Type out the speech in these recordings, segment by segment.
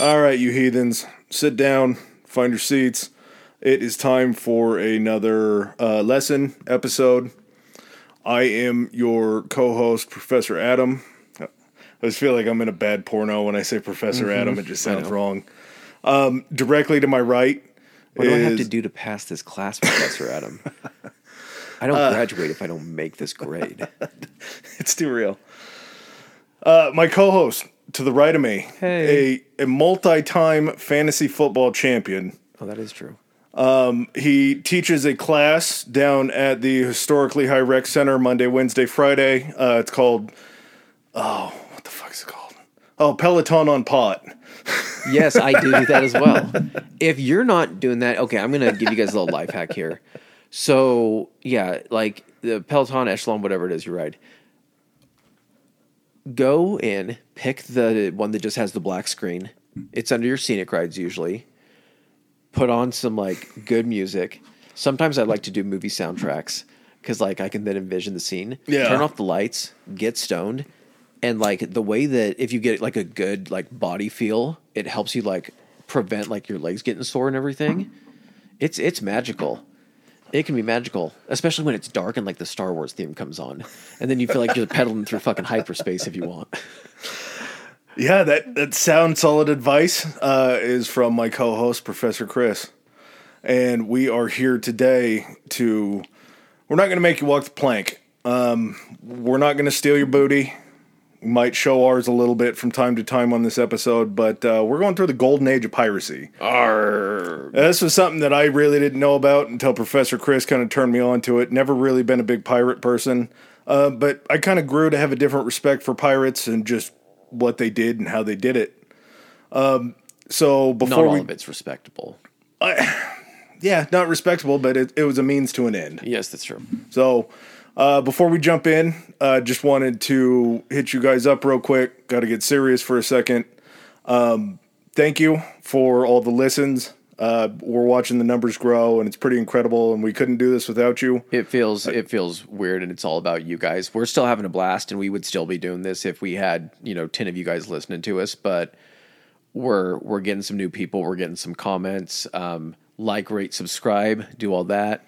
All right, you heathens, sit down, find your seats. It is time for another uh, lesson episode. I am your co host, Professor Adam. I just feel like I'm in a bad porno when I say Professor Adam, it just sounds wrong. Um, directly to my right. What do I have to do to pass this class, Professor Adam? I don't Uh, graduate if I don't make this grade. It's too real. Uh, my co-host to the right of me, Hey. a a multi-time fantasy football champion. Oh, that is true. He teaches a class down at the historically high rec center Monday, Wednesday, Friday. Uh, it's called oh, what the fuck is it called? Oh, Peloton on pot. Yes, I do that as well. If you're not doing that, okay, I'm gonna give you guys a little life hack here. So yeah, like the Peloton Echelon, whatever it is you ride. Go in, pick the one that just has the black screen. It's under your scenic rides usually. Put on some like good music. Sometimes I like to do movie soundtracks because like I can then envision the scene. Yeah. Turn off the lights, get stoned, and like the way that if you get like a good like body feel, it helps you like prevent like your legs getting sore and everything. It's it's magical. It can be magical, especially when it's dark and like the Star Wars theme comes on, and then you feel like you're pedaling through fucking hyperspace if you want. Yeah, that that sound solid advice uh, is from my co-host Professor Chris, and we are here today to. We're not going to make you walk the plank. Um, we're not going to steal your booty. Might show ours a little bit from time to time on this episode, but uh, we're going through the golden age of piracy. Arr. This was something that I really didn't know about until Professor Chris kind of turned me on to it. Never really been a big pirate person, uh, but I kind of grew to have a different respect for pirates and just what they did and how they did it. Um, so Not all we, of it's respectable. yeah, not respectable, but it, it was a means to an end. Yes, that's true. So uh, before we jump in, uh, just wanted to hit you guys up real quick. Got to get serious for a second. Um, thank you for all the listens. Uh, we're watching the numbers grow, and it's pretty incredible. And we couldn't do this without you. It feels it feels weird, and it's all about you guys. We're still having a blast, and we would still be doing this if we had you know ten of you guys listening to us. But we're we're getting some new people. We're getting some comments. Um, like, rate, subscribe, do all that.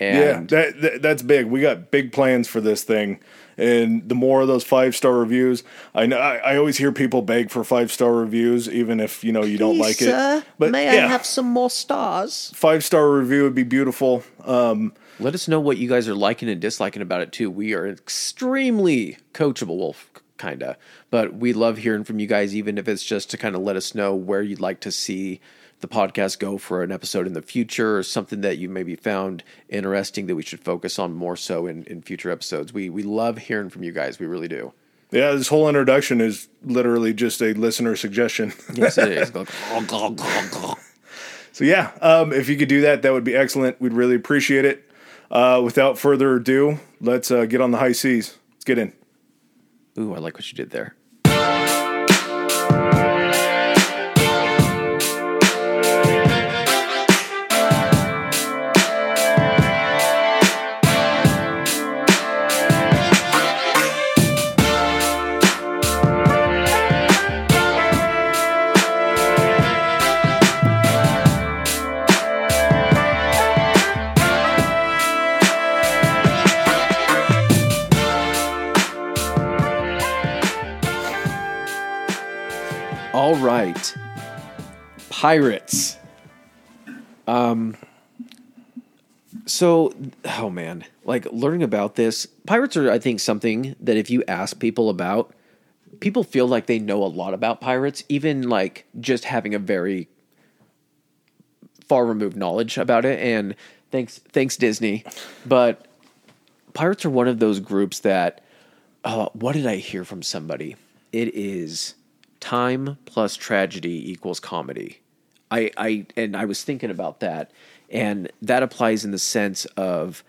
Yeah, that, that that's big. We got big plans for this thing, and the more of those five star reviews, I know I, I always hear people beg for five star reviews, even if you know you don't like it. But may yeah, I have some more stars? five star review would be beautiful. Um, Let us know what you guys are liking and disliking about it too. We are extremely coachable, well, kind of, but we love hearing from you guys, even if it's just to kind of let us know where you'd like to see the podcast go for an episode in the future, or something that you maybe found interesting that we should focus on more so in, in future episodes. We we love hearing from you guys. We really do. Yeah, this whole introduction is literally just a listener suggestion. Yes, it is. so yeah, um, if you could do that, that would be excellent. We'd really appreciate it. Uh, without further ado, let's uh, get on the high seas. Let's get in. Ooh, I like what you did there. Pirates. Um so oh man, like learning about this, pirates are I think something that if you ask people about, people feel like they know a lot about pirates, even like just having a very far removed knowledge about it and thanks thanks Disney. But pirates are one of those groups that uh, what did I hear from somebody? It is time plus tragedy equals comedy. I, I and I was thinking about that, and that applies in the sense of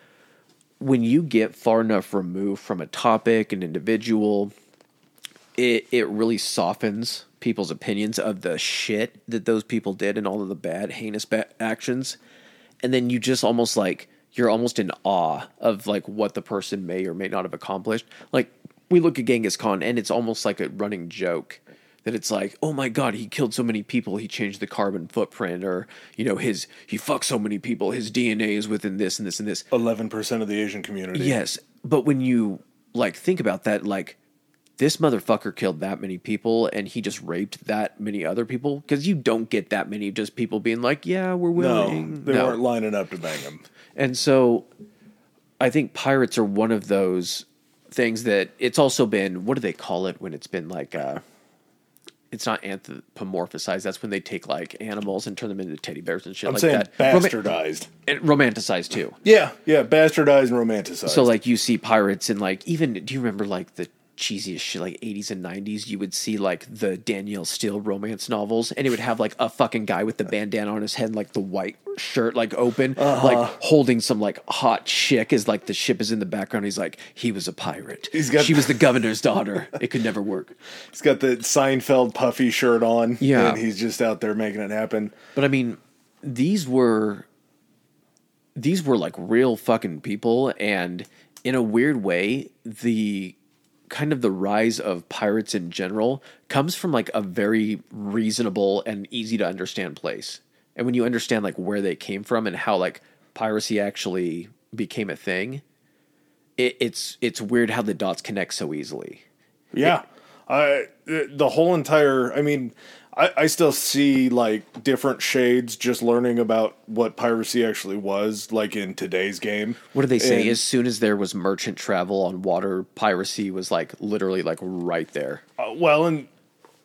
when you get far enough removed from a topic, an individual, it it really softens people's opinions of the shit that those people did and all of the bad, heinous ba- actions, and then you just almost like you're almost in awe of like what the person may or may not have accomplished. Like we look at Genghis Khan, and it's almost like a running joke that it's like, oh my god, he killed so many people, he changed the carbon footprint, or you know, his he fucked so many people, his DNA is within this and this and this. Eleven percent of the Asian community. Yes, but when you like think about that, like this motherfucker killed that many people and he just raped that many other people because you don't get that many just people being like, yeah, we're No, willing. they weren't lining up to bang him. And so I think pirates are one of those things that it's also been what do they call it when it's been like uh it's not anthropomorphized. That's when they take like animals and turn them into teddy bears and shit I'm like saying that. Bastardized. and romanticized too. yeah, yeah, bastardized and romanticized. So like you see pirates and like even do you remember like the cheesiest shit like 80s and 90s you would see like the Danielle Steel romance novels and it would have like a fucking guy with the bandana on his head like the white shirt like open Uh-huh. like holding some like hot chick as like the ship is in the background he's like he was a pirate He's got- she was the governor's daughter it could never work he's got the Seinfeld puffy shirt on. Yeah. and he's just out there making it happen. But I mean, these were these were like real fucking people, and in a weird way, the kind of the rise of pirates in general comes from like a very reasonable and easy to understand place. And when you understand like where they came from and how like piracy actually became a thing, it, it's it's weird how the dots connect so easily. Yeah. I the the whole entire I mean I, I still see like different shades just learning about what piracy actually was, like in today's game. What do they say? And- as soon as there was merchant travel on water, piracy was like literally like right there. Uh, well, and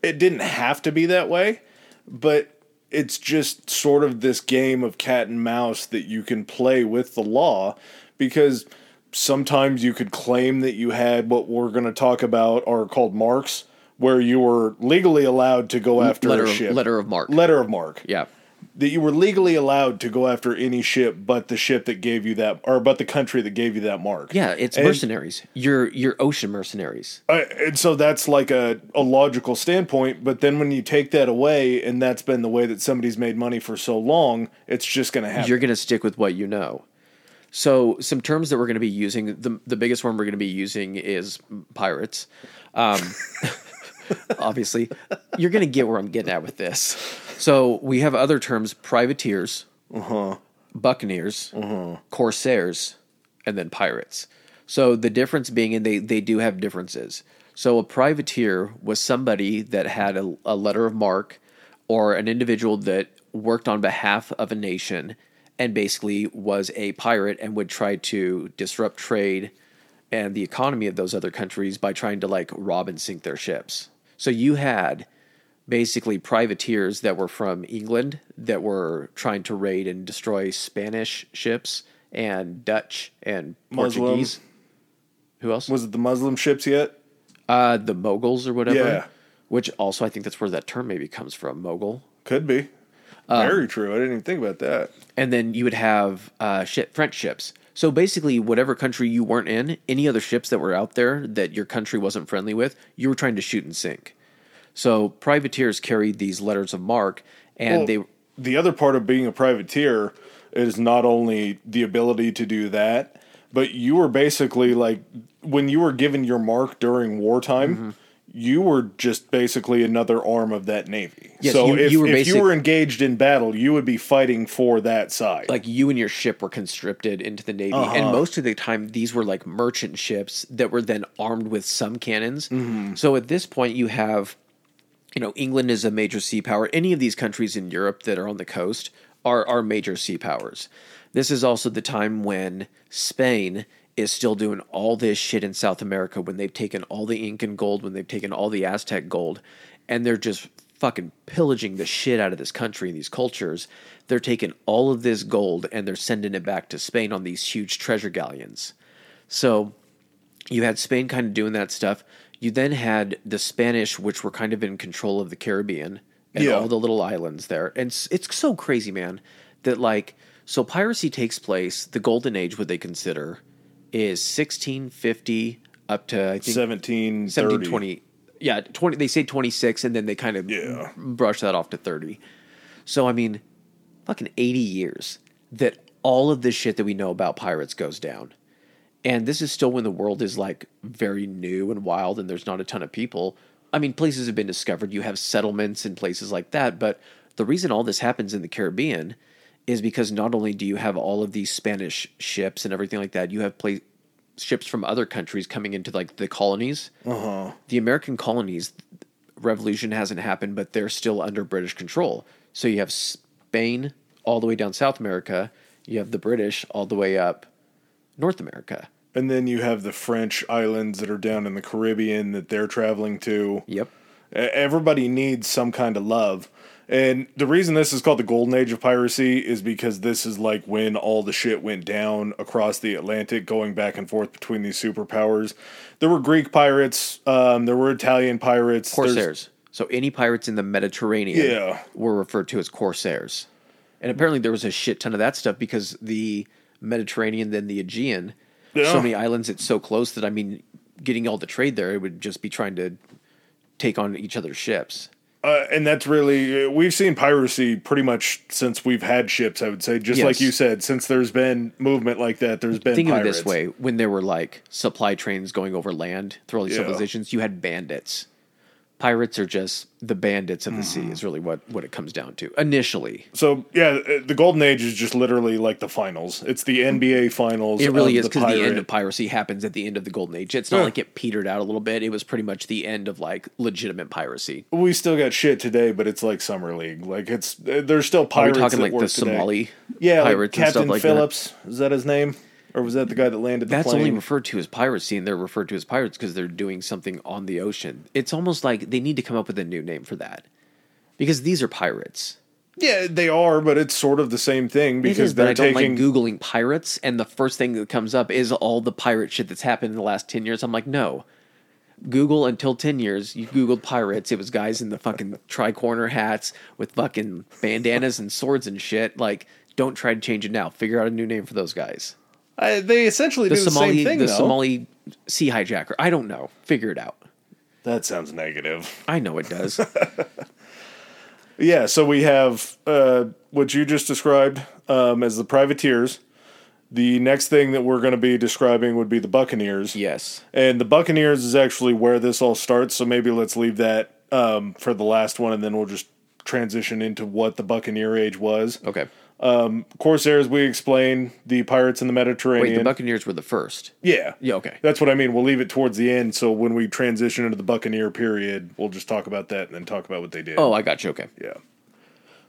it didn't have to be that way, but it's just sort of this game of cat and mouse that you can play with the law because sometimes you could claim that you had what we're going to talk about are called marques where you were legally allowed to go after letter a of, ship letter of marque. letter of marque yeah. that you were legally allowed to go after any ship but the ship that gave you that or but the country that gave you that marque Yeah, it's And- mercenaries. You're you're ocean mercenaries. Uh, and so that's like a, a logical standpoint, but then when you take that away, and that's been the way that somebody's made money for so long, it's just going to happen. You're going to stick with what you know. So some terms that we're going to be using, the the biggest one we're going to be using is pirates. Um, obviously, you're going to get where I'm getting at with this. So we have other terms: privateers, uh-huh. buccaneers, uh-huh. corsairs, and then pirates. So the difference being, and they they do have differences. So a privateer was somebody that had a, a letter of marque, or an individual that worked on behalf of a nation, and basically was a pirate and would try to disrupt trade and the economy of those other countries by trying to like rob and sink their ships. So you had basically privateers that were from England that were trying to raid and destroy Spanish ships and Dutch and Muslim. Portuguese. Who else? Was it the Muslim ships yet? Uh, the Moguls or whatever. Yeah. Which also I think that's where that term maybe comes from, Mogul. Could be. Um, Very true. I didn't even think about that. and then you would have uh, ship, French ships. So basically, whatever country you weren't in, any other ships that were out there that your country wasn't friendly with, you were trying to shoot and sink. So privateers carried these letters of marque, and Well, they the other part of being a privateer is not only the ability to do that, but you were basically like when you were given your marque during wartime. Mm-hmm. You were just basically another arm of that navy. Yes, so you- if, you were if basic- you were engaged in battle, you would be fighting for that side. like you and your ship were conscripted into the navy, and uh-huh. most of the time these were like merchant ships that were then armed with some cannons. Mm-hmm. So at this point, you have, you know, England is a major sea power. Any of these countries in Europe that are on the coast are are major sea powers. This is also the time when Spain is still doing all this shit in South America when they've taken all the Incan gold, when they've taken all the Aztec gold, and they're just fucking pillaging the shit out of this country and these cultures. They're taking all of this gold and they're sending it back to Spain on these huge treasure galleons. So you had Spain kind of doing that stuff. You then had the Spanish, which were kind of in control of the Caribbean and Yeah. all the little islands there. And it's, it's so crazy, man, that like, so piracy takes place, the golden age, what they consider, is 1650 up to, I think, 17, 1720 yeah 20 they say 26 and then they kind of Yeah. brush that off to 30 so i mean fucking 80 years that all of this shit that we know about pirates goes down and this is still when the world is like very new and wild and there's not a ton of people I mean, places have been discovered. You have settlements and places like that. But the reason all this happens in the Caribbean is because not only do you have all of these Spanish ships and everything like that, you have pla- ships from other countries coming into like the colonies. Uh-huh. The American colonies, revolution hasn't happened, but they're still under British control. So you have Spain all the way down South America. You have the British all the way up North America. And then you have the French islands that are down in the Caribbean that they're traveling to. Yep. Everybody needs some kind of love. And the reason this is called the golden age of piracy is because this is like when all the shit went down across the Atlantic, going back and forth between these superpowers. There were Greek pirates, um, there were Italian pirates. there's- Corsairs. So any pirates in the Mediterranean Yeah. were referred to as corsairs. And apparently there was a shit ton of that stuff because the Mediterranean, then the Aegean, Yeah. so many islands, it's so close that I mean, getting all the trade there, it would just be trying to take on each other's ships. Uh, and that's really we've seen piracy pretty much since we've had ships. I would say, just Yes. like you said, since there's been movement like that, there's been. Think pirates. of it this way: when there were like supply trains going over land through all these Yeah. civilizations, you had bandits. Pirates are just the bandits of the Mm-hmm. sea, is really what what it comes down to initially. So yeah, uh, the golden age is just literally like the finals. It's the NBA finals. It really is because the, end of piracy happens at the end of the golden age. It's not Yeah. like it petered out a little bit. It was pretty much the end of like legitimate piracy. We still got shit today, but it's like summer league. Like it's uh, there's still Are we pirates. talking that like work the today. Somali Yeah, like pirates and Captain stuff like Phillips. Is that his name, or was that the guy that landed the? That's plane? only referred to as piracy, and they're referred to as pirates because they're doing something on the ocean. It's almost like they need to come up with a new name for that because these are pirates. yeah, they are, but it's sort of the same thing because is, but they're I don't taking. like googling pirates, and the first thing that comes up is all the pirate shit that's happened in the last ten years. I'm like, no. Google until ten years. You googled pirates. It was guys in the fucking tri-corner hats with fucking bandanas and swords and shit. Like, don't try to change it now. Figure out a new name for those guys. I, they essentially The do the Somali, same thing. the though. Somali sea hijacker. I don't know. Figure it out. That sounds negative. I know it does. Yeah, so we have uh, what you just described um, as the privateers. The next thing that we're going to be describing would be the buccaneers. yes. And the Buccaneers is actually where this all starts. So maybe let's leave that um, for the last one, and then we'll just transition into what the Buccaneer age was. Okay. Um, Corsairs, we explained the pirates in the Wait, Mediterranean. the Buccaneers were the first. yeah, Yeah. Okay. that's what I mean. We'll leave it towards the end. So when we transition into the Buccaneer period, we'll just talk about that and then talk about what they did. Oh, I got you. Okay. yeah.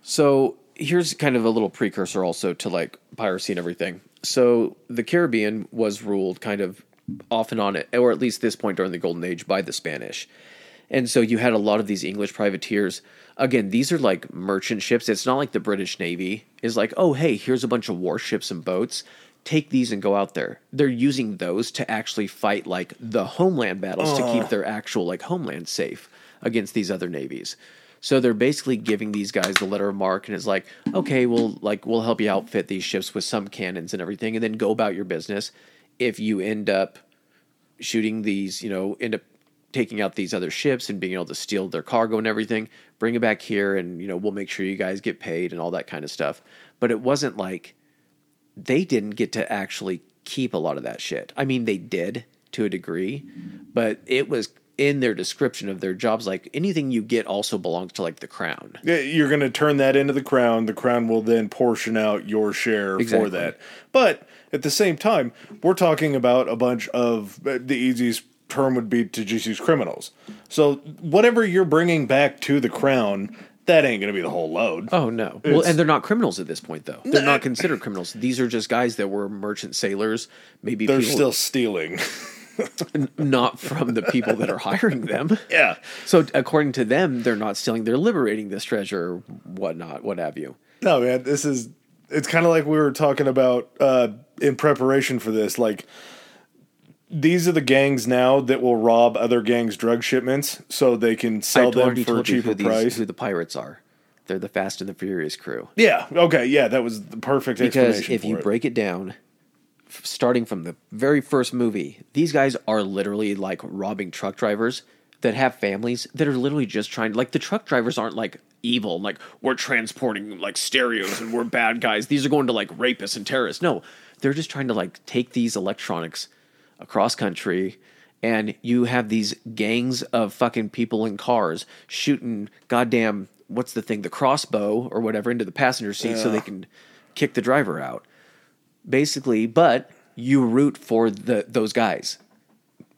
So here's kind of a little precursor also to like piracy and everything. So the Caribbean was ruled kind of off and on it, or at least this point during the Golden Age, by the Spanish. And so you had a lot of these English privateers. Again, these are like merchant ships. It's not like the British Navy is like, oh, hey, here's a bunch of warships and boats. Take these and go out there. They're using those to actually fight like the homeland battles to keep their actual like homeland safe against these other navies. So they're basically giving these guys the letter of marque, and it's like, okay, we'll like we'll help you outfit these ships with some cannons and everything, and then go about your business. If you end up shooting these, you know, end up taking out these other ships and being able to steal their cargo and everything, bring it back here, and you know we'll make sure you guys get paid and all that kind of stuff. But it wasn't like they didn't get to actually keep a lot of that shit. I mean, they did to a degree, but it was in their description of their jobs like anything you get also belongs to like the crown. Yeah, You're going to turn that into the crown. The crown will then portion out your share Exactly. for that. But at the same time, we're talking about a bunch of uh, the easiest term would be to just use criminals. So whatever you're bringing back to the crown, that ain't going to be the whole load. Oh no. Well, and they're not criminals at this point though. They're not considered criminals. These are just guys that were merchant sailors, maybe They're people still stealing. not from the people that are hiring them. yeah. So according to them, they're not stealing, they're liberating this treasure whatnot, what have you. No, man, this is it's kind of like we were talking about uh, in preparation for this. Like, these are the gangs now that will rob other gangs' drug shipments so they can sell them for a cheaper who, these, price. who the pirates are. They're the Fast and the Furious crew. Yeah. Okay. Yeah, that was the perfect Because if you it. break it down, starting from the very first movie, these guys are literally like robbing truck drivers that have families that are literally just trying like the truck drivers aren't like evil like we're transporting like stereos and we're bad guys these are going to like rapists and terrorists no they're just trying to like take these electronics across country and you have these gangs of fucking people in cars shooting goddamn what's the thing the crossbow or whatever into the passenger seat so they can kick the driver out. Basically but you root for the those guys.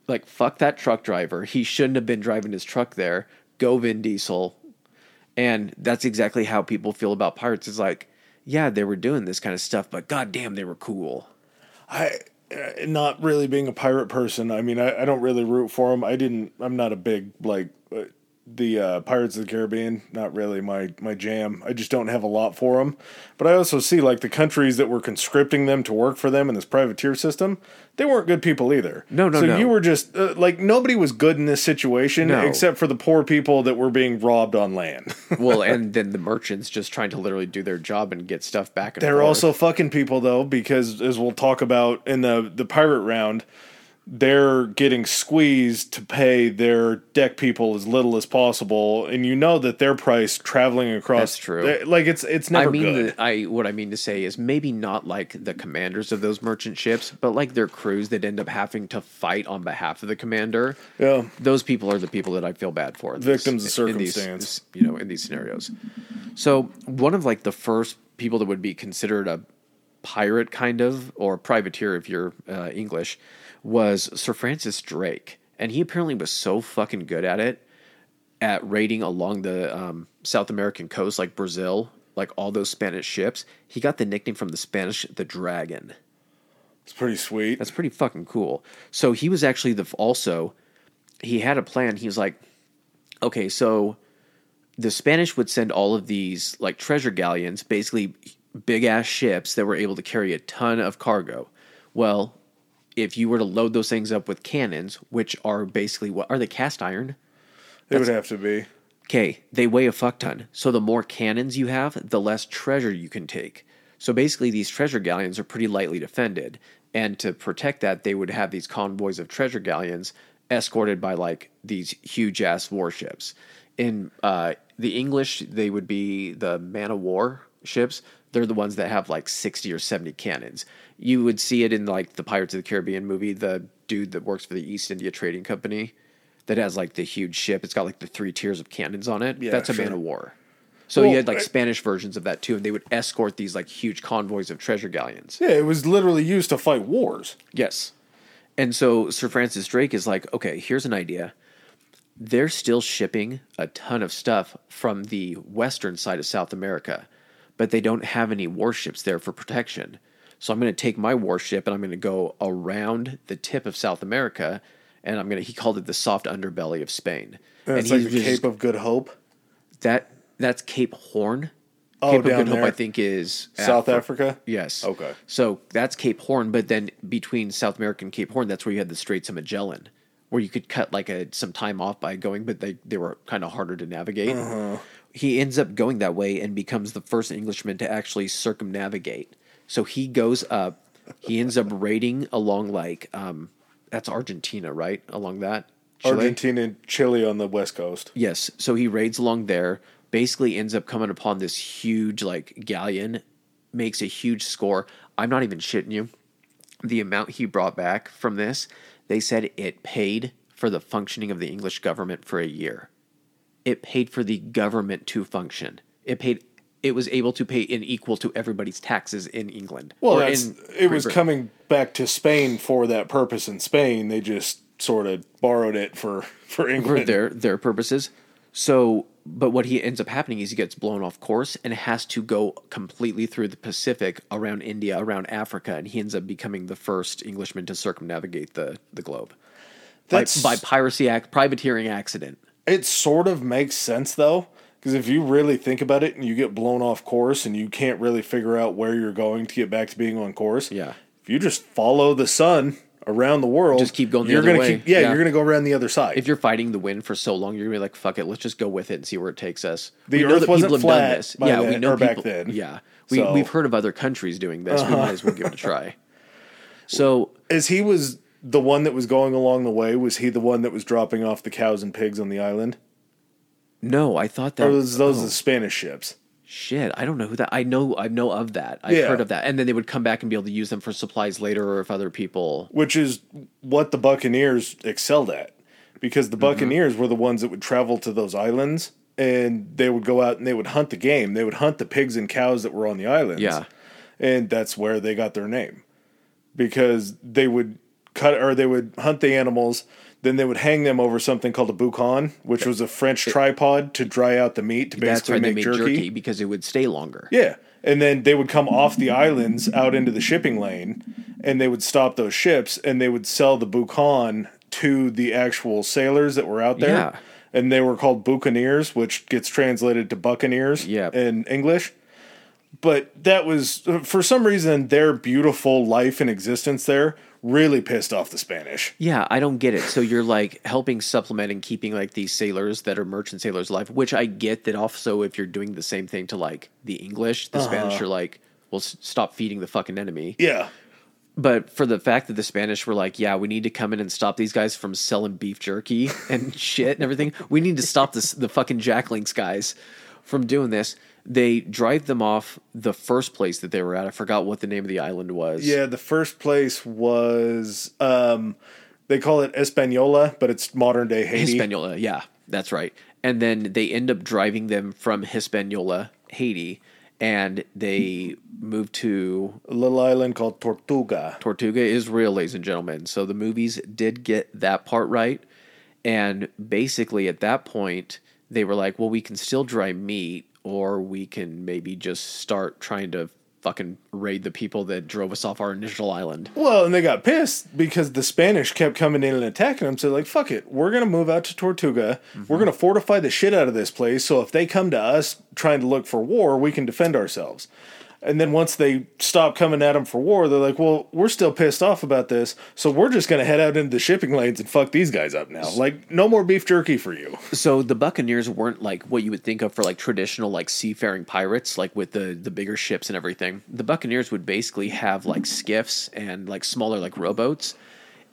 Like fuck that truck driver. He shouldn't have been driving his truck there. Go vin diesel. And that's exactly how people feel about pirates. Is like yeah they were doing this kind of stuff but goddamn they were cool. I not really being a pirate person. I mean, I, I don't really root for them. I didn't. I'm not a big like uh, the uh, Pirates of the Caribbean. Not really my my jam. I just don't have a lot for them. But I also see like the countries that were conscripting them to work for them in this privateer system. They weren't good people either. No, no, So no. you were just uh, like nobody was good in this situation No. except for the poor people that were being robbed on land. well, and then the merchants just trying to literally do their job and get stuff back and They're forth. also fucking people though, because as we'll talk about in the the pirate round, they're getting squeezed to pay their deck people as little as possible, and you know that their price traveling across. That's true. Like it's it's never. I mean, good. the, I what I mean to say is maybe not like the commanders of those merchant ships, but like their crews that end up having to fight on behalf of the commander. Yeah. those people are the people that I feel bad for. Victims these- of in these- circumstance. you know, in these scenarios. So one of like the first people that would be considered a pirate kind of or privateer if you're uh, English was Sir Francis Drake, and he apparently was so fucking good at it at raiding along the um, South American coast, like Brazil, like all those Spanish ships. He got the nickname from the Spanish the Dragon. It's pretty sweet. That's pretty fucking cool. So he was actually the also he had a plan. He was like, okay, so the Spanish would send all of these like treasure galleons, basically big ass ships that were able to carry a ton of cargo. Well, if you were to load those things up with cannons, which are basically what are they cast iron? it would have to be. Okay, they weigh a fuck ton. So the more cannons you have, the less treasure you can take. So basically, these treasure galleons are pretty lightly defended. And to protect that, they would have these convoys of treasure galleons escorted by like these huge ass warships. In uh, the English, they would be the man of war ships. They're the ones that have like 60 or 70 cannons. You would see it in like the Pirates of the Caribbean movie, the dude that works for the East India Trading Company that has like the huge ship. It's got like the three tiers of cannons on it. Yeah, That's a sure. man of war. So Well, you had like Spanish versions of that too, and they would escort these like huge convoys of treasure galleons. Yeah, it was literally used to fight wars. Yes. And so Sir Francis Drake is like, okay, here's an idea. They're still shipping a ton of stuff from the western side of South America, but they don't have any warships there for protection. So I'm going to take my warship and I'm going to go around the tip of South America, and I'm going to. He called it the soft underbelly of Spain. And it's he like the just- Cape of Good Hope, that that's Cape Horn. Oh, Cape of down Good Hope. I think, is South Afri- Africa. Yes. Okay. So that's Cape Horn, but then between South America and Cape Horn, that's where you had the Straits of Magellan, where you could cut like a some time off by going, but they they were kind of harder to navigate. Uh-huh. He ends up going that way and becomes the first Englishman to actually circumnavigate. So he goes up. He ends up raiding along like um, that's Argentina, right? Along that. Chile? Argentina and Chile on the west coast. Yes. So he raids along there, basically ends up coming upon this huge like galleon, makes a huge score. I'm not even shitting you. The amount he brought back from this, they said it paid for the functioning of the English government for a year. It paid for the government to function. It paid it was able to pay in equal to everybody's taxes in England. Well, that's, in it was coming back to Spain for that purpose in Spain. They just sort of borrowed it for for England for their their purposes. So, but what he ends up happening is he gets blown off course and has to go completely through the Pacific, around India, around Africa, and he ends up becoming the first Englishman to circumnavigate the the globe by, That's by piracy act, privateering accident. It sort of makes sense though, because if you really think about it, and you get blown off course, and you can't really figure out where you're going to get back to being on course. Yeah. If you just follow the sun around the world, Just keep going the you're other gonna way. Keep, yeah, Yeah. you're gonna go around the other side. If you're fighting the wind for so long, you're gonna be like, "Fuck it, let's just go with it and see where it takes us." The We Earth wasn't people flat yeah, we know or back people, then. Yeah, we So- Uh-huh. we've heard of other countries doing this. We might as well give it a try. So As he was the one that was going along the way, was he the one that was dropping off the cows and pigs on the island? no, I thought that Or was those oh. the Spanish ships? Shit, I don't know who that. I know, I know of that. I've Yeah. heard of that, and then they would come back and be able to use them for supplies later, or if other people. which is what the Buccaneers excelled at because Mm-hmm. the Buccaneers were the ones that would travel to those islands and they would go out and they would hunt the game. They would hunt the pigs and cows that were on the islands. Yeah. And that's where they got their name because they would cut or they would hunt the animals. Then they would hang them over something called a boucan, which was a French tripod to dry out the meat to That's basically why they make made jerky. jerky. because it would stay longer. Yeah. And then they would come off the islands out into the shipping lane and they would stop those ships and they would sell the boucan to the actual sailors that were out there. Yeah. And they were called Buccaneers, which gets translated to Buccaneers Yep. in English. But that was, for some reason, their beautiful life and existence there really pissed off the Spanish. Yeah, I don't get it. So you're like helping supplement and keeping like these sailors that are merchant sailors alive, which I get that also if you're doing the same thing to like the English, the uh-huh. Spanish are like, well, s- stop feeding the fucking enemy. Yeah. But for the fact that the Spanish were like, yeah, we need to come in and stop these guys from selling beef jerky and shit and everything. We need to stop this the fucking Jack Links guys from doing this. They drive them off the first place that they were at. I forgot what the name of the island was. Yeah, the first place was, um, they call it Española, but it's modern day Haiti. Hispaniola, yeah, that's right. And then they end up driving them from Hispaniola, Haiti, and they move to a little island called Tortuga. Tortuga is real, ladies and gentlemen. So the movies did get that part right. And basically, at that point, they were like, well, we can still dry meat, or we can maybe just start trying to fucking raid the people that drove us off our initial island. Well, and they got pissed because the Spanish kept coming in and attacking them. So, like, fuck it. We're going to move out to Tortuga. We're mm-hmm. going to fortify the shit out of this place. So, if they come to us trying to look for war, we can defend ourselves. And then once they stop coming at them for war, they're like, well, we're still pissed off about this. So, we're just going to head out into the shipping lanes and fuck these guys up now. Like, no more beef jerky for you. So the Buccaneers weren't like what you would think of for like traditional like seafaring pirates, like with the the bigger ships and everything. The Buccaneers would basically have like skiffs and like smaller like rowboats.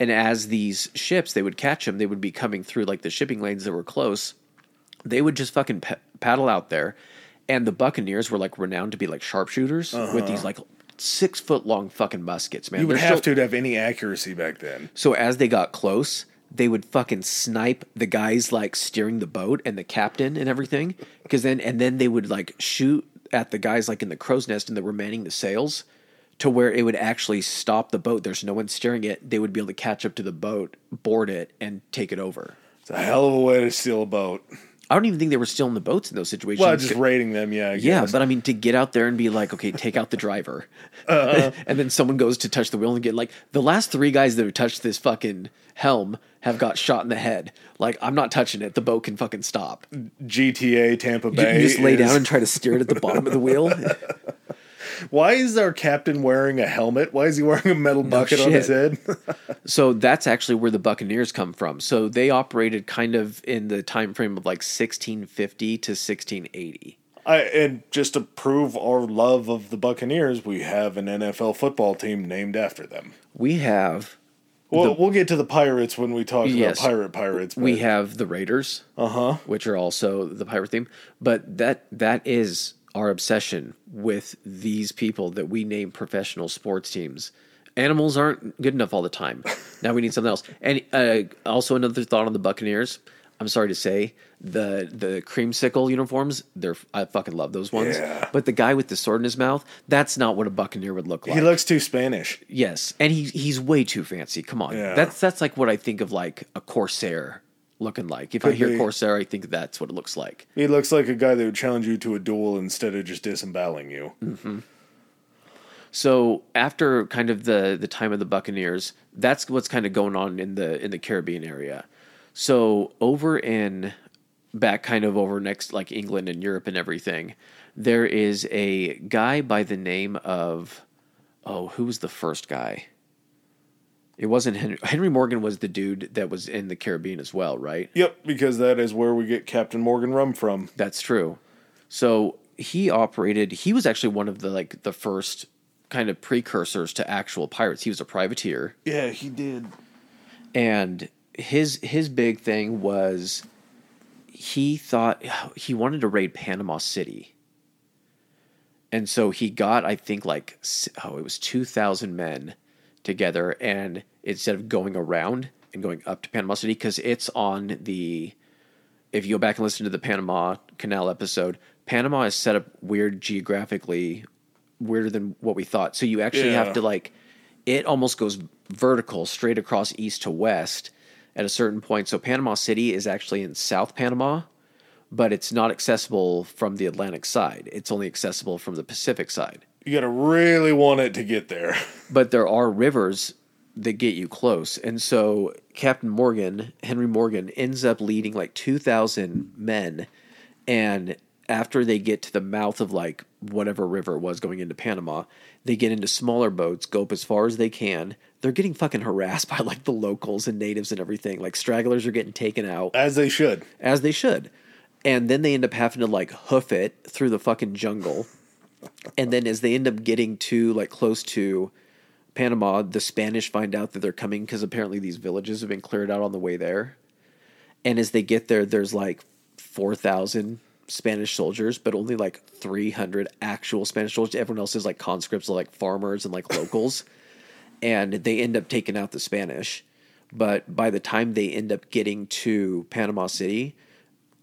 And as these ships, they would catch them. They would be coming through like the shipping lanes that were close. They would just fucking pa- paddle out there, and the Buccaneers were like renowned to be like sharpshooters with these uh-huh. like six foot long fucking muskets. Man, You would They're have still- to have any accuracy back then. so as they got close, they would fucking snipe the guys like steering the boat and the captain and everything. Because then and then they would like shoot at the guys like in the crow's nest and that were manning the sails to where it would actually stop the boat. There's no one steering it. They would be able to catch up to the boat, board it, and take it over. It's a hell of a way to steal a boat. I don't even think they were still in the boats in those situations. Well, just raiding them, yeah. Yeah, but I mean, to get out there and be like, okay, take out the driver, Uh-huh. and then someone goes to touch the wheel and get like the last three guys that have touched this fucking helm have got shot in the head. Like, I'm not touching it. The boat can fucking stop. GTA Tampa Bay. you just lay is- down and try to steer it at the bottom of the wheel. Why is our captain wearing a helmet? Why is he wearing a metal bucket on his head? so that's actually where the Buccaneers come from. So they operated kind of in the time frame of like 1650 to 1680. I, and just to prove our love of the Buccaneers, we have an NFL football team named after them. We have Well, we'll get to the Pirates when we talk Yes. about Pirate Pirates. we have the Raiders. uh huh. which are also the pirate theme. But that that is our obsession with these people that we name professional sports teams. Animals aren't good enough all the time. Now we need something else. And uh, also another thought on the Buccaneers. I'm sorry to say the the creamsicle uniforms. They're I fucking love those ones. Yeah. But the guy with the sword in his mouth, that's not what a buccaneer would look like. He looks too Spanish. yes, and he he's way too fancy. Come on, Yeah. that's that's like what I think of like a corsair looking like. If I hear be. corsair, I think that's what it looks like. He looks like a guy that would challenge you to a duel instead of just disemboweling you. Mm-hmm. So after kind of the the time of the Buccaneers, that's what's kind of going on in the in the Caribbean area. So over in back kind of over next like England and Europe and everything, there is a guy by the name of oh, who was the first guy? It wasn't Henry. Henry Morgan was the dude that was in the Caribbean as well, right? Yep, because that is where we get Captain Morgan rum from. That's true. So he operated. He was actually one of the like the first kind of precursors to actual pirates. He was a privateer, Yeah, he did. and his his big thing was he thought he wanted to raid Panama City, And so he got, I think, like, oh, it was 2,000 men together. And instead of going around and going up to Panama City, because it's on the, if you go back and listen to the Panama Canal episode, Panama is set up weird geographically, weirder than what we thought. So you actually Yeah. have to, like, it almost goes vertical straight across east to west at a certain point. So Panama City is actually in South Panama, but it's not accessible from the Atlantic side. It's only accessible from the Pacific side. You got to really want it to get there. But there are rivers that get you close. And so Captain Morgan, Henry Morgan, ends up leading like 2,000 men. And after they get to the mouth of like whatever river it was going into Panama, they get into smaller boats, go up as far as they can. They're getting fucking harassed by like the locals and natives and everything. Like stragglers are getting taken out As they should. as they should. And then they end up having to like hoof it through the fucking jungle. And then as they end up getting to like close to Panama, the Spanish find out that they're coming because apparently these villages have been cleared out on the way there. And as they get there, there's like 4,000 Spanish soldiers, but only like 300 actual Spanish soldiers. Everyone else is like conscripts, like farmers and like locals. and they end up taking out the Spanish. But by the time they end up getting to Panama City,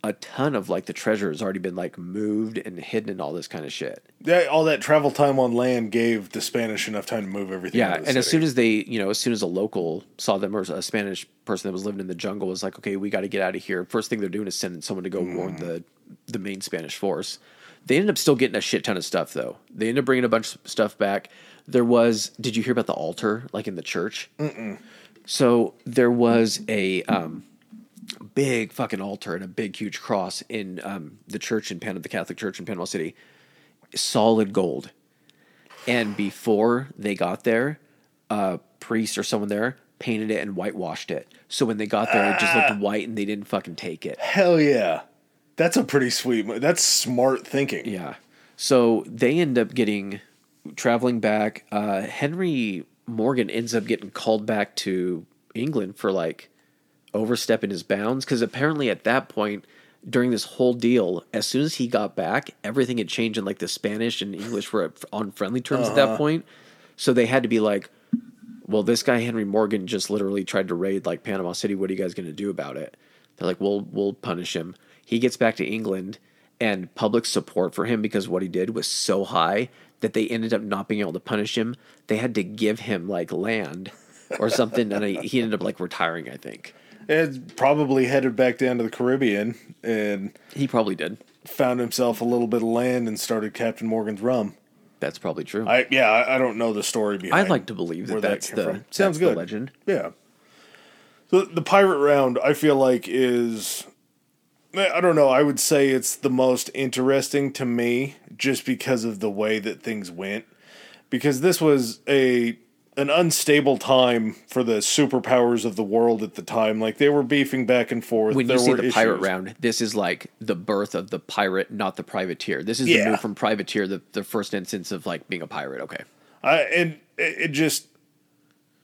a ton of like the treasure has already been like moved and hidden and all this kind of shit. That, all that travel time on land gave the Spanish enough time to move everything. Yeah, and as soon as they, you know, as soon as a local saw them or a Spanish person that was living in the jungle was like, okay, we got to get out of here. First thing they're doing is sending someone to go warn the the main Spanish force. They ended up still getting a shit ton of stuff though. They ended up bringing a bunch of stuff back. There was, did you hear about the altar like in the church? Mm-mm. So there was a um, big fucking altar and a big huge cross in um, the church in Panama, the Catholic Church in Panama City, solid gold. And before they got there, a priest or someone there painted it and whitewashed it. So when they got there, it just looked white and they didn't fucking take it. hell yeah, that's a pretty sweet. mo- That's smart thinking. Yeah. So they end up getting traveling back. Uh, Henry Morgan ends up getting called back to England for like overstepping his bounds because apparently at that point during this whole deal, as soon as he got back, everything had changed and like the Spanish and English were on friendly terms at that uh-huh. point. So they had to be like, well, this guy Henry Morgan just literally tried to raid like Panama City. What are you guys going to do about it? They're like, we'll we'll punish him. He gets back to England, and public support for him because what he did was so high that they ended up not being able to punish him. They had to give him like land or something, and he ended up like retiring. I think And probably headed back down to the Caribbean and he probably did. found himself a little bit of land and started Captain Morgan's rum. That's probably true. I yeah, I, I don't know the story behind. I'd like to believe that where that's came the from. that's sounds the good. legend. Yeah. The the pirate round, I feel like is, I don't know. I would say it's the most interesting to me, just because of the way that things went. Because this was a an unstable time for the superpowers of the world at the time. Like they were beefing back and forth. When There you were the pirate round, this is like the birth of the pirate, not the privateer. This is Yeah. the move from privateer, the, the first instance of like being a pirate. Okay. I, and it just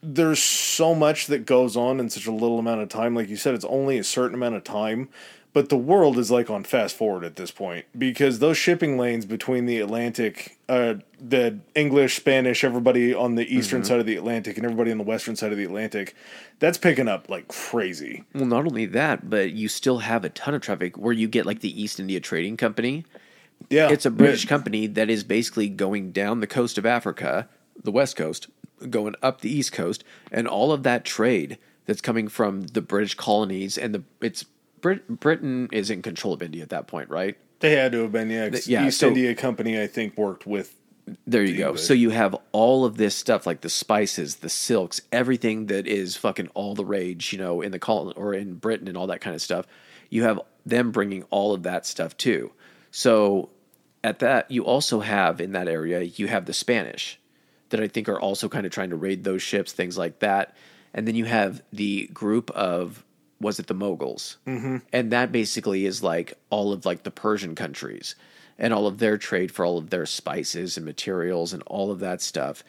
there's so much that goes on in such a little amount of time. Like you said, it's only a certain amount of time, but the world is like on fast forward at this point because those shipping lanes between the Atlantic, uh, the English, Spanish, everybody on the eastern side of the Atlantic and everybody on the western side of the Atlantic, that's picking up like crazy. Well, not only that, but you still have a ton of traffic where you get like the East India Trading Company. Yeah, It's a British company that is basically going down the coast of Africa, the west coast, going up the east coast, and all of that trade that's coming from the British colonies and the it's Brit- Britain is in control of India at that point, right? They had to have been yeah. 'cause yeah, East so- India Company, I think, worked with There you go. English. So you have all of this stuff like the spices, the silks, everything that is fucking all the rage, you know, in the colony or in Britain and all that kind of stuff. You have them bringing all of that stuff too. So at that, you also have in that area, you have the Spanish that I think are also kind of trying to raid those ships, things like that. And then you have the group of was it the Moguls? Mm-hmm. And that basically is like all of like the Persian countries and all of their trade for all of their spices and materials and all of that stuff.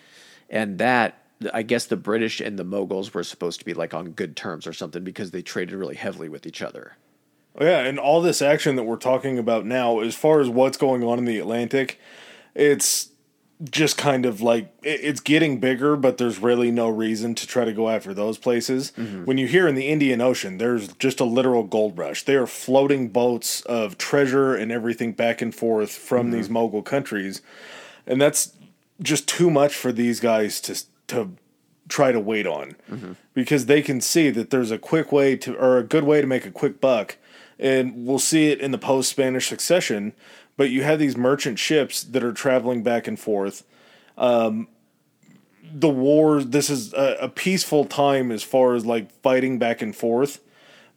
And that I guess the British and the Moguls were supposed to be like on good terms or something because they traded really heavily with each other. Oh, Yeah, and all this action that we're talking about now, as far as what's going on in the Atlantic, it's just kind of like it's getting bigger, but there's really no reason to try to go after those places. Mm-hmm. When you hear in the Indian Ocean, there's just a literal gold rush. They are floating boats of treasure and everything back and forth from mm-hmm. these mogul countries, and that's just too much for these guys to to try to wait on. Mm-hmm. Because they can see that there's a quick way to or a good way to make a quick buck. And we'll see it in the post Spanish succession but you have these merchant ships that are traveling back and forth um, the war this is a, a peaceful time as far as like fighting back and forth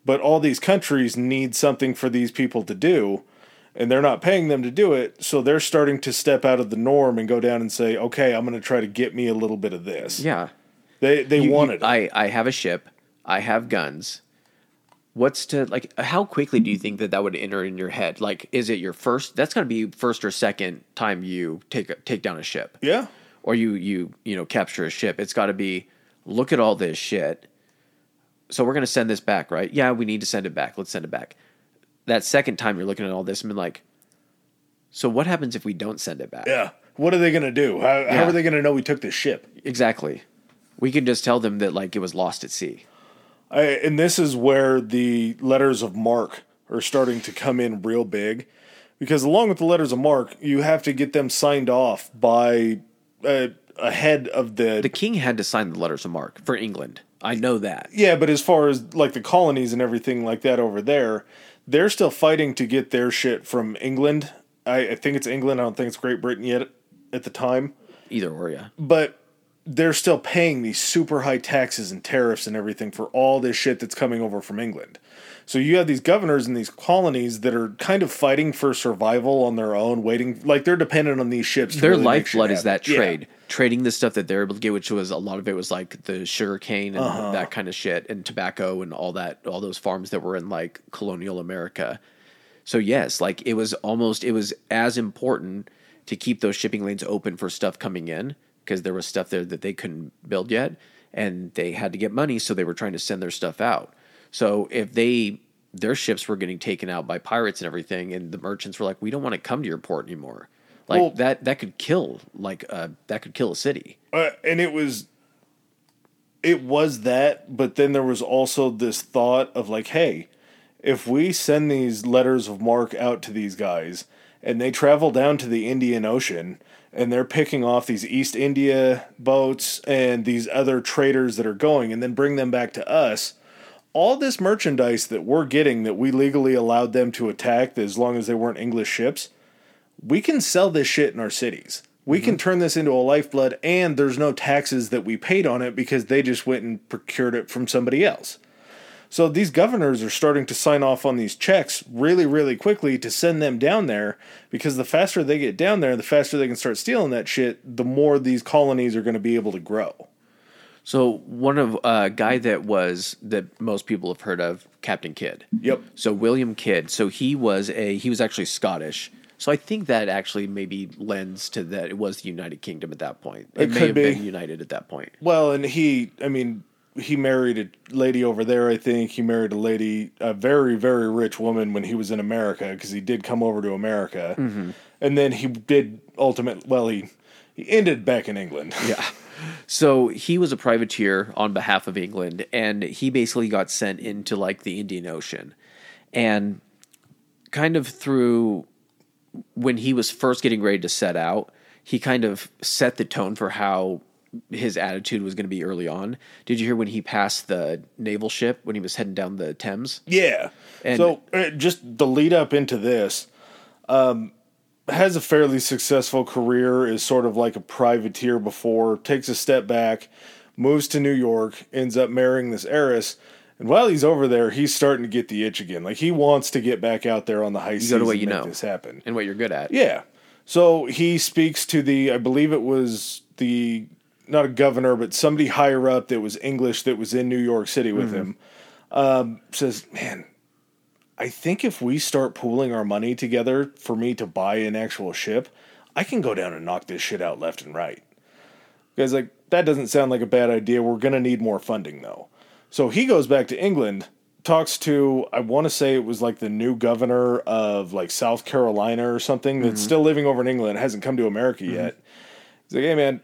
but all these countries need something for these people to do and they're not paying them to do it so they're starting to step out of the norm and go down and say okay i'm going to try to get me a little bit of this Yeah. they they You- you- wanted it. I, I have a ship. I have guns. What's to like? How quickly do you think that that would enter in your head? Like, is it your first? That's going to be first or second time you take a, take down a ship, yeah. or you you you know capture a ship. It's got to be look at all this shit. So we're going to send this back, right? Yeah, we need to send it back. Let's send it back. That second time you're looking at all this and been like, so what happens if we don't send it back? Yeah. What are they going to do? How, how are they going to know we took this ship? Exactly. We can just tell them that like it was lost at sea. I, and this is where the letters of marque are starting to come in real big because along with the letters of marque you have to get them signed off by uh, ahead of the, The king had to sign the letters of marque for England. I know that. yeah but as far as like the colonies and everything like that over there they're still fighting to get their shit from england I, I think it's england i don't think it's great britain yet at the time Either or, yeah. but they're still paying these super high taxes and tariffs and everything for all this shit that's coming over from England. So you have these governors in these colonies that are kind of fighting for survival on their own, waiting like they're dependent on these ships. Their really lifeblood is that Yeah. trade. Trading the stuff that they're able to get, which was a lot of it was like the sugar cane and Uh-huh. that kind of shit and tobacco and all that, all those farms that were in like colonial America. So yes, like it was almost, it was as important to keep those shipping lanes open for stuff coming in because there was stuff there that they couldn't build yet and they had to get money. So they were trying to send their stuff out. So if they, their ships were getting taken out by pirates and everything, and the merchants were like, "We don't want to come to your port anymore." Like Well- that, that could kill, like uh, that could kill a city. Uh, and it was it was that but then there was also this thought of like hey if we send these letters of marque out to these guys and they travel down to the indian ocean and they're picking off these east india boats and these other traders that are going and then bring them back to us all this merchandise that we're getting that we legally allowed them to attack as long as they weren't english ships we can sell this shit in our cities. We can mhm. turn this into a lifeblood, and there's no taxes that we paid on it because they just went and procured it from somebody else. So these governors are starting to sign off on these checks really, really quickly to send them down there because the faster they get down there, the faster they can start stealing that shit, the more these colonies are going to be able to grow. So one of a uh, guy that was that most people have heard of, Captain Kidd. Yep. So William Kidd. So he was a he was actually Scottish. So I think that actually maybe lends to that it was the United Kingdom at that point. It, It may have be. been united at that point. Well, and he, I mean, he married a lady over there, I think. He married a lady, a very, very rich woman when he was in America because he did come over to America. Mm-hmm. And then he did ultimate, well, he, he ended back in England. Yeah. So he was a privateer on behalf of England, and he basically got sent into like the Indian Ocean, and kind of through when he was first getting ready to set out, he kind of set the tone for how his attitude was going to be early on. Did you hear when he passed the naval ship when he was heading down the Thames? Yeah. And- so uh, just the lead up into this, um, has a fairly successful career, is sort of like a privateer before, takes a step back, moves to New York, ends up marrying this heiress. And while he's over there, he's starting to get the itch again. Like he wants to get back out there on the high seas go to what and you make know. this happen. And what you're good at. Yeah. So he speaks to the, I believe it was the, not a governor, but somebody higher up that was English that was in New York City with him. Um, says, man, I think if we start pooling our money together for me to buy an actual ship, I can go down and knock this shit out left and right. Guys, like, that doesn't sound like a bad idea. We're going to need more funding, though. So he goes back to England, talks to I want to say it was like the new governor of like South Carolina or something that's Mm-hmm. still living over in England, hasn't come to America yet. He's like, "Hey man,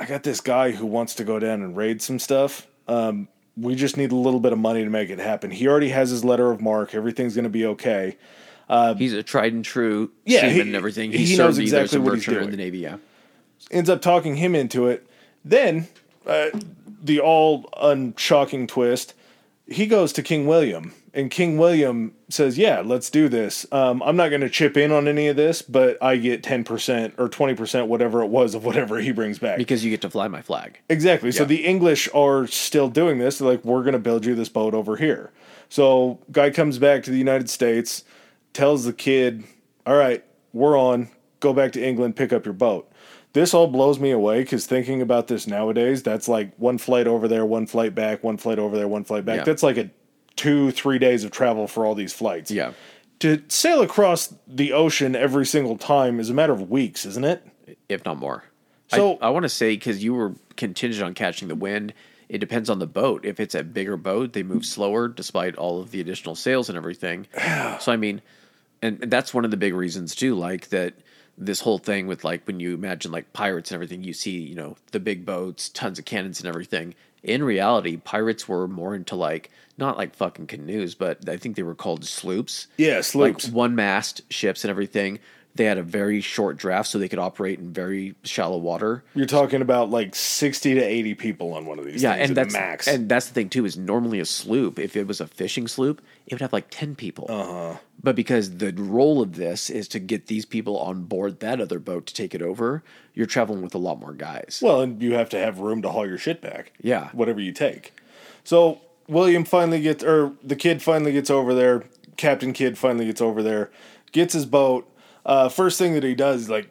I got this guy who wants to go down and raid some stuff. Um, we just need a little bit of money to make it happen. He already has his letter of marque. Everything's going to be okay." He's a tried and true Yeah, seaman he- and everything. he He, knows exactly what he's or in the Navy, yeah. ends up talking him into it. Then, uh, the all unshocking twist, he goes to King William, and King William says, "Yeah, let's do this. Um, I'm not going to chip in on any of this, but I get ten percent or twenty percent, whatever it was, of whatever he brings back." Because you get to fly my flag. Exactly. So the English are still doing this. They're like, we're going to build you this boat over here. So guy comes back to the United States, tells the Kidd, all right, we're on. Go back to England, pick up your boat. This all blows me away because thinking about this nowadays, that's like one flight over there, one flight back, one flight over there, one flight back. Yeah. That's like a two, three days of travel for all these flights. Yeah. To sail across the ocean every single time is a matter of weeks, isn't it? if not more. So- I, I want to say because you were contingent on catching the wind. It depends on the boat. If it's a bigger boat, they move slower despite all of the additional sails and everything. so I mean, and, and that's one of the big reasons too. Like that, this whole thing with like when you imagine like pirates and everything, you see you know the big boats, tons of cannons and everything. In reality, pirates were more into like not like fucking canoes, but I think they were called sloops Yeah, sloops. like one mast ships and everything. They had a very short draft, so they could operate in very shallow water. You're talking about like 60 to 80 people on one of these Yeah, and at that's max. and that's the thing too. Is normally a sloop, if it was a fishing sloop, it would have like ten people. Uh-huh. But because the role of this is to get these people on board that other boat to take it over, you're traveling with a lot more guys. well, and you have to have room to haul your shit back. Yeah. Whatever you take. So William finally gets, or the Kidd finally gets over there. Captain Kidd finally gets over there, gets his boat. Uh, first thing that he does is like,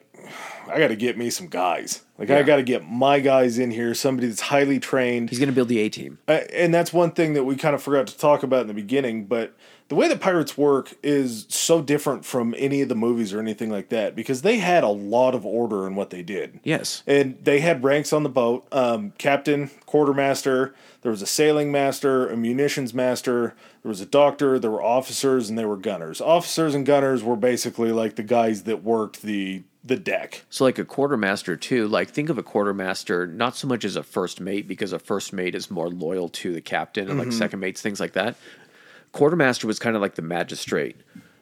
I got to get me some guys. Like, I got to get my guys in here, somebody that's highly trained. He's going to build the A team. Uh, and that's one thing that we kind of forgot to talk about in the beginning but the way that pirates work is so different from any of the movies or anything like that because they had a lot of order in what they did Yes. and they had ranks on the boat um, captain quartermaster there was a sailing master a munitions master there was a doctor there were officers and there were gunners officers and gunners were basically like the guys that worked the the deck So like a quartermaster too, like think of a quartermaster not so much as a first mate because a first mate is more loyal to the captain and like mm-hmm. second mates things like that. Quartermaster was kind of like the magistrate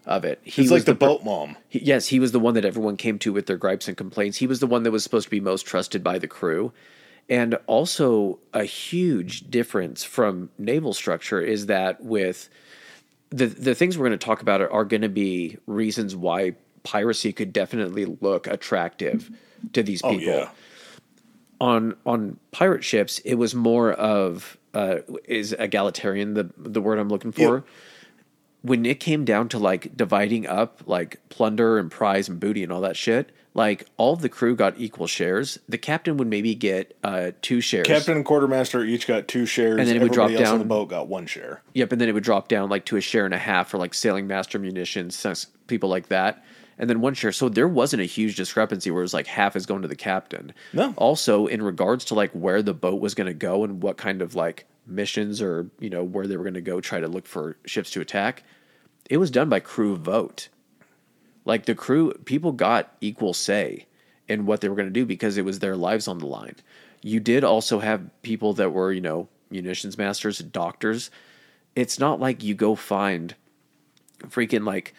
of it. He he's was like the, per- boat mom he- yes, he was the one that everyone came to with their gripes and complaints. He was the one that was supposed to be most trusted by the crew. And also a huge difference from naval structure is that with the the things we're going to talk about are, are going to be reasons why piracy could definitely look attractive to these oh people. yeah. On on pirate ships it was more of uh is egalitarian the the word i'm looking for? Yep. when it came down to like dividing up like plunder and prize and booty and all that shit like all of the crew got equal shares the captain would maybe get uh two shares Captain and quartermaster each got two shares, And then it would drop Everybody on down- the boat got one share. Yep, and then it would drop down like to a share and a half for like sailing master munitions, people like that, and then one share. So there wasn't a huge discrepancy where it was like half is going to the captain. No. Also, in regards to like where the boat was going to go and what kind of like missions or you know where they were going to go try to look for ships to attack, it was done by crew vote. Like the crew, people got equal say in what they were going to do because it was their lives on the line. You did also have people that were, you know, munitions masters, doctors. It's not like you go find freaking like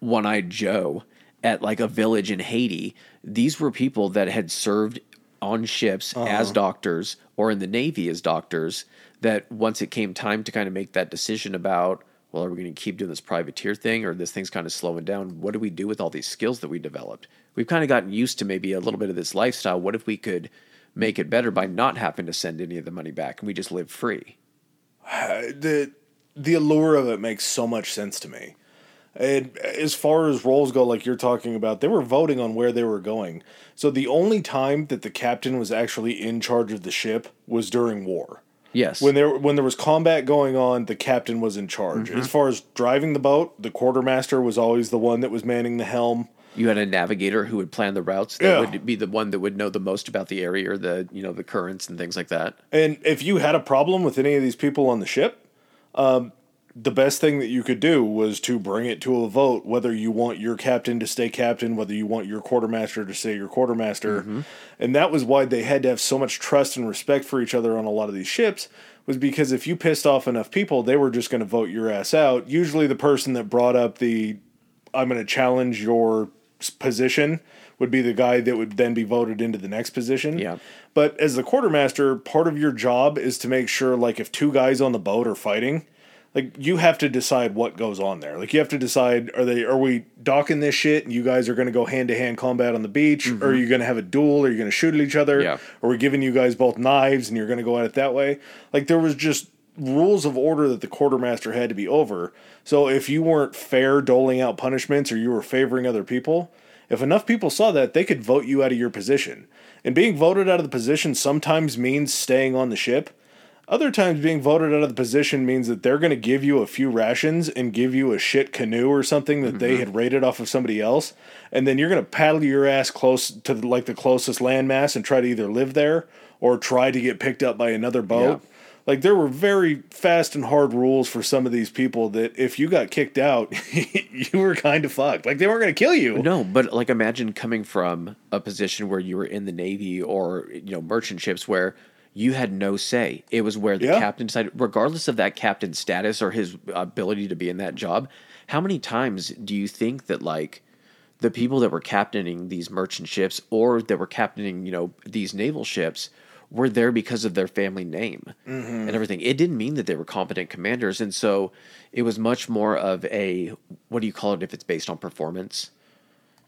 one eyed Joe at like a village in Haiti. These were people that had served on ships uh-huh. as doctors or in the Navy as doctors that once it came time to kind of make that decision about, well, are we going to keep doing this privateer thing or this thing's kind of slowing down? What do we do with all these skills that we developed? We've kind of gotten used to maybe a little bit of this lifestyle. What if we could make it better by not having to send any of the money back and we just live free? the the allure of it makes so much sense to me. And as far as roles go, like you're talking about, they were voting on where they were going. So the only time that the captain was actually in charge of the ship was during war. Yes. When there when there was combat going on, the captain was in charge. Mm-hmm. As far as driving the boat, the quartermaster was always the one that was manning the helm. you had a navigator who would plan the routes that Yeah. would be the one that would know the most about the area or the you know the currents and things like that And if you had a problem with any of these people on the ship, um, the best thing that you could do was to bring it to a vote whether you want your captain to stay captain, whether you want your quartermaster to stay your quartermaster. Mm-hmm. And that was why they had to have so much trust and respect for each other on a lot of these ships was because if you pissed off enough people, they were just going to vote your ass out. Usually the person that brought up the I'm going to challenge your position would be the guy that would then be voted into the next position. Yeah. But as the quartermaster, part of your job is to make sure like if two guys on the boat are fighting, like you have to decide what goes on there. Like you have to decide are they are we docking this shit and you guys are going to go hand to hand combat on the beach or are mm-hmm. you going to have a duel? Are you going to shoot at each other? Yeah. Are we giving you guys both knives and you're going to go at it that way? Like there was just rules of order that the quartermaster had to be over. So if you weren't fair doling out punishments or you were favoring other people, if enough people saw that, they could vote you out of your position. And being voted out of the position sometimes means staying on the ship. Other times, being voted out of the position means that they're going to give you a few rations and give you a shit canoe or something that they mm-hmm. had raided off of somebody else, and then you're going to paddle your ass close to the, like the closest landmass and try to either live there or try to get picked up by another boat. Yeah. Like there were very fast and hard rules for some of these people that if you got kicked out, you were kind of fucked. Like they weren't going to kill you. No, but like imagine coming from a position where you were in the Navy or you know merchant ships where you had no say. It was where the Yeah. captain decided, regardless of that captain's status or his ability to be in that job. How many times do you think that like the people that were captaining these merchant ships or that were captaining you know these naval ships were there because of their family name and everything? It didn't mean that they were competent commanders, and so it was much more of a what do you call it if it's based on performance?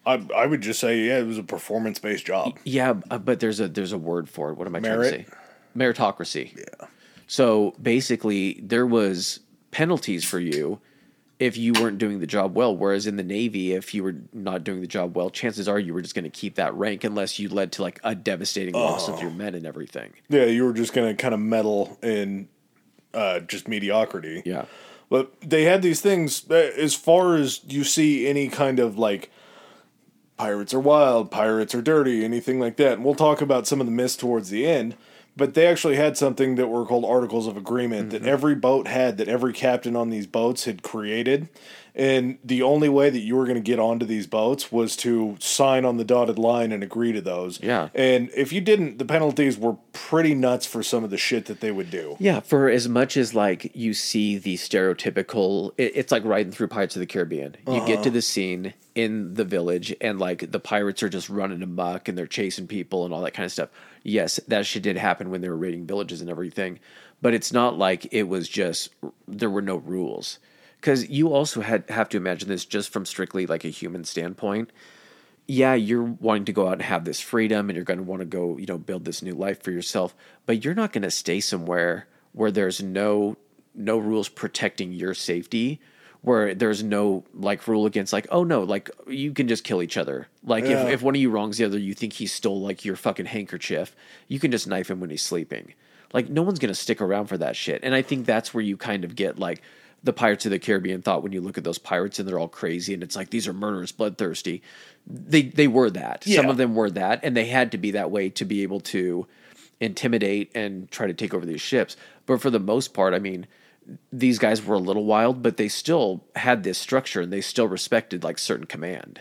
I, I would just say, yeah, it was a performance based job. Yeah, uh, but there's a there's a word for it. What am I Merit? trying to say? Meritocracy. Yeah. So basically, there was penalties for you if you weren't doing the job well. Whereas in the Navy, if you were not doing the job well, chances are you were just going to keep that rank unless you led to like a devastating loss of your men and everything. Yeah, you were just going to kind of meddle in uh, just mediocrity. Yeah. But they had these things uh, as far as you see any kind of like pirates are wild, pirates are dirty, anything like that. And we'll talk about some of the myths towards the end. But they actually had something that were called articles of agreement that mm-hmm. every boat had, that every captain on these boats had created. And the only way that you were going to get onto these boats was to sign on the dotted line and agree to those. Yeah. And if you didn't, the penalties were pretty nuts for some of the shit that they would do. Yeah, for as much as like you see the stereotypical, it, it's like riding through Pirates of the Caribbean. You get to uh-huh. the scene in the village, and like the pirates are just running amok and they're chasing people and all that kind of stuff. Yes, that shit did happen when they were raiding villages and everything, but it's not like it was just there were no rules. Because you also had have to imagine this just from strictly like a human standpoint yeah, you're wanting to go out and have this freedom and you're going to want to go, you know, build this new life for yourself, but you're not going to stay somewhere where there's no no rules protecting your safety, where there's no like rule against like, oh no, like you can just kill each other. Like Yeah. if, if one of you wrongs the other, you think he stole like your fucking handkerchief, you can just knife him when he's sleeping. Like no one's to stick around for that shit. And I think that's where you kind of get like the Pirates of the Caribbean thought when you look at those pirates and they're all crazy and it's like these are murderous, bloodthirsty. They they were that. Some of them were that, and they had to be that way to be able to intimidate and try to take over these ships. But for the most part, I mean, these guys were a little wild, but they still had this structure and they still respected like certain command.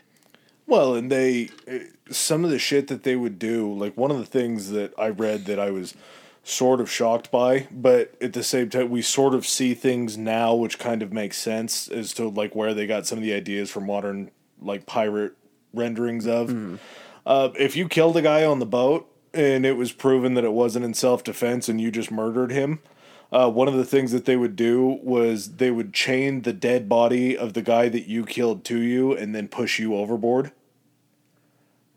Well, and they eh, some of the shit that they would do, like one of the things that I read that I was sort of shocked by, but at the same time we sort of see things now which kind of makes sense as to like where they got some of the ideas for modern like pirate renderings of. Uh, if you killed a guy on the boat and it was proven that it wasn't in self defense and you just murdered him, uh, one of the things that they would do was they would chain the dead body of the guy that you killed to you and then push you overboard.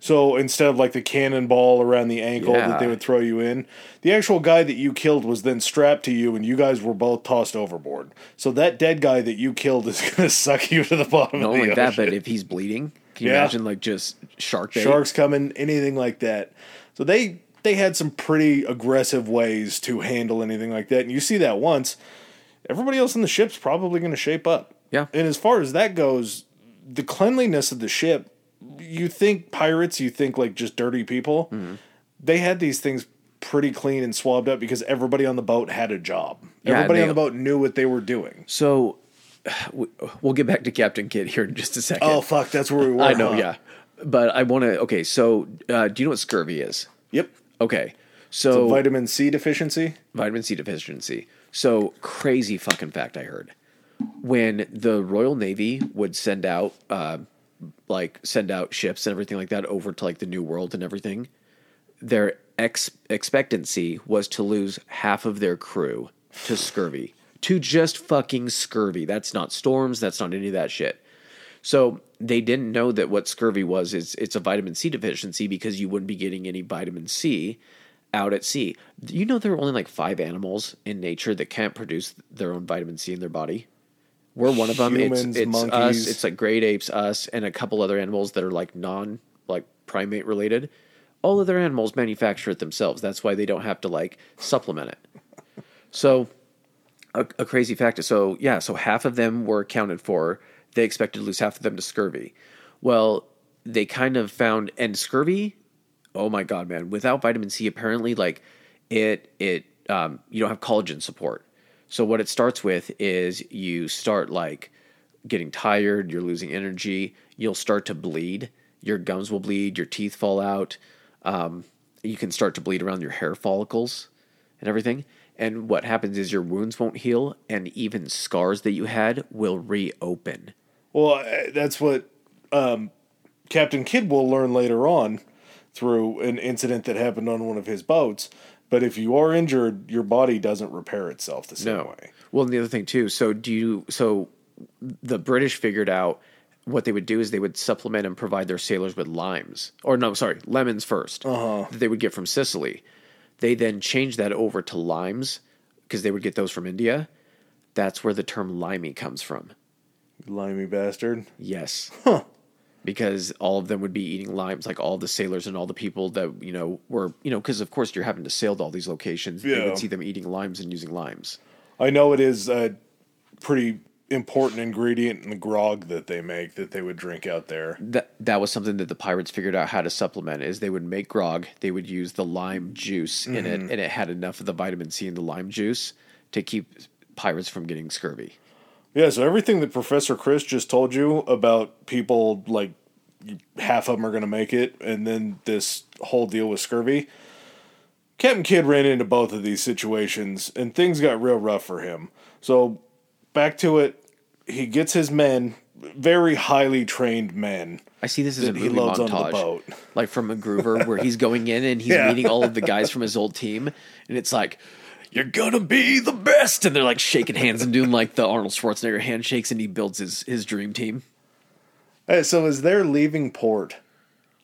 So instead of like the cannonball around the ankle that they would throw you in, the actual guy that you killed was then strapped to you and you guys were both tossed overboard. So that dead guy that you killed is going to suck you to the bottom Not of the only that, but if he's bleeding, can you Yeah. imagine like just shark bait? sharks coming, anything like that. So they they had some pretty aggressive ways to handle anything like that. And you see that once, everybody else in the ship's probably going to shape up. Yeah. And as far as that goes, the cleanliness of the ship, you think pirates, you think like just dirty people. Mm-hmm. They had these things pretty clean and swabbed up because everybody on the boat had a job. Yeah, Everybody they- on the boat knew what they were doing. So we- we'll get back to Captain Kidd here in just a second. Oh fuck, that's where we were. I know, huh? yeah. But I want to. Okay, so uh, do you know what scurvy is? Yep. Okay, so Vitamin C deficiency. vitamin C deficiency. So crazy fucking fact I heard. When the Royal Navy would send out uh, like send out ships and everything like that over to like the New World and everything, their ex- expectancy was to lose half of their crew to scurvy. To just fucking scurvy. That's not storms, that's not any of that shit. So they didn't know that what scurvy was is it's a vitamin C deficiency because you wouldn't be getting any vitamin C out at sea. You know there are only like five animals in nature that can't produce their own vitamin C in their body. We're one of them. Humans, it's it's us. monkeys. It's like great apes, us, and a couple other animals that are like non like primate related. All other animals manufacture it themselves. That's why they don't have to like supplement it. So a, a crazy fact. So yeah, so half of them were accounted for. They expected to lose half of them to scurvy. Well, they kind of found and scurvy. Oh my god, man! Without vitamin C, apparently, like it it um, you don't have collagen support. So what it starts with is you start like getting tired. You're losing energy. You'll start to bleed. Your gums will bleed. Your teeth fall out. Um, you can start to bleed around your hair follicles and everything. And what happens is your wounds won't heal, and even scars that you had will reopen. Well, uh, that's what um, Captain Kidd will learn later on through an incident that happened on one of his boats. But if you are injured, your body doesn't repair itself the same No. way. Well, and the other thing too. So do you? So the British figured out what they would do is they would supplement and provide their sailors with limes, or no, sorry, lemons 1st that they would get from Sicily. They then changed that over to limes because they would get those from India. That's where the term limey comes from. Limey bastard. Yes. Huh. Because all of them would be eating limes, like all the sailors and all the people that, you know, were, you know, because of course you're having to sail to all these locations. Yeah. would see them eating limes and using limes. I know it is a pretty important ingredient in the grog that they make that they would drink out there. That that was something that the pirates figured out how to supplement is they would make grog, they would use the lime juice in it, mm-hmm. and it had enough of the vitamin C in the lime juice to keep pirates from getting scurvy. Yeah, so everything that Professor Chris just told you about people, like half of them are going to make it, and then this whole deal with scurvy. Captain Kidd ran into both of these situations, and things got real rough for him. So, back to it, he gets his men, very highly trained men. I see this as a movie loads onto the montage, boat. like from MacGruber, where he's going in and he's Yeah. meeting all of the guys from his old team, and it's like, "You're gonna be the best," and they're like shaking hands and doing like the Arnold Schwarzenegger handshakes, and he builds his his dream team. Hey, so as they're leaving port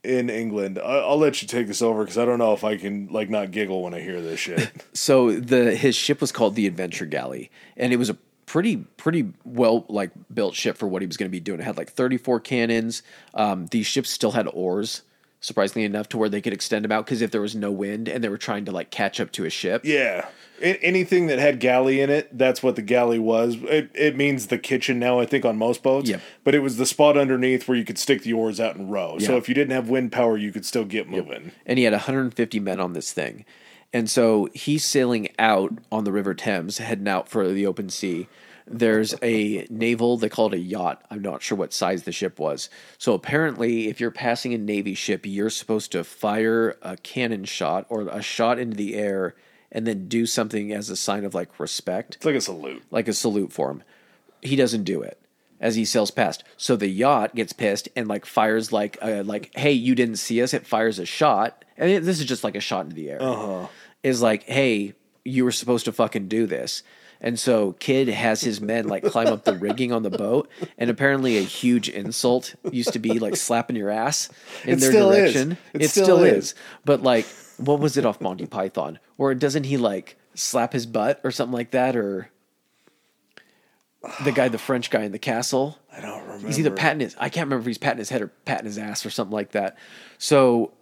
in England, I- I'll let you take this over because I don't know if I can like not giggle when I hear this shit. So the his ship was called the Adventure Galley, and it was a pretty pretty well like built ship for what he was going to be doing. It had like 34 cannons. Um, these ships still had oars, surprisingly enough, to where they could extend them out because if there was no wind and they were trying to like catch up to a ship, Yeah. A- anything that had galley in it, that's what the galley was. It, it means the kitchen now, I think, on most boats. Yep. But it was the spot underneath where you could stick the oars out and row. So if you didn't have wind power, you could still get moving. and he had 150 men on this thing. And so he's sailing out on the River Thames, heading out for the open sea. There's a naval, they call it a yacht. I'm not sure what size the ship was. So apparently, if you're passing a Navy ship, you're supposed to fire a cannon shot or a shot into the air and then do something as a sign of like respect It's like a salute. like a salute for him. He doesn't do it as he sails past. So the yacht gets pissed and like fires like uh, like hey you didn't see us. It fires a shot and it, this is just like a shot into the air. Uh-huh. Is like hey you were supposed to fucking do this. And so Kidd has his men like climb up the rigging on the boat, and apparently a huge insult used to be like slapping your ass in It their still is. direction. It It, still still, is. is. But like, what was it off Monty Python? Or doesn't he like slap his butt or something like that? Or the guy, the French guy in the castle? I don't remember. He's either patting his, I can't remember if he's patting his head or patting his ass or something like that. So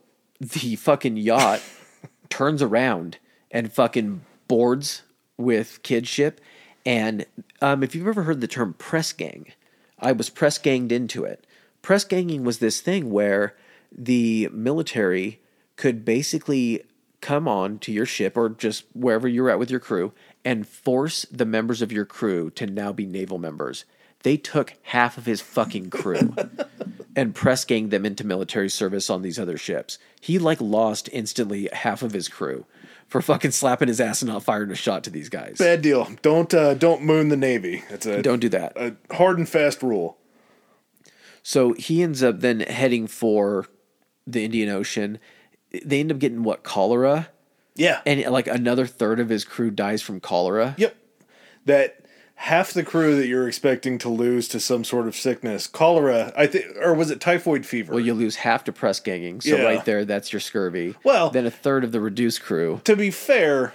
the fucking yacht turns around and fucking boards with Kidd ship. And um, if you've ever heard the term press gang, I was press ganged into it. Press ganging was this thing where the military could basically come on to your ship or just wherever you're at with your crew and force the members of your crew to now be naval members. They took half of his fucking crew and press ganged them into military service on these other ships. He like lost instantly half of his crew for fucking slapping his ass and not firing a shot to these guys. Bad deal. Don't uh, don't moon the Navy. It's a Don't do that. a hard and fast rule. So he ends up then heading for the Indian Ocean. They end up getting what cholera, Yeah. and like another third of his crew dies from cholera. Yep. That half the crew that you're expecting to lose to some sort of sickness, cholera, I think, or was it typhoid fever? Well, you lose half to press ganging, so Yeah. right there, that's your scurvy. Well- then a third of the reduced crew. to be fair,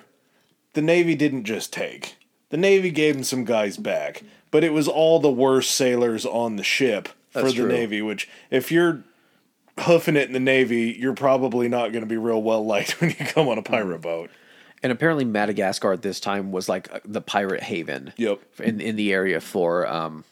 the Navy didn't just take. The Navy gave them some guys back, but it was all the worst sailors on the ship for the true. Navy. Which, if you're hoofing it in the Navy, you're probably not going to be real well liked when you come on a pirate boat. And apparently, Madagascar at this time was like uh, the pirate haven. Yep. In in the area for um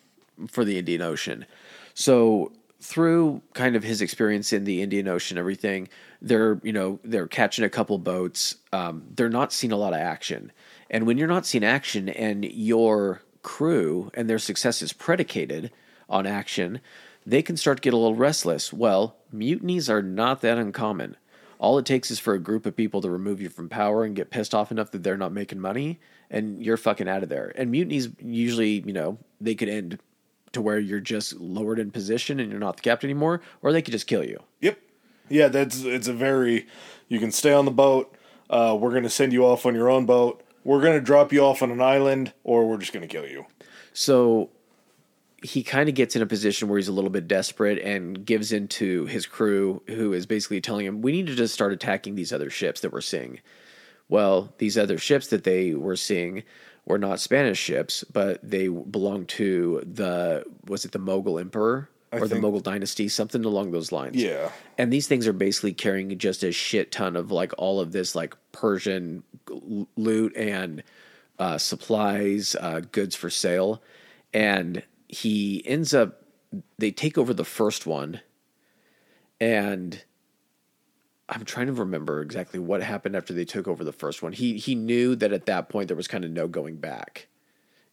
for the Indian Ocean. So through kind of his experience in the Indian Ocean, everything they're you know they're catching a couple boats. Um, they're not seeing a lot of action, and when you're not seeing action, and your crew and their success is predicated on action, they can start to get a little restless. Well, mutinies are not that uncommon. All it takes is for a group of people to remove you from power and get pissed off enough that they're not making money, and you're fucking out of there. And mutinies usually, you know, they could end to where you're just lowered in position and you're not the captain anymore, or they could just kill you. Yep. Yeah, that's it's a very. You can stay on the boat. Uh, we're going to send you off on your own boat. We're going to drop you off on an island, or we're just going to kill you. So he kind of gets in a position where he's a little bit desperate and gives in to his crew, who is basically telling him, We need to just start attacking these other ships that we're seeing. Well, these other ships that they were seeing were not Spanish ships, but they belonged to the, was it the Mughal Emperor or the think- Mughal Dynasty? Something along those lines. Yeah. And these things are basically carrying just a shit ton of like all of this like Persian loot and uh, supplies, uh, goods for sale. And he ends up, they take over the first one. And I'm trying to remember exactly what happened after they took over the first one. He he knew that at that point there was kind of no going back.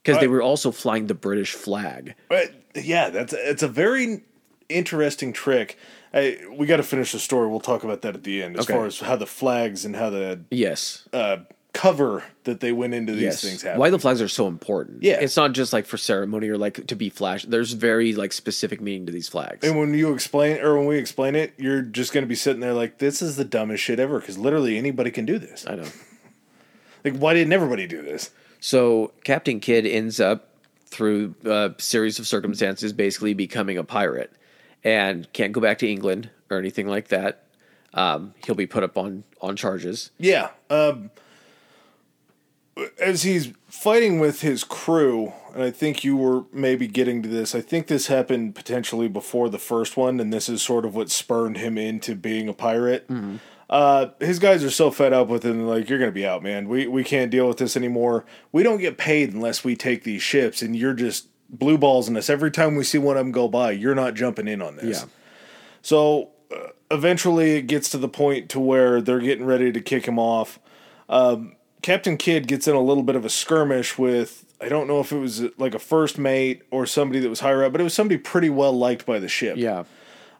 Because they were also flying the British flag. But yeah, that's it's a very interesting trick. I, we got to finish the story. We'll talk about that at the end, as Okay. far as how the flags and how the Yes. uh, cover that they went into these yes. things happen. Why the flags are so important. Yeah. It's not just like for ceremony or like to be flashed. There's very like specific meaning to these flags. and when you explain or when we explain it, you're just going to be sitting there like, "This is the dumbest shit ever," because literally anybody can do this. I know. Like, why didn't everybody do this? So Captain Kidd ends up through a series of circumstances basically becoming a pirate and can't go back to England or anything like that. Um, he'll be put up on on charges. Yeah. Um, as he's fighting with his crew, and I think you were maybe getting to this, I think this happened potentially before the first one, and this is sort of what spurred him into being a pirate. Uh, his guys are so fed up with him, like, you're going to be out, man. We, we can't deal with this anymore. We don't get paid unless we take these ships, and you're just blue balls in us. Every time we see one of them go by, you're not jumping in on this. Yeah. So uh, eventually it gets to the point to where they're getting ready to kick him off. Um, Captain Kidd gets in a little bit of a skirmish with I don't know if it was like a first mate or somebody that was higher up, but it was somebody pretty well liked by the ship. Yeah.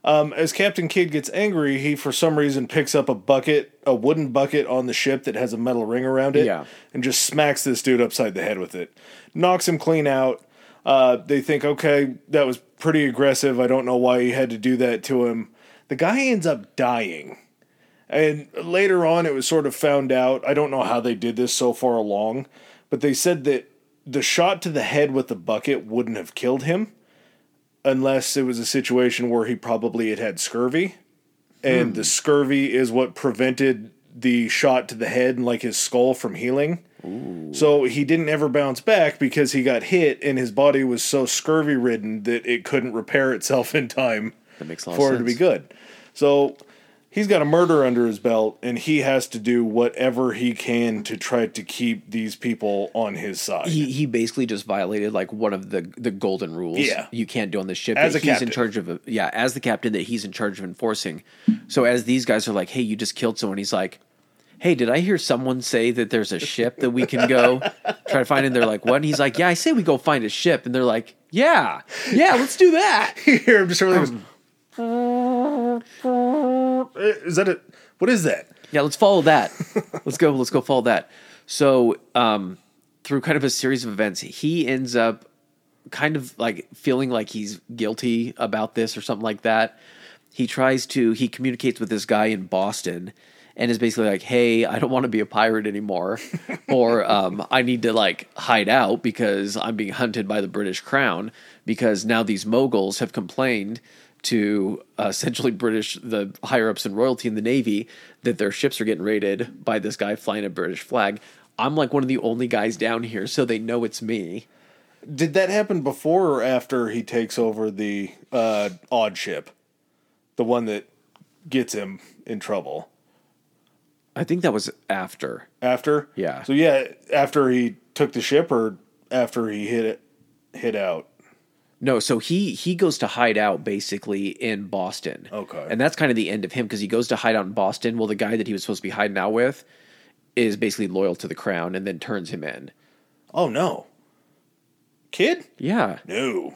Um, as Captain Kidd gets angry, he for some reason picks up a bucket, a wooden bucket on the ship that has a metal ring around it, Yeah. and just smacks this dude upside the head with it. Knocks him clean out. Uh, they think, okay, that was pretty aggressive. I don't know why he had to do that to him. The guy ends up dying. And later on, it was sort of found out. I don't know how they did this so far along, but they said that the shot to the head with the bucket wouldn't have killed him unless it was a situation where he probably had had scurvy. And hmm. the scurvy is what prevented the shot to the head and like his skull from healing. So he didn't ever bounce back because he got hit and his body was so scurvy ridden that it couldn't repair itself in time That makes a lot for it to be good. So he's got a murder under his belt and he has to do whatever he can to try to keep these people on his side. He he basically just violated like one of the the golden rules. Yeah. You can't do on the ship As that a he's captain. in charge of yeah, as the captain that he's in charge of enforcing. So as these guys are like, "Hey, you just killed someone." He's like, hey, did I hear someone say that there's a ship that we can go try to find? And they're like, what? And he's like, yeah, I say we go find a ship. And they're like, yeah, yeah, let's do that. You um, hear him just really goes, Is that it? What is that? Yeah, let's follow that. let's go. Let's go follow that. So, um, through kind of a series of events, he ends up kind of like feeling like he's guilty about this or something like that. He tries to. He communicates with this guy in Boston, and is basically like, "Hey, I don't want to be a pirate anymore, or um, I need to like hide out because I'm being hunted by the British Crown because now these Mughals have complained." To uh, essentially British, the higher ups in royalty in the Navy, that their ships are getting raided by this guy flying a British flag. I'm like one of the only guys down here, so they know it's me. Did that happen before or after he takes over the uh, odd ship? The one that gets him in trouble. I think that was after. After? Yeah. So yeah, after he took the ship or after he hit it hit out. No, so he he goes to hide out basically in Boston. Okay. And that's kind of the end of him because he goes to hide out in Boston. Well, the guy that he was supposed to be hiding out with is basically loyal to the crown and then turns him in. Oh no. Kidd? Yeah. No.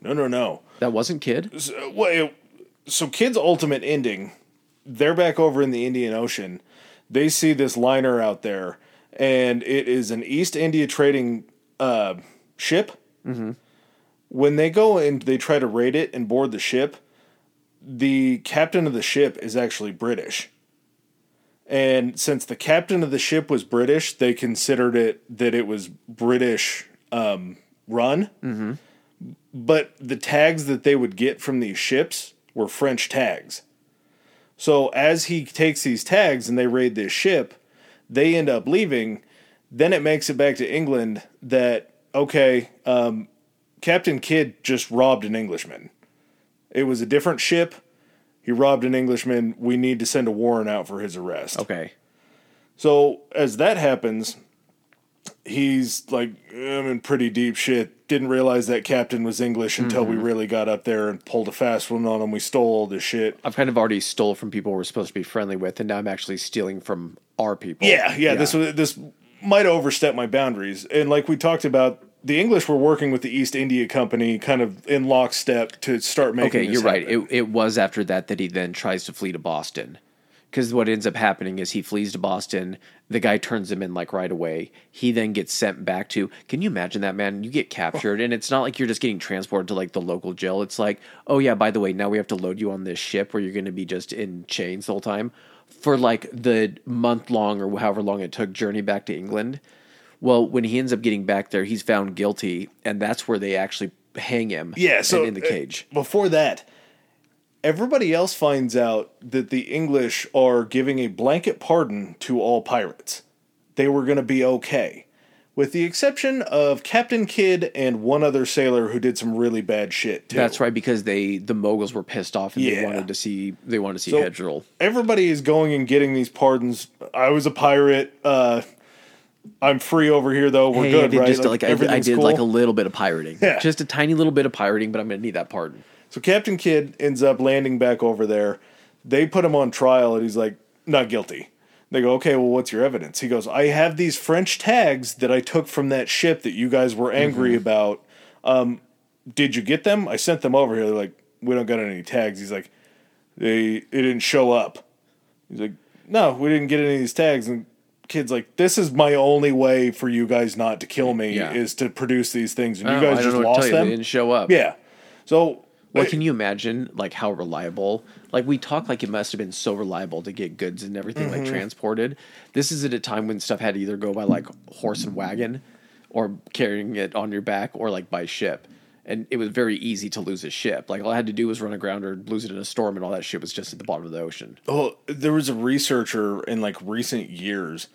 No, no, no. That wasn't Kidd? So, well, it- so Kidd's ultimate ending, they're back over in the Indian Ocean. They see this liner out there, and it is an East India trading uh, ship. Mm-hmm. When they go and they try to raid it and board the ship, the captain of the ship is actually British. And since the captain of the ship was British, they considered it that it was British um, run. Mm-hmm. But the tags that they would get from these ships were French tags. So as he takes these tags and they raid this ship, they end up leaving. Then it makes it back to England that, okay, um, Captain Kidd just robbed an Englishman. It was a different ship. He robbed an Englishman. We need to send a warrant out for his arrest. Okay. So as that happens, he's like, I'm in pretty deep shit. Didn't realize that captain was English until we mm-hmm. really got up there and pulled a fast one on him. We stole all this shit. I've kind of already stole from people we're supposed to be friendly with, and now I'm actually stealing from our people. Yeah, yeah. This was this might overstep my boundaries. And like we talked about, the English were working with the East India Company, kind of in lockstep to start making. Okay, you're right. It, it was after that that he then tries to flee to Boston. Because what ends up happening is he flees to Boston. The guy turns him in like right away. He then gets sent back to. Can you imagine that, man? You get captured, and it's not like you're just getting transported to like the local jail. It's like, oh yeah, by the way, now we have to load you on this ship where you're going to be just in chains the whole time for like the month long or however long it took journey back to England. Well, when he ends up getting back there, he's found guilty, and that's where they actually hang him. Yeah, so in the uh, cage. before that, everybody else finds out that the English are giving a blanket pardon to all pirates. They were going to be okay, with the exception of Captain Kidd and one other sailor who did some really bad shit too. That's right, because they the Mughals were pissed off and they wanted to see they wanted to see So- Hedgerel. Everybody is going and getting these pardons. I was a pirate. Uh, I'm free over here though. We're Hey, good, I did right? just like, I, did- I did cool? like a little bit of pirating, Yeah. just a tiny little bit of pirating, but I'm gonna need that pardon. So Captain Kidd ends up landing back over there. They put him on trial, and he's like, not guilty. They go, okay, well, what's your evidence? He goes, I have these French tags that I took from that ship that you guys were angry Mm-hmm. about. Um, did you get them? I sent them over here. They're like, we don't got any tags. He's like, they it didn't show up. He's like, no, we didn't get any of these tags. And Kidd's like, this is my only way for you guys not to kill me Yeah. is to produce these things. And you guys just know what to lost them. They didn't show up. Yeah. So Well, can you imagine like how reliable? Like we talk like it must have been so reliable to get goods and everything Mm-hmm. like transported. This is at a time when stuff had to either go by like horse and wagon, or carrying it on your back, or like by ship. And it was very easy to lose a ship. Like all I had to do was run aground or lose it in a storm, and all that shit was just at the bottom of the ocean. Oh, there was a researcher in like recent years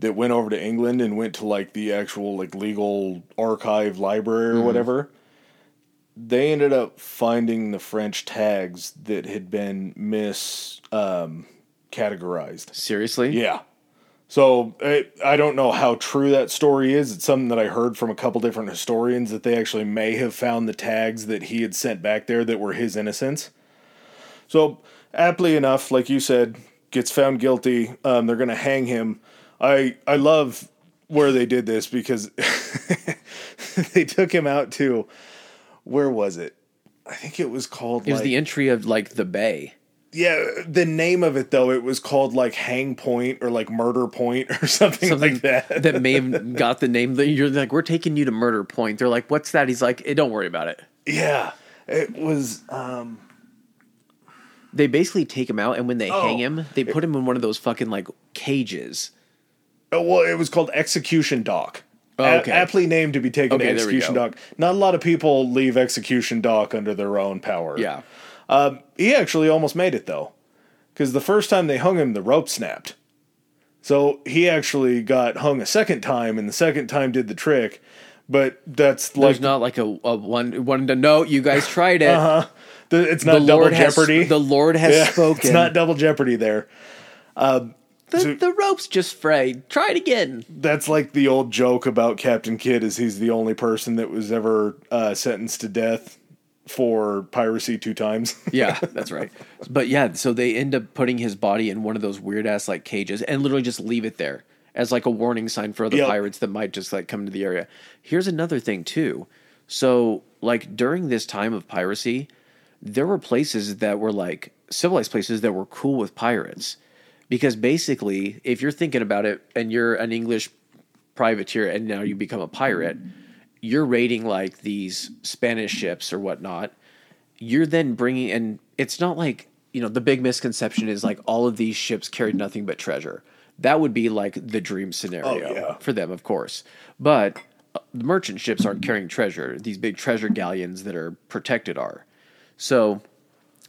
that went over to England and went to like the actual like legal archive library or whatever. They ended up finding the French tags that had been mis um, categorized. Seriously? Yeah. So I, I don't know how true that story is. It's something that I heard from a couple different historians that they actually may have found the tags that he had sent back there that were his innocence. So aptly enough, like you said, gets found guilty. Um, they're going to hang him. I I love where they did this because they took him out to where was it? I think it was called It was like, the entry of like the bay. Yeah the name of it though it was called like Hang Point or like Murder Point or something, Something like that. that may have got the name that you're like, we're taking you to murder point. They're like, what's that? He's like, eh, don't worry about it. yeah, it was. Um, They basically take him out, and when they Oh. hang him, they put him in one of those fucking like cages. oh, well, it was called Execution Dock. Oh, okay. aptly named to be taken Okay, to Execution. Dock. Not a lot of people leave Execution Dock under their own power. Yeah. He actually almost made it though, because the first time they hung him, the rope snapped. So he actually got hung a second time, and the second time did the trick. But that's like There's not like a, a one one to no, you guys tried it. uh-huh. the, it's The not double Lord has jeopardy. the Lord has Yeah, spoken. It's not double jeopardy there. the, the rope's just frayed. Try it again. That's like the old joke about Captain Kidd, is he's the only person that was ever uh, sentenced to death for piracy two times. Yeah, that's right. But yeah, so they end up putting his body in one of those weird ass like cages and literally just leave it there as like a warning sign for other Yep. pirates that might just like come to the area. Here's another thing too. So like during this time of piracy, there were places that were like civilized places that were cool with pirates. Because basically, if you're thinking about it and you're an English privateer and now you become a pirate, you're raiding like these Spanish ships or whatnot. You're then bringing, and it's not like, you know, the big misconception is like all of these ships carried nothing but treasure. That would be like the dream scenario Oh, yeah. for them, of course. But uh, the merchant ships aren't carrying treasure. These big treasure galleons that are protected are. So,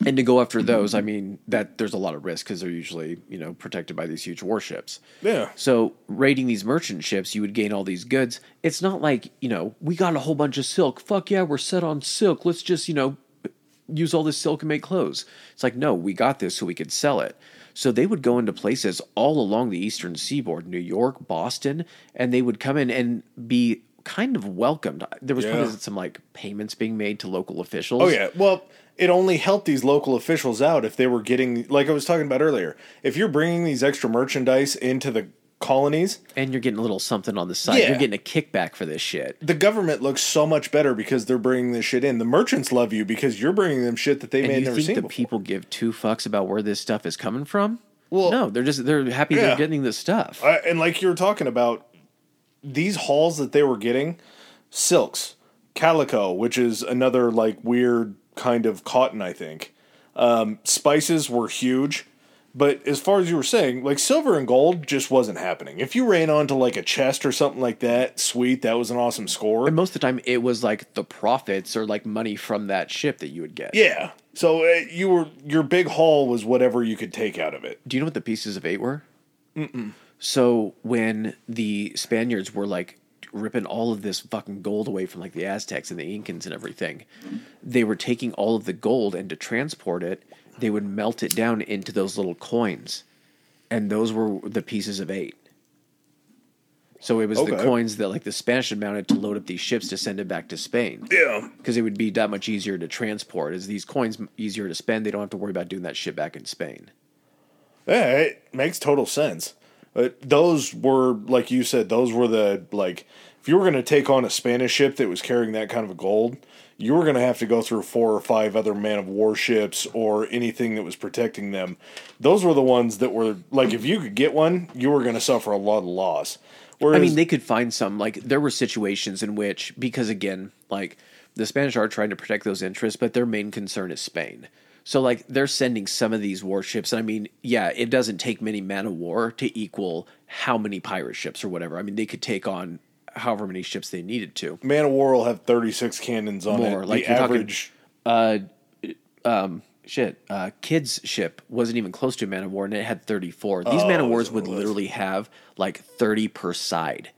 and to go after those, I mean, that there's a lot of risk because they're usually, you know, protected by these huge warships. yeah. So raiding these merchant ships, you would gain all these goods. It's not like, you know, we got a whole bunch of silk. Fuck yeah, we're set on silk. Let's just, you know, use all this silk and make clothes. It's like, no, we got this so we could sell it. So they would go into places all along the eastern seaboard, New York, Boston, and they would come in and be kind of welcomed. There was Yeah. probably some like payments being made to local officials. Oh yeah. Well, it only helped these local officials out if they were getting, like I was talking about earlier, if you're bringing these extra merchandise into the colonies, And you're getting a little something on the side. Yeah. You're getting a kickback for this shit. the government looks so much better because they're bringing this shit in. The merchants love you because you're bringing them shit that they may And have you never think seen the before. people give two fucks about where this stuff is coming from? Well- no, they're just they're happy Yeah. they're getting this stuff. I, and like you were talking about, these hauls that they were getting, silks, calico, which is another like weird kind of cotton, I think. Um, spices were huge, but as far as you were saying, like silver and gold just wasn't happening. If you ran onto like a chest or something like that, sweet, that was an awesome score. and most of the time, it was like the profits or like money from that ship that you would get. Yeah. So uh, you were your big haul was whatever you could take out of it. Do you know what the pieces of eight were? Mm-mm. So when the Spaniards were like ripping all of this fucking gold away from like the Aztecs and the Incans and everything, they were taking all of the gold and to transport it, they would melt it down into those little coins, and those were the pieces of eight. So it was the coins that like the Spanish had mounted to load up these ships to send it back to Spain Yeah. because it would be that much easier to transport. As these coins easier to spend, they don't have to worry about doing that shit back in Spain. Yeah, it makes total sense. But those were, like you said, those were the like. If you were going to take on a Spanish ship that was carrying that kind of gold, you were going to have to go through four or five other man of war ships or anything that was protecting them. Those were the ones that were like, if you could get one, you were going to suffer a lot of loss. Whereas, I mean, they could find some. Like there were situations in which, because again, like the Spanish are trying to protect those interests, but their main concern is Spain. So like they're sending some of these warships, and I mean, yeah, it doesn't take many man of war to equal how many pirate ships or whatever. I mean, they could take on however many ships they needed to. man of war will have thirty six cannons on More, it. like the you're talking- average. Shit, uh, Kidd's ship wasn't even close to a man of war, and it had thirty four. These man of Oh, wars would literally have like thirty per side.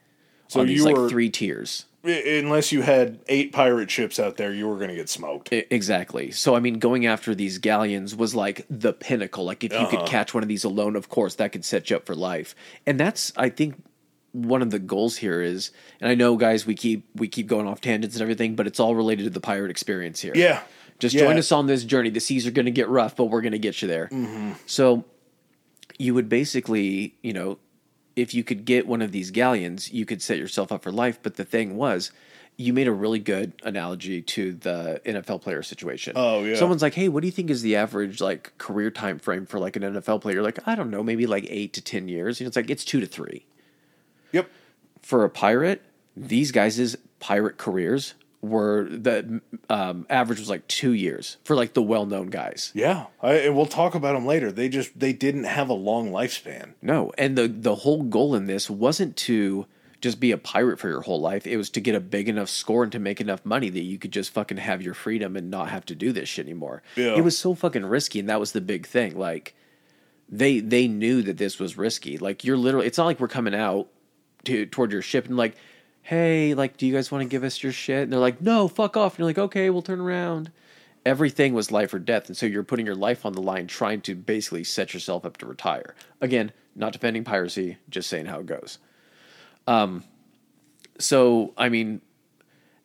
So on these you like were- three tiers. Unless you had eight pirate ships out there, you were going to get smoked. Exactly. So I mean, going after these galleons was like the pinnacle. Like if you Uh-huh. could catch one of these alone, of course, that could set you up for life. And that's, I think, one of the goals here is. And I know, guys, we keep we keep going off tangents and everything, but it's all related to the pirate experience here. Yeah. Just Yeah. join us on this journey. The seas are going to get rough, but we're going to get you there. Mm-hmm. So you would basically, you know, if you could get one of these galleons, you could set yourself up for life. But the thing was, you made a really good analogy to the NFL player situation. Oh, yeah. Someone's like, "Hey, what do you think is the average like career time frame for like an NFL player?" You're like, I don't know, maybe like eight to ten years. You know, it's like it's two to three. Yep. For a pirate, these guys' pirate careers were the um, average was like two years for like the well-known guys. Yeah, I, and we'll talk about them later. They just they didn't have a long lifespan. No, and the the whole goal in this wasn't to just be a pirate for your whole life. It was to get a big enough score and to make enough money that you could just fucking have your freedom and not have to do this shit anymore. Yeah. It was so fucking risky, and that was the big thing. Like they they knew that this was risky. Like you're literally, it's not like we're coming out to toward your ship and like, hey, like, do you guys want to give us your shit? And they're like, no, fuck off. And you're like, okay, we'll turn around. Everything was life or death, and so you're putting your life on the line, trying to basically set yourself up to retire. Again, not defending piracy, just saying how it goes. Um, so I mean,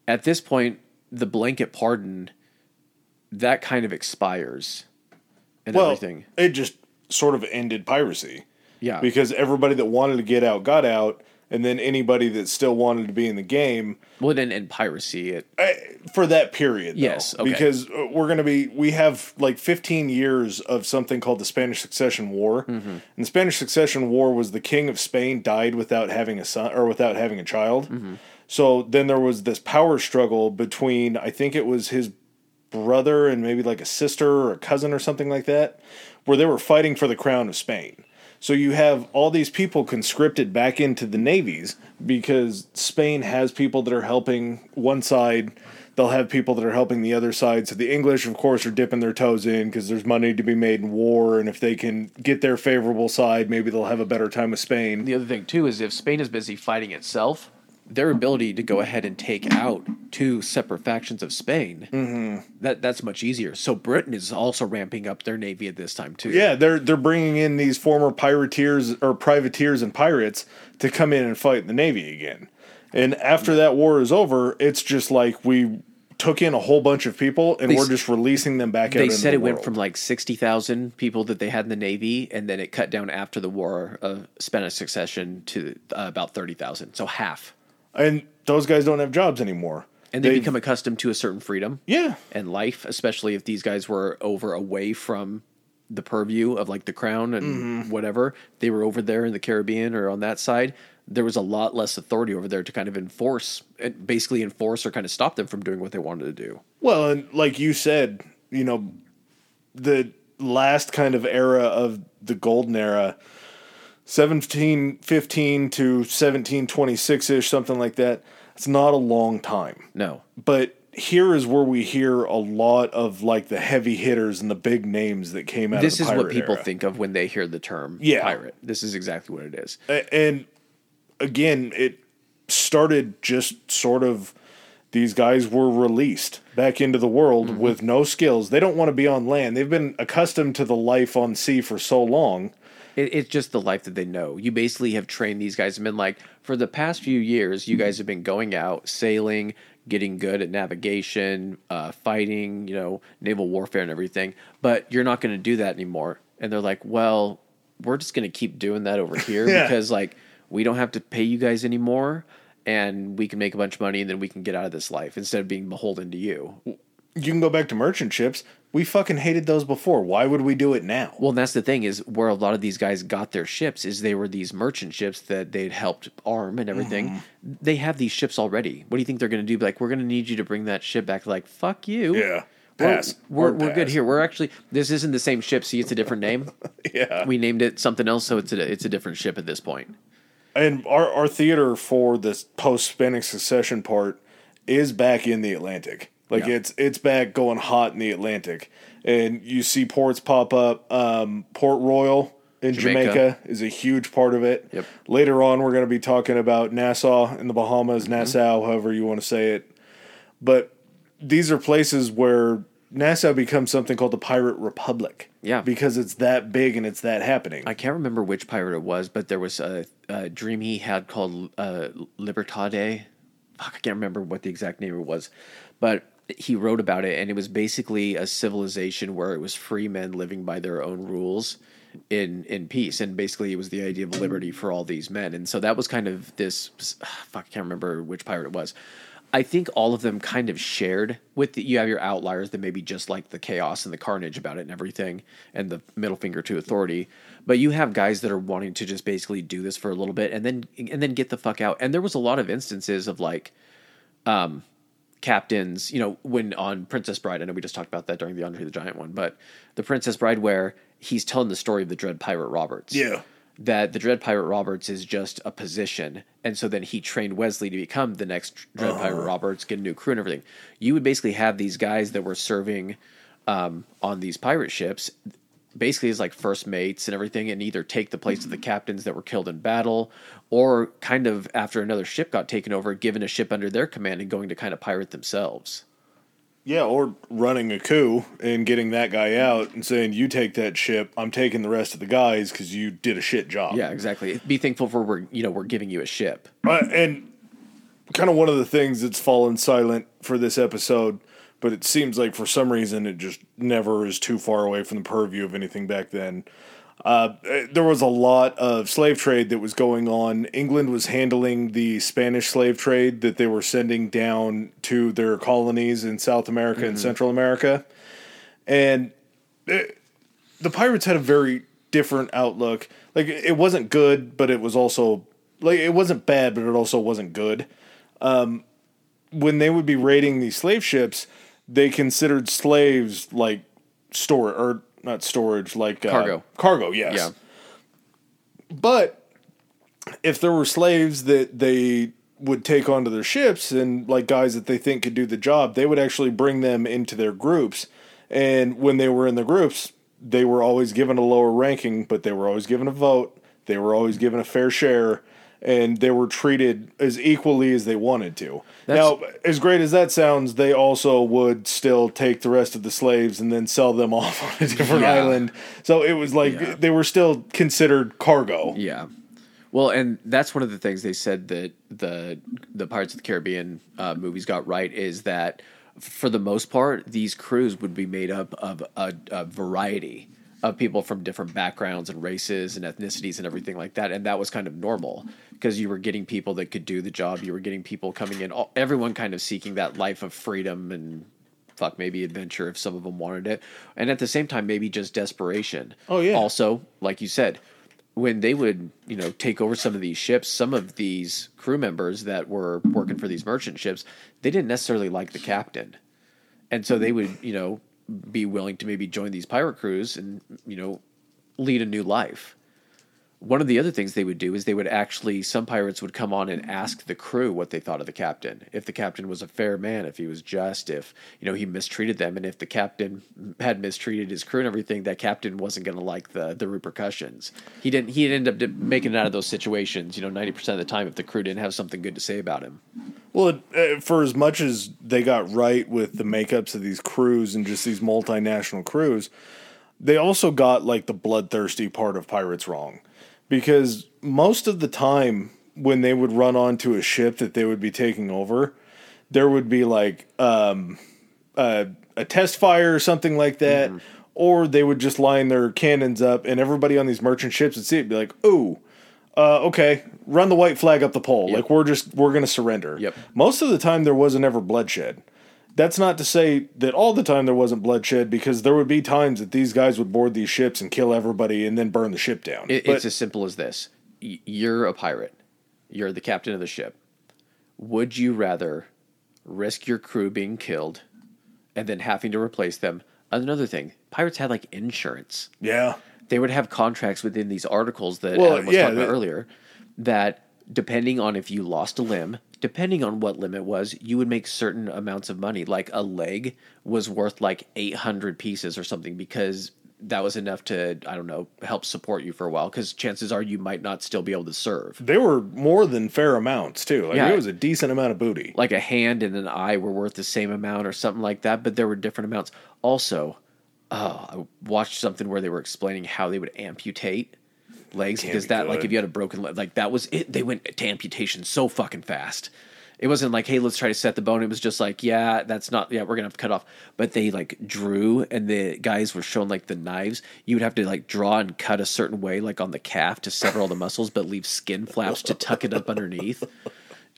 at this point, the blanket pardon that kind of expires and Well, everything. it just sort of ended piracy. Yeah. because everybody that wanted to get out got out, and then anybody that still wanted to be in the game Well, then in piracy, it for that period. though, Yes, okay. because uh, we're going to be we have like 15 years of something called the Spanish Succession War, Mm-hmm. and the Spanish Succession War was the king of Spain died without having a son or without having a child. Mm-hmm. So then there was this power struggle between I think it was his brother and maybe like a sister or a cousin or something like that, where they were fighting for the crown of Spain. So you have all these people conscripted back into the navies because Spain has people that are helping one side. They'll have people that are helping the other side. So the English, of course, are dipping their toes in because there's money to be made in war. And if they can get their favorable side, maybe they'll have a better time with Spain. the other thing too is if Spain is busy fighting itself, their ability to go ahead and take out two separate factions of Spain that that's much easier. So Britain is also ramping up their navy at this time too. Yeah, they're they're bringing in these former pirateers or privateers and pirates to come in and fight in the navy again. And after that war is over, it's just like we took in a whole bunch of people and They we're just releasing them back. They said the it went from like sixty thousand people that they had in the navy, and then it cut down after the war of Spanish succession to uh, about thirty thousand, so half. And those guys don't have jobs anymore. And they They've- become accustomed to a certain freedom. yeah, and life, especially if these guys were over away from the purview of like the crown and Mm-hmm. whatever. They were over there in the Caribbean or on that side. There was a lot less authority over there to kind of enforce, and basically enforce or kind of stop them from doing what they wanted to do. Well, and like you said, you know, the last kind of era of the golden era, 1715 to 1726 ish, something like that. It's not a long time. No, But here is where we hear a lot of like the heavy hitters and the big names that came out this is what people era. think of when they hear the term Yeah. pirate. This is exactly what it is. And again, it started just sort of these guys were released back into the world Mm-hmm. with no skills. They don't want to be on land. They've been accustomed to the life on sea for so long. It, it's just the life that they know. You basically have trained these guys and been like, for the past few years, you guys have been going out, sailing, getting good at navigation, uh, fighting, you know, naval warfare and everything. But you're not going to do that anymore. And they're like, well, we're just going to keep doing that over here Yeah. because, like, we don't have to pay you guys anymore. And we can make a bunch of money and then we can get out of this life instead of being beholden to you. You can go back to merchant ships. We fucking hated those before. Why would we do it now? Well, that's the thing is where a lot of these guys got their ships is they were these merchant ships that they'd helped arm and everything. Mm-hmm. They have these ships already. What do you think they're going to do? Be Like, we're going to need you to bring that ship back. Like, fuck you. Yeah. We're, we're, Hard we're good here. We're actually this isn't the same ship. See, it's a different name. Yeah. we named it something else, so it's a it's a different ship at this point. and our, our theater for this post Spanish succession part is back in the Atlantic. Like Yeah. it's it's back going hot in the Atlantic, and you see ports pop up. Um, Port Royal in Jamaica. Jamaica. is a huge part of it. Yep. Later on, we're going to be talking about Nassau in the Bahamas, Mm-hmm. Nassau, however you want to say it. But these are places where Nassau becomes something called the Pirate Republic. Yeah. because it's that big and it's that happening. I can't remember which pirate it was, but there was a, a dream he had called uh, Libertade. Fuck, I can't remember what the exact name it was, but he wrote about it, and it was basically a civilization where it was free men living by their own rules, in in peace. And basically it was the idea of liberty for all these men. And so that was kind of this fuck I can't remember which pirate it was. I think all of them kind of shared with the, you have your outliers that maybe just like the chaos and the carnage about it and everything and the middle finger to authority. But you have guys that are wanting to just basically do this for a little bit and then and then get the fuck out. And there was a lot of instances of like um captains, you know, when on Princess Bride, I know we just talked about that during the Andre the Giant one, but the Princess Bride where he's telling the story of the Dread Pirate Roberts. Yeah. That the Dread Pirate Roberts is just a position. And so then he trained Westley to become the next Dread Uh-huh. Pirate Roberts, get a new crew and everything. You would basically have these guys that were serving um, on these pirate ships basically as like first mates and everything and either take the place of the captains that were killed in battle or kind of after another ship got taken over given a ship under their command and going to kind of pirate themselves Yeah, or running a coup and getting that guy out and saying, "You take that ship. I'm taking the rest of the guys because you did a shit job." yeah exactly be thankful for we're you know we're giving you a ship Uh, and kind of one of the things that's fallen silent for this episode, but it seems like for some reason it just never is too far away from the purview of anything back then. Uh, there was a lot of slave trade that was going on. England was handling the Spanish slave trade that they were sending down to their colonies in South America and Central America. And it, the pirates had a very different outlook. Like it wasn't good, but it was also like it wasn't bad, but it also wasn't good. Um, when they would be raiding these slave ships, they considered slaves like store or not storage, like uh, Cargo. Cargo, yes. yeah But if there were slaves that they would take onto their ships and like guys that they think could do the job, they would actually bring them into their groups. And when they were in the groups, they were always given a lower ranking, but they were always given a vote. They were always given a fair share, and they were treated as equally as they wanted to. now, as great as that sounds, they also would still take the rest of the slaves and then sell them off on a different Yeah. island. So it was like Yeah. they were still considered cargo. Yeah. Well, and that's one of the things they said that the the Pirates of the Caribbean uh, movies got right is that for the most part, these crews would be made up of a, a variety of people from different backgrounds and races and ethnicities and everything like that, and that was kind of normal because you were getting people that could do the job. You were getting people coming in, all, everyone kind of seeking that life of freedom and fuck maybe adventure if some of them wanted it, and at the same time maybe just desperation. Oh, yeah. Also, like you said, when they would you know take over some of these ships some of these crew members that were working for these merchant ships they didn't necessarily like the captain and so they would you know be willing to maybe join these pirate crews and you know lead a new life one of the other things they would do is they would actually some pirates would come on and ask the crew what they thought of the captain. If the captain was a fair man if he was just if you know he mistreated them and if the captain had mistreated his crew and everything that captain wasn't going to like the the repercussions. He didn't he'd end up making it out of those situations you know 90% of the time if the crew didn't have something good to say about him. Well, uh, for as much as they got right with the makeups of these crews and just these multinational crews, they also got like the bloodthirsty part of pirates wrong. Because most of the time when they would run onto a ship that they would be taking over, there would be like um, a, a test fire or something like that, or they would just line their cannons up, and everybody on these merchant ships would see it, and be like, "Ooh, uh, okay, run the white flag up the pole. Like we're just we're gonna surrender." Yep. Most of the time, there wasn't ever bloodshed. That's not to say that all the time there wasn't bloodshed, because there would be times that these guys would board these ships and kill everybody and then burn the ship down. It, But- it's as simple as this: you're a pirate, you're the captain of the ship. Would you rather risk your crew being killed and then having to replace them? Another thing, pirates had like insurance. yeah, They would have contracts within these articles that Well, Adam was yeah, talking about that- earlier. That depending on if you lost a limb, depending on what limit was, you would make certain amounts of money. Like a leg was worth like eight hundred pieces or something because that was enough to I don't know help support you for a while because chances are you might not still be able to serve. they were more than fair amounts too. Like Yeah. it was a decent amount of booty. Like a hand and an eye were worth the same amount or something like that, but there were different amounts. Also, oh, I watched something where they were explaining how they would amputate legs because be that like if you had a broken leg like that was it they went to amputation so fucking fast It wasn't like, hey, let's try to set the bone. It was just like, yeah, that's not, yeah, we're gonna have to cut off. But they like drew, and the guys were shown like the knives. You would have to like draw and cut a certain way, like on the calf to sever all the muscles, but leave skin flaps to tuck it up underneath.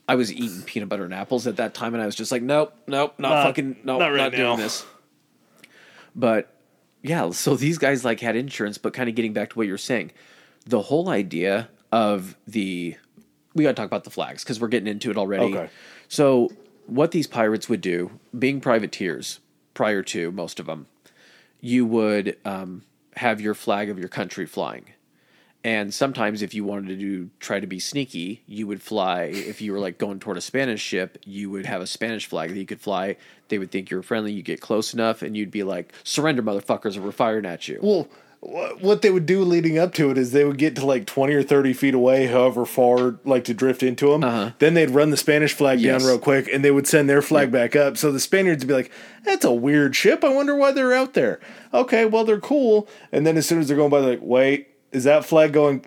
I was eating peanut butter and apples at that time, and I was just like, nope, nope, not, Not- fucking, nope, not not, doing this. But yeah, so these guys like had insurance, but kind of getting back to what you're saying, the whole idea of the we got to talk about the flags because we're getting into it already. Okay. So what these pirates would do, being privateers, prior to most of them, you would um, have your flag of your country flying. And sometimes, if you wanted to do, try to be sneaky, you would fly. If you were like going toward a Spanish ship, you would have a Spanish flag that you could fly. They would think you were friendly. You get close enough, and you'd be like, "Surrender, motherfuckers, or we're firing at you." Well, what they would do leading up to it is they would get to like 20 or 30 feet away, however far, like to drift into them. Then they'd run the Spanish flag Uh-huh. Yes. down real quick and they would send their flag back up. So the Spaniards would be like, that's a weird ship. I wonder why they're out there. Okay, well, they're cool. And then as soon as they're going by, they're like, wait, is that flag going?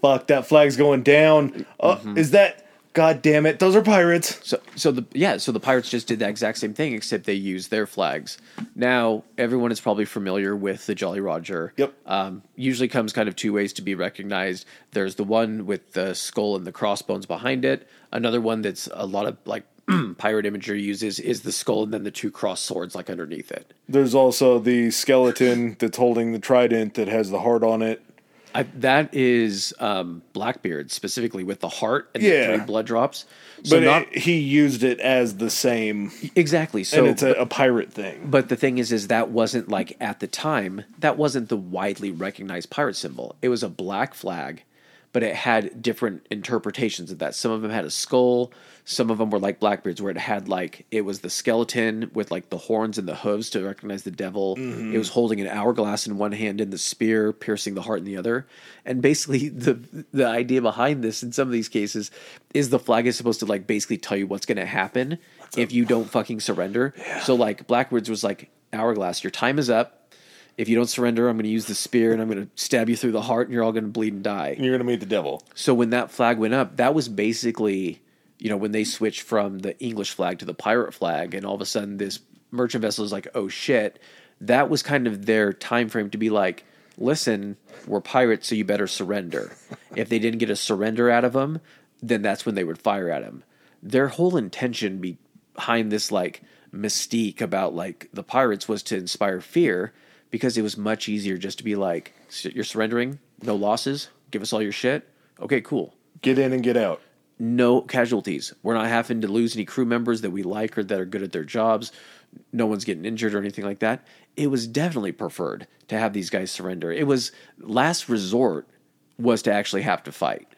Fuck, that flag's going down. Uh, Mm-hmm. Is that. God damn it, those are pirates. So, so the yeah, so the pirates just did that exact same thing, except they used their flags. Now, everyone is probably familiar with the Jolly Roger. Yep. Um, usually comes kind of two ways to be recognized. There's the one with the skull and the crossbones behind it. Another one that's a lot of like pirate imagery uses is the skull and then the two cross swords like underneath it. There's also the skeleton that's holding the trident that has the heart on it. I, that is um, Blackbeard specifically with the heart and Yeah. the three blood drops. So But not it, he used it as the same, exactly. So and it's a, a pirate thing. But the thing is, is that wasn't like at the time. That wasn't the widely recognized pirate symbol. It was a black flag, but it had different interpretations of that. Some of them had a skull. Some of them were like Blackbeard's, where it had like it was the skeleton with like the horns and the hooves to recognize the devil. Mm-hmm. It was holding an hourglass in one hand and the spear piercing the heart in the other. And basically, the the idea behind this in some of these cases is the flag is supposed to like basically tell you what's going to happen if you don't fucking surrender. So like Blackbeard's was like hourglass, your time is up. If you don't surrender, I'm going to use the spear and I'm going to stab you through the heart, and you're all going to bleed and die. And You're gonna meet the devil. So when that flag went up, that was basically, you know, when they switched from the English flag to the pirate flag, and all of a sudden this merchant vessel is like, oh shit, that was kind of their time frame to be like, listen, we're pirates, so you better surrender. if they didn't get a surrender out of them, then that's when they would fire at him. Their whole intention behind this like mystique about like the pirates was to inspire fear because it was much easier just to be like, "S- you're surrendering, no losses, give us all your shit. Okay, cool. Get in and get out. No casualties. We're not having to lose any crew members that we like or that are good at their jobs. No one's getting injured or anything like that. It was definitely preferred to have these guys surrender. It was last resort was to actually have to fight.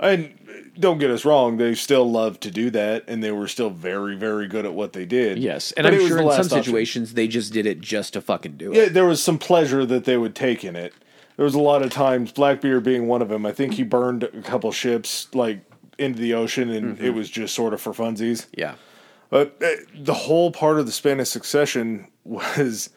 And uh, don't get us wrong, they still loved to do that, and they were still very, very good at what they did. Yes, and But I'm sure in some option. situations they just did it just to fucking do it. yeah, there was some pleasure that they would take in it. There was a lot of times, Blackbeard being one of them. I think he burned a couple ships like into the ocean, and Mm-hmm. it was just sort of for funsies. Yeah. But uh, the whole part of the Spanish succession was,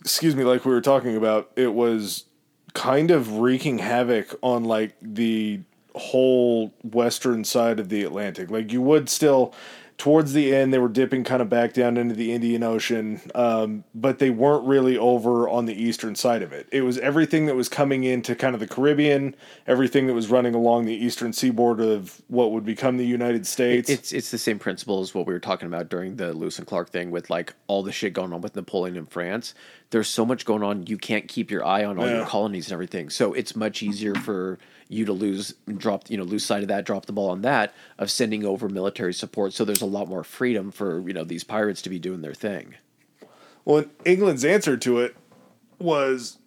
excuse me, like we were talking about, it was kind of wreaking havoc on like the whole western side of the Atlantic. Like you would still, towards the end, they were dipping kind of back down into the Indian Ocean, um, but they weren't really over on the eastern side of it. It was everything that was coming into kind of the Caribbean, everything that was running along the eastern seaboard of what would become the United States. It's it's the same principle as what we were talking about during the Lewis and Clark thing with like all the shit going on with Napoleon in France. There's so much going on, you can't keep your eye on all Yeah. your colonies and everything. So it's much easier for you to lose drop you know lose sight of that, drop the ball on that of sending over military support. So there's a lot more freedom for you know these pirates to be doing their thing. Well, England's answer to it was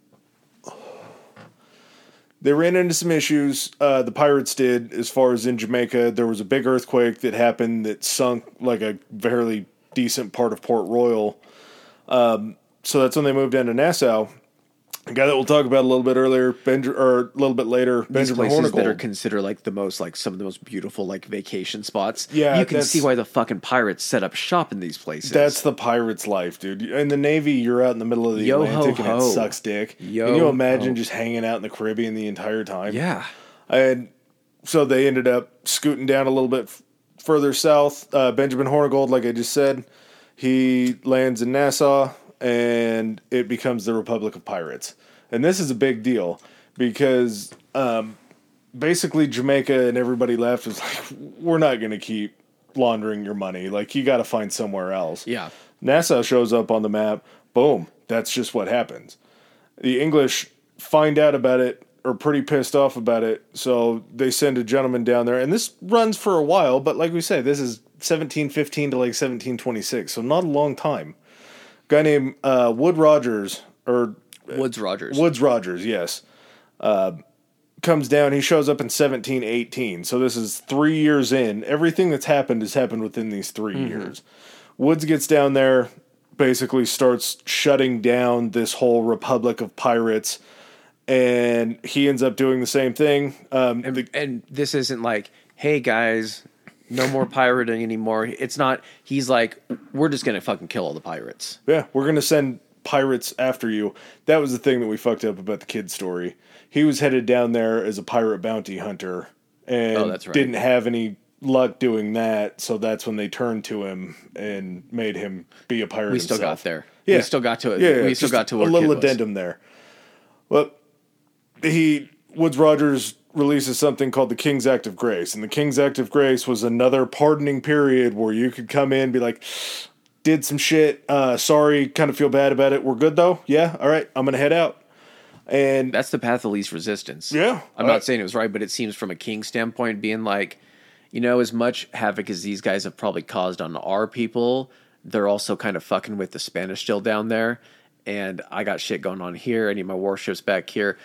they ran into some issues. Uh, the pirates did, as far as in Jamaica. There was a big earthquake that happened that sunk like a fairly decent part of Port Royal. Um, so that's when they moved down to Nassau. A guy that we'll talk about a little bit earlier, Benj- or a little bit later, These Benjamin places that are considered like the most like some of the most beautiful like vacation spots. Yeah, you can that's- see why the fucking pirates set up shop in these places. That's the pirate's life, dude. In the Navy, you're out in the middle of the Yo ho Atlantic and ho. it sucks dick. Yo Can you imagine ho. just hanging out in the Caribbean the entire time? yeah. And so they ended up scooting down a little bit f- further south. Uh, Benjamin Hornigold, like I just said, he lands in Nassau, and it becomes the Republic of Pirates. And this is a big deal because um, basically Jamaica and everybody left was like, we're not going to keep laundering your money. Like you got to find somewhere else. Yeah. Nassau shows up on the map. Boom. That's just what happens. The English find out about it, are pretty pissed off about it, so they send a gentleman down there. And this runs for a while, but like we say, this is 1715 to like 1726, so not a long time. Guy named uh, Wood Rogers, or Woodes Rogers. Woodes Rogers, yes. Uh, comes down. He shows up in 1718. So this is three years in. Everything that's happened has happened within these 3 years. Woodes gets down there, basically starts shutting down this whole republic of pirates, and he ends up doing the same thing. Um, and, the- and this isn't like, hey guys, no more pirating anymore. It's not. He's like, we're just gonna fucking kill all the pirates. Yeah, we're gonna send pirates after you. That was the thing that we fucked up about the Kidd story. He was headed down there as a pirate bounty hunter and Oh, right. didn't have any luck doing that, so that's when they turned to him and made him be a pirate. We still got himself. there. Yeah. We still got to it. Yeah, yeah, we still got to a little Kidd was. addendum there. Well, he Woods Rogers releases something called the King's Act of Grace, and the King's Act of Grace was another pardoning period where you could come in, be like, "Did some shit, uh, sorry, kind of feel bad about it. We're good though. Yeah, all right, I'm gonna head out." And That's the path of least resistance. Yeah. I'm Uh, not saying it was right, but it seems from a king standpoint, being like, you know, as much havoc as these guys have probably caused on our people, they're also kind of fucking with the Spanish still down there. And I got shit going on here. I need my warships back here.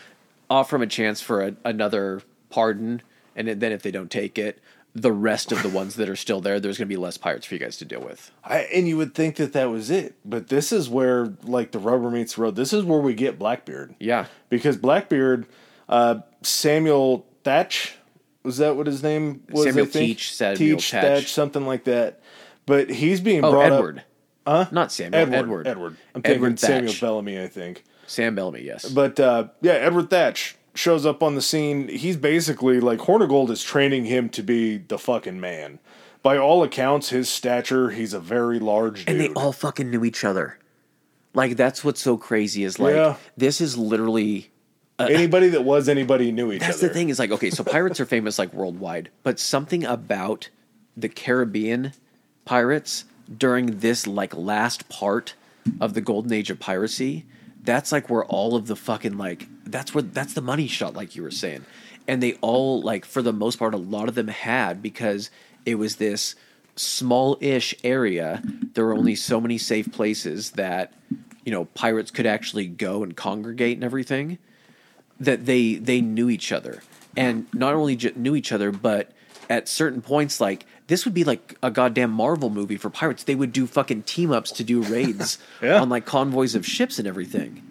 Offer them a chance for a, another pardon. And then if they don't take it, the rest of the ones that are still there, there's going to be less pirates for you guys to deal with. I, and you would think that that was it, but this is where like the rubber meets the road. This is where we get Blackbeard. Yeah. because Blackbeard, uh, Samuel Thatch, was that what his name was? Samuel I think? Teach, Samuel Teach, Thatch. Thatch, something like that. But he's being Oh, brought Edward. up. Huh? Not Samuel. Edward. Edward. Edward. I'm thinking Edward Samuel Bellamy. I think. Sam Bellamy, yes. But uh, yeah, Edward Thatch shows up on the scene. He's basically like Hornigold is training him to be the fucking man. By all accounts, his stature, he's a very large dude. and they all fucking knew each other. Like that's what's so crazy is like Yeah. this is literally Anybody that was anybody knew each that's other. That's the thing is like okay, so pirates are famous like worldwide, but something about the Caribbean pirates during this like last part of the golden age of piracy, that's like where all of the fucking like that's where that's the money shot like you were saying. And they all like for the most part a lot of them had because it was this small-ish area. There were only so many safe places that you know pirates could actually go and congregate and everything that they they knew each other and not only knew each other but at certain points like this would be like a goddamn marvel movie for pirates they would do fucking team ups to do raids Yeah. on like convoys of ships and everything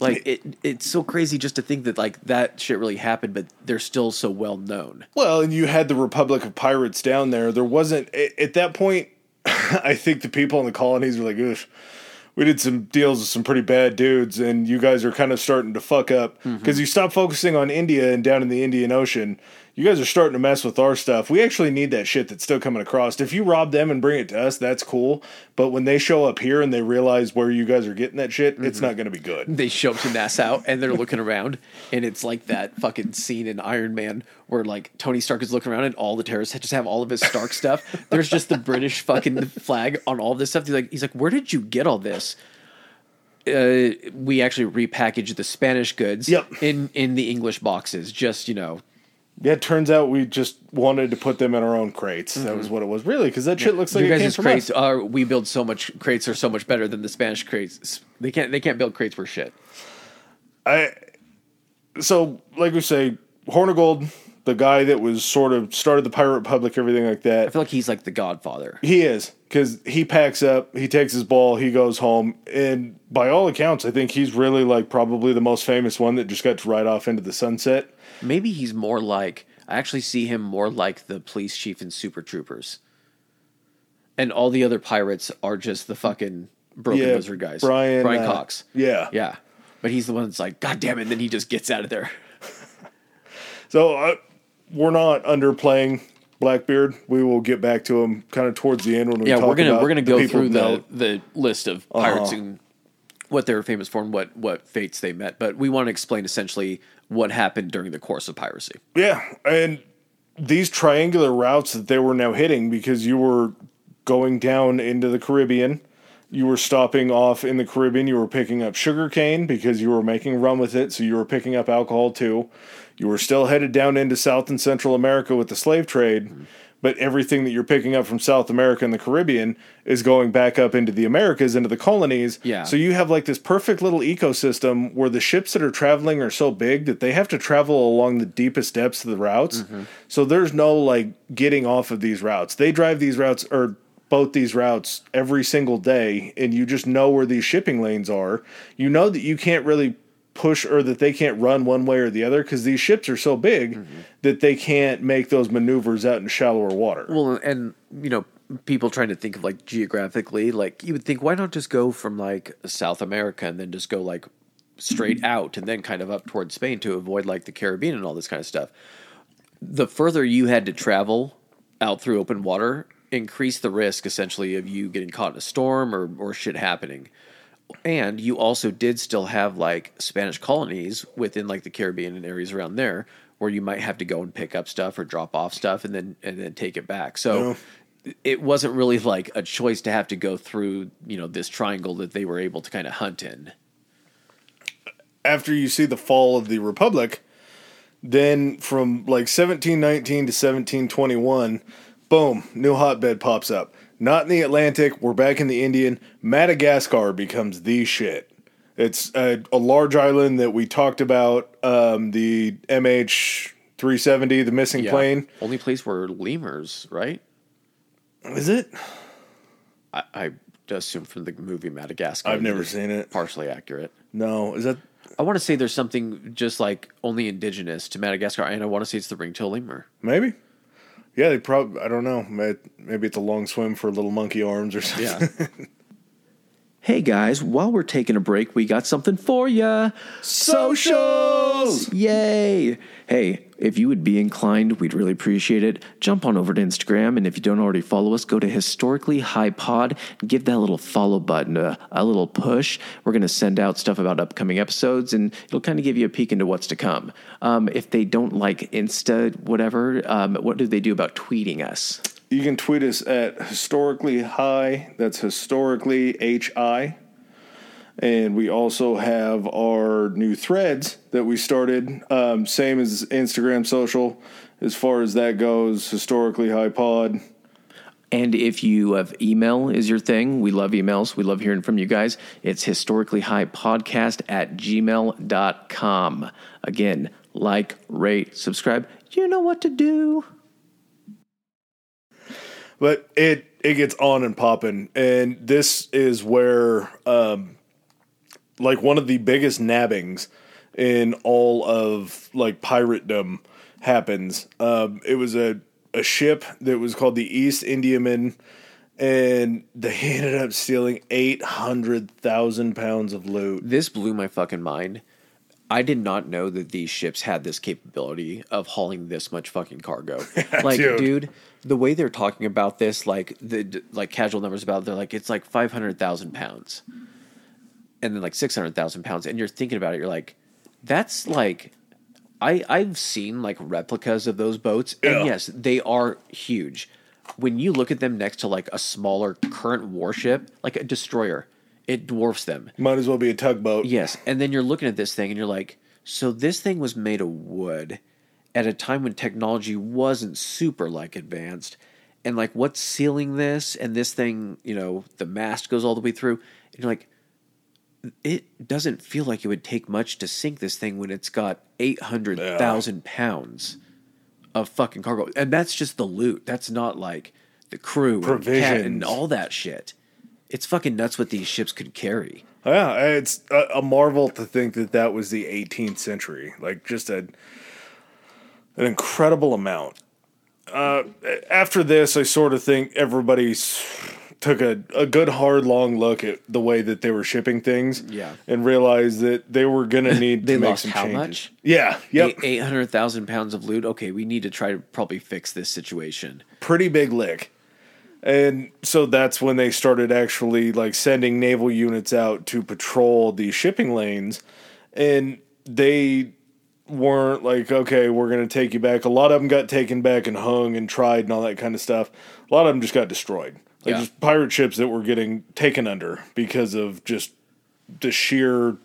like it it's so crazy just to think that like that shit really happened but they're still so well known Well, and you had the Republic of Pirates down there. There wasn't at that point. I think the people in the colonies were like, "Ugh, we did some deals with some pretty bad dudes, and you guys are kind of starting to fuck up mm-hmm. because you stop focusing on India and down in the Indian Ocean. You guys are starting to mess with our stuff. We actually need that shit that's still coming across. If you rob them and bring it to us, that's cool. But when they show up here and they realize where you guys are getting that shit, it's not going to be good. they show up to Nassau and they're looking around, and it's like that fucking scene in Iron Man where like Tony Stark is looking around and all the terrorists just have all of his Stark stuff. There's just the British fucking flag on all this stuff. He's like, he's like, where did you get all this? Uh, we actually repackaged the Spanish goods Yep. in in the English boxes. Just you know, Yeah, it turns out we just wanted to put them in our own crates. That was mm-hmm. what it was, really, because that shit looks like your it came guys' from crates us. are we build so much crates are so much better than the Spanish crates. They can't they can't build crates for shit. I so like we say, Hornigold, the guy that was sort of started the Pirate Republic, everything like that. I feel like he's like the Godfather. He is because he packs up, he takes his ball, he goes home, and by all accounts, I think he's really like probably the most famous one that just got to ride off into the sunset. Maybe he's more like I actually see him more like the police chief in Super Troopers. And all the other pirates are just the fucking broken Yeah, lizard guys. Brian, Brian uh, Cox. Yeah, Yeah. But he's the one that's like, God damn it, and then he just gets out of there. So uh, we're not underplaying Blackbeard. We will get back to him kind of towards the end when we yeah, talk we're gonna we're gonna go through the the list of pirates Uh-huh. and what they were famous for and what what fates they met. But we want to explain essentially what happened during the course of piracy. Yeah, and these triangular routes that they were now hitting because you were going down into the Caribbean, you were stopping off in the Caribbean, you were picking up sugar cane because you were making rum with it, so you were picking up alcohol too. You were still headed down into South and Central America with the slave trade, but everything that you're picking up from South America and the Caribbean is going back up into the Americas, into the colonies. Yeah. So you have like this perfect little ecosystem where the ships that are traveling are so big that they have to travel along the deepest depths of the routes. Mm-hmm. So there's no like getting off of these routes. They drive these routes or both these routes every single day and you just know where these shipping lanes are. You know that you can't really push or that they can't run one way or the other because these ships are so big mm-hmm. that they can't make those maneuvers out in shallower water. Well, and you know, people trying to think of like geographically, like you would think, why not just go from like South America and then just go like straight mm-hmm. out and then kind of up towards Spain to avoid like the Caribbean and all this kind of stuff. The further you had to travel out through open water increased the risk essentially of you getting caught in a storm or or shit happening. And you also did still have like Spanish colonies within like the Caribbean and areas around there where you might have to go and pick up stuff or drop off stuff and then and then take it back. So it wasn't really like a choice to have to go through, you know, this triangle that they were able to kind of hunt in. after you see the fall of the republic then from like 1719 to 1721 boom new hotbed pops up not in the atlantic we're back in the indian madagascar becomes the shit it's a, a large island that we talked about um, the mh 370 the missing plane Only place where lemurs, right? is it I, I assume from the movie Madagascar. I've never seen it. Partially accurate. no is that I want to say there's something just like only indigenous to Madagascar, and I want to say it's the ring-tailed lemur. maybe yeah they probably i don't know maybe it's a long swim for little monkey arms or something Yeah. hey guys, while we're taking a break, we got something for ya. Socials! Yay! Hey, if you would be inclined, we'd really appreciate it. Jump on over to Instagram, and if you don't already follow us, go to Historically High Pod and give that little follow button a, a little push. We're going to send out stuff about upcoming episodes, and it'll kind of give you a peek into what's to come. Um, if they don't like Insta, whatever, um, what do they do about tweeting us? You can tweet us at historically high. That's historically H I. And we also have our new threads that we started, um, same as Instagram social. As far as that goes, historically high pod. And if you have email is your thing, we love emails. We love hearing from you guys. It's historically high podcast at gmail.com. Again, like, rate, subscribe. You know what to do. But it it gets on and popping and this is where um like one of the biggest nabbings in all of like piratedom happens um it was a a ship that was called the east indiaman and they ended up stealing 800,000 pounds of loot This blew my fucking mind. I did not know that these ships had this capability of hauling this much fucking cargo. like, dude. dude. The way they're talking about this, like the like casual numbers about, it, they're like it's like five hundred thousand pounds, and then like six hundred thousand pounds, and you're thinking about it, you're like, that's like, I I've seen like replicas of those boats, Yeah. and yes, they are huge. When you look at them next to like a smaller current warship, like a destroyer, it dwarfs them. might as well be a tugboat Yes, and then you're looking at this thing and you're like, so this thing was made of wood at a time when technology wasn't super like advanced, and like what's sealing this? And this thing, you know, the mast goes all the way through, and you're like, it doesn't feel like it would take much to sink this thing when it's got eight hundred thousand pounds of fucking cargo, and that's just the loot. That's not like the crew and Provisions. and all that shit. It's fucking nuts what these ships could carry. Yeah, it's a, a marvel to think that that was the 18th century. Like just a an incredible amount. Uh, after this, I sort of think everybody's took a, a good hard long look at the way that they were shipping things. Yeah. And realized that they were gonna need to make some how changes. much? Yeah. Yep. Eight hundred thousand pounds of loot. Okay, we need to try to probably fix this situation. pretty big lick. And so that's when they started actually like sending naval units out to patrol the shipping lanes. And they weren't like, okay, we're going to take you back. A lot of them got taken back and hung and tried and all that kind of stuff. A lot of them just got destroyed. Like Yeah. just pirate ships that were getting taken under because of just the sheer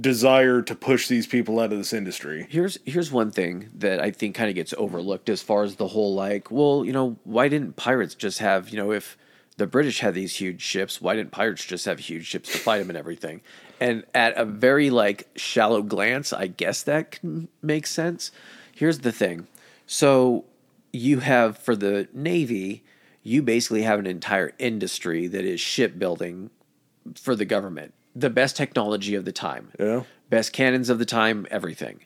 desire to push these people out of this industry. Here's here's one thing that I think kind of gets overlooked as far as the whole like, well, you know, why didn't pirates just have, you know, if the British had these huge ships, why didn't pirates just have huge ships to fight them and everything? And at a very like shallow glance, I guess that can make sense. Here's the thing. So you have for the Navy, you basically have an entire industry that is shipbuilding for the government. The best technology of the time Yeah. best cannons of the time, everything.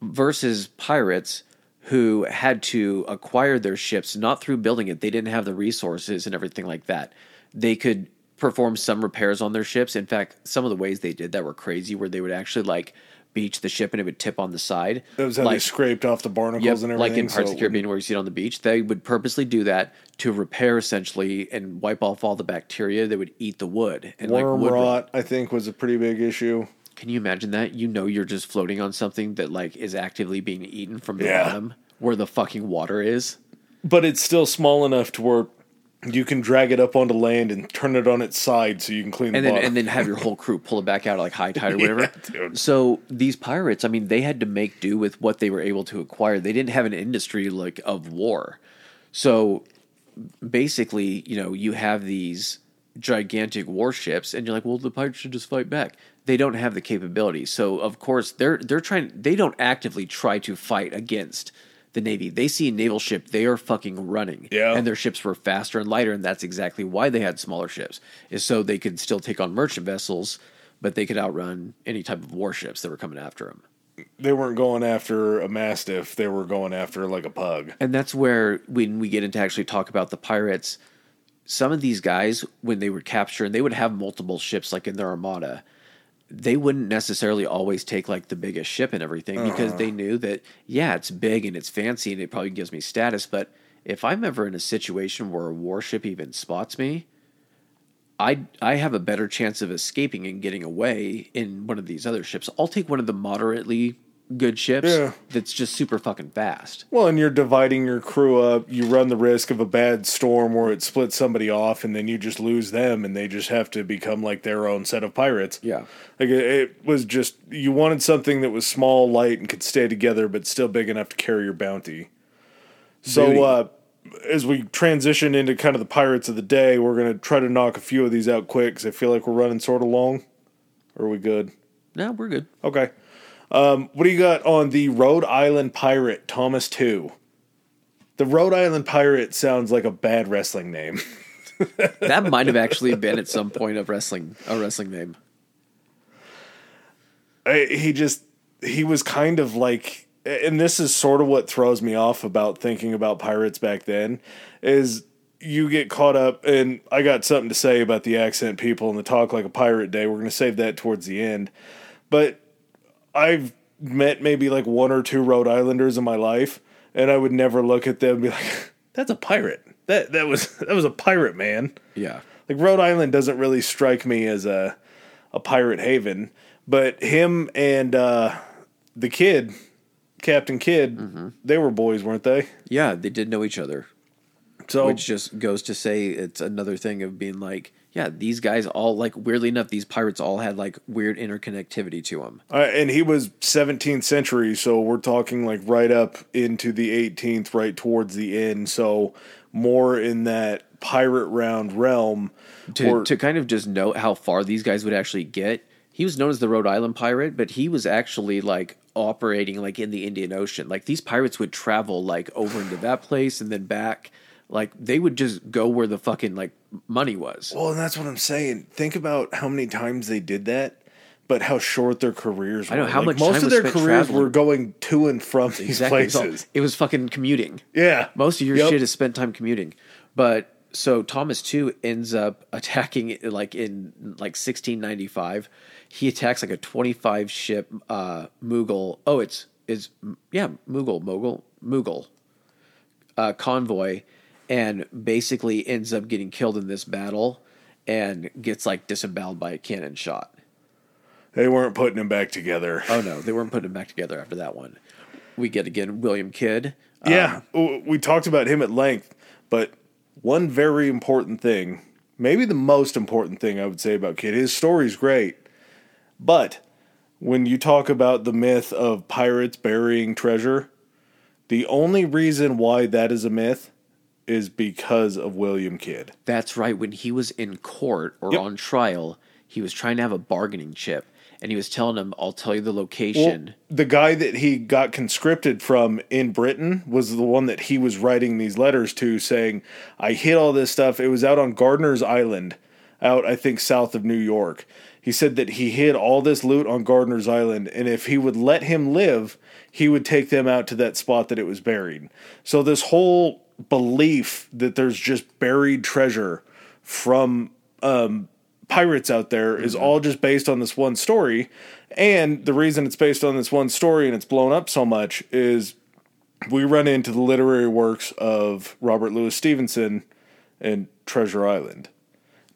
Versus pirates who had to acquire their ships not through building it. They didn't have the resources and everything like that. They could perform some repairs on their ships. In fact, some of the ways they did that were crazy where they would actually like beach the ship and it would tip on the side. That was how they like, scraped off the barnacles Yep, and everything. like in parts so of the Caribbean, where you see it on the beach, they would purposely do that to repair essentially and wipe off all the bacteria that would eat the wood and like wood rot. rot, I think, was a pretty big issue. Can you imagine that? You know you're just floating on something that like is actively being eaten from the Yeah. bottom where the fucking water is. But it's still small enough to where you can drag it up onto land and turn it on its side so you can clean And the then bottom. and then have your whole crew pull it back out at like high tide or whatever. dude. So these pirates, I mean, they had to make do with what they were able to acquire. They didn't have an industry like of war. So basically, you know, you have these gigantic warships and you're like, well, the pirates should just fight back. They don't have the capability. So of course they're they're trying they don't actively try to fight against the Navy. They see a naval ship, they are fucking running. Yeah. And their ships were faster and lighter, and that's exactly why they had smaller ships. Is so they could still take on merchant vessels, but they could outrun any type of warships that were coming after them. they weren't going after a mastiff; they were going after like a pug. And that's where when we get into actually talk about the pirates, some of these guys when they would capture and they would have multiple ships like in their armada, they wouldn't necessarily always take like the biggest ship and everything because they uh-huh. knew that yeah, it's big and it's fancy and it probably gives me status, but if I'm ever in a situation where a warship even spots me, I I have a better chance of escaping and getting away in one of these other ships. I'll take one of the moderately good ships Yeah. that's just super fucking fast. Well, and you're dividing your crew up. You run the risk of a bad storm where it splits somebody off, and then you just lose them, and they just have to become like their own set of pirates. Yeah. Like it, it was just you wanted something that was small, light, and could stay together, but still big enough to carry your bounty. So, uh, as we transition into kind of the pirates of the day, we're gonna try to knock a few of these out quick because I feel like we're running sort of long. Or are we good? No, we're good. Okay. Um, what do you got on the Rhode Island Pirate Thomas Tew? The Rhode Island Pirate sounds like a bad wrestling name. That might have actually been at some point of wrestling a wrestling name. I, he just he was kind of like and this is sort of what throws me off about thinking about pirates back then is you get caught up and I got something to say about the accent people and the talk like a pirate day. We're going to save that towards the end. But I've met maybe like one or two Rhode Islanders in my life and I would never look at them and be like that's a pirate. That that was that was a pirate man Yeah. like Rhode Island doesn't really strike me as a a pirate haven, but him and uh, the kid, Captain Kidd, they were boys, weren't they? Yeah, they did know each other. So Which just goes to say it's another thing of being like, yeah, these guys all like weirdly enough, these pirates all had like weird interconnectivity to them. uh, and he was 17th century, so we're talking like right up into the 18th, right towards the end. So more in that pirate round realm. To or- to kind of just note how far these guys would actually get. He was known as the Rhode Island pirate, but he was actually like operating like in the Indian Ocean. Like these pirates would travel like over into that place and then back. Like they would just go where the fucking like money was. well, and that's what I'm saying. Think about how many times they did that. But how short their careers were. I know, how Like, much most of their careers traveling. were going to and from these Exactly. Places. It was fucking commuting. Yeah. Most of your Yep. shit is spent time commuting. But so Thomas Tew ends up attacking like in like 1695. He attacks like a 25 ship uh Mughal. Oh, it's is yeah Mughal Mughal Mughal uh, convoy, and basically ends up getting killed in this battle, and gets like disemboweled by a cannon shot. They weren't putting him back together. Oh no, they weren't putting him back together after that one. We get again William Kidd. Yeah, um, w- we talked about him at length, but one very important thing, maybe the most important thing I would say about Kidd, his story's great, but when you talk about the myth of pirates burying treasure, the only reason why that is a myth is because of William Kidd. That's right. When he was in court or Yep. on trial, he was trying to have a bargaining chip, and he was telling him, "I'll tell you the location." the guy that he got conscripted from in Britain was the one that he was writing these letters to saying, I hid all this stuff. It was out on Gardiner's Island, out, I think, south of New York. He said that he hid all this loot on Gardiner's Island, and if he would let him live, he would take them out to that spot that it was buried. So, this whole belief that there's just buried treasure from um, pirates out there is all just based on this one story. And the reason it's based on this one story and it's blown up so much is we run into the literary works of Robert Louis Stevenson and Treasure Island.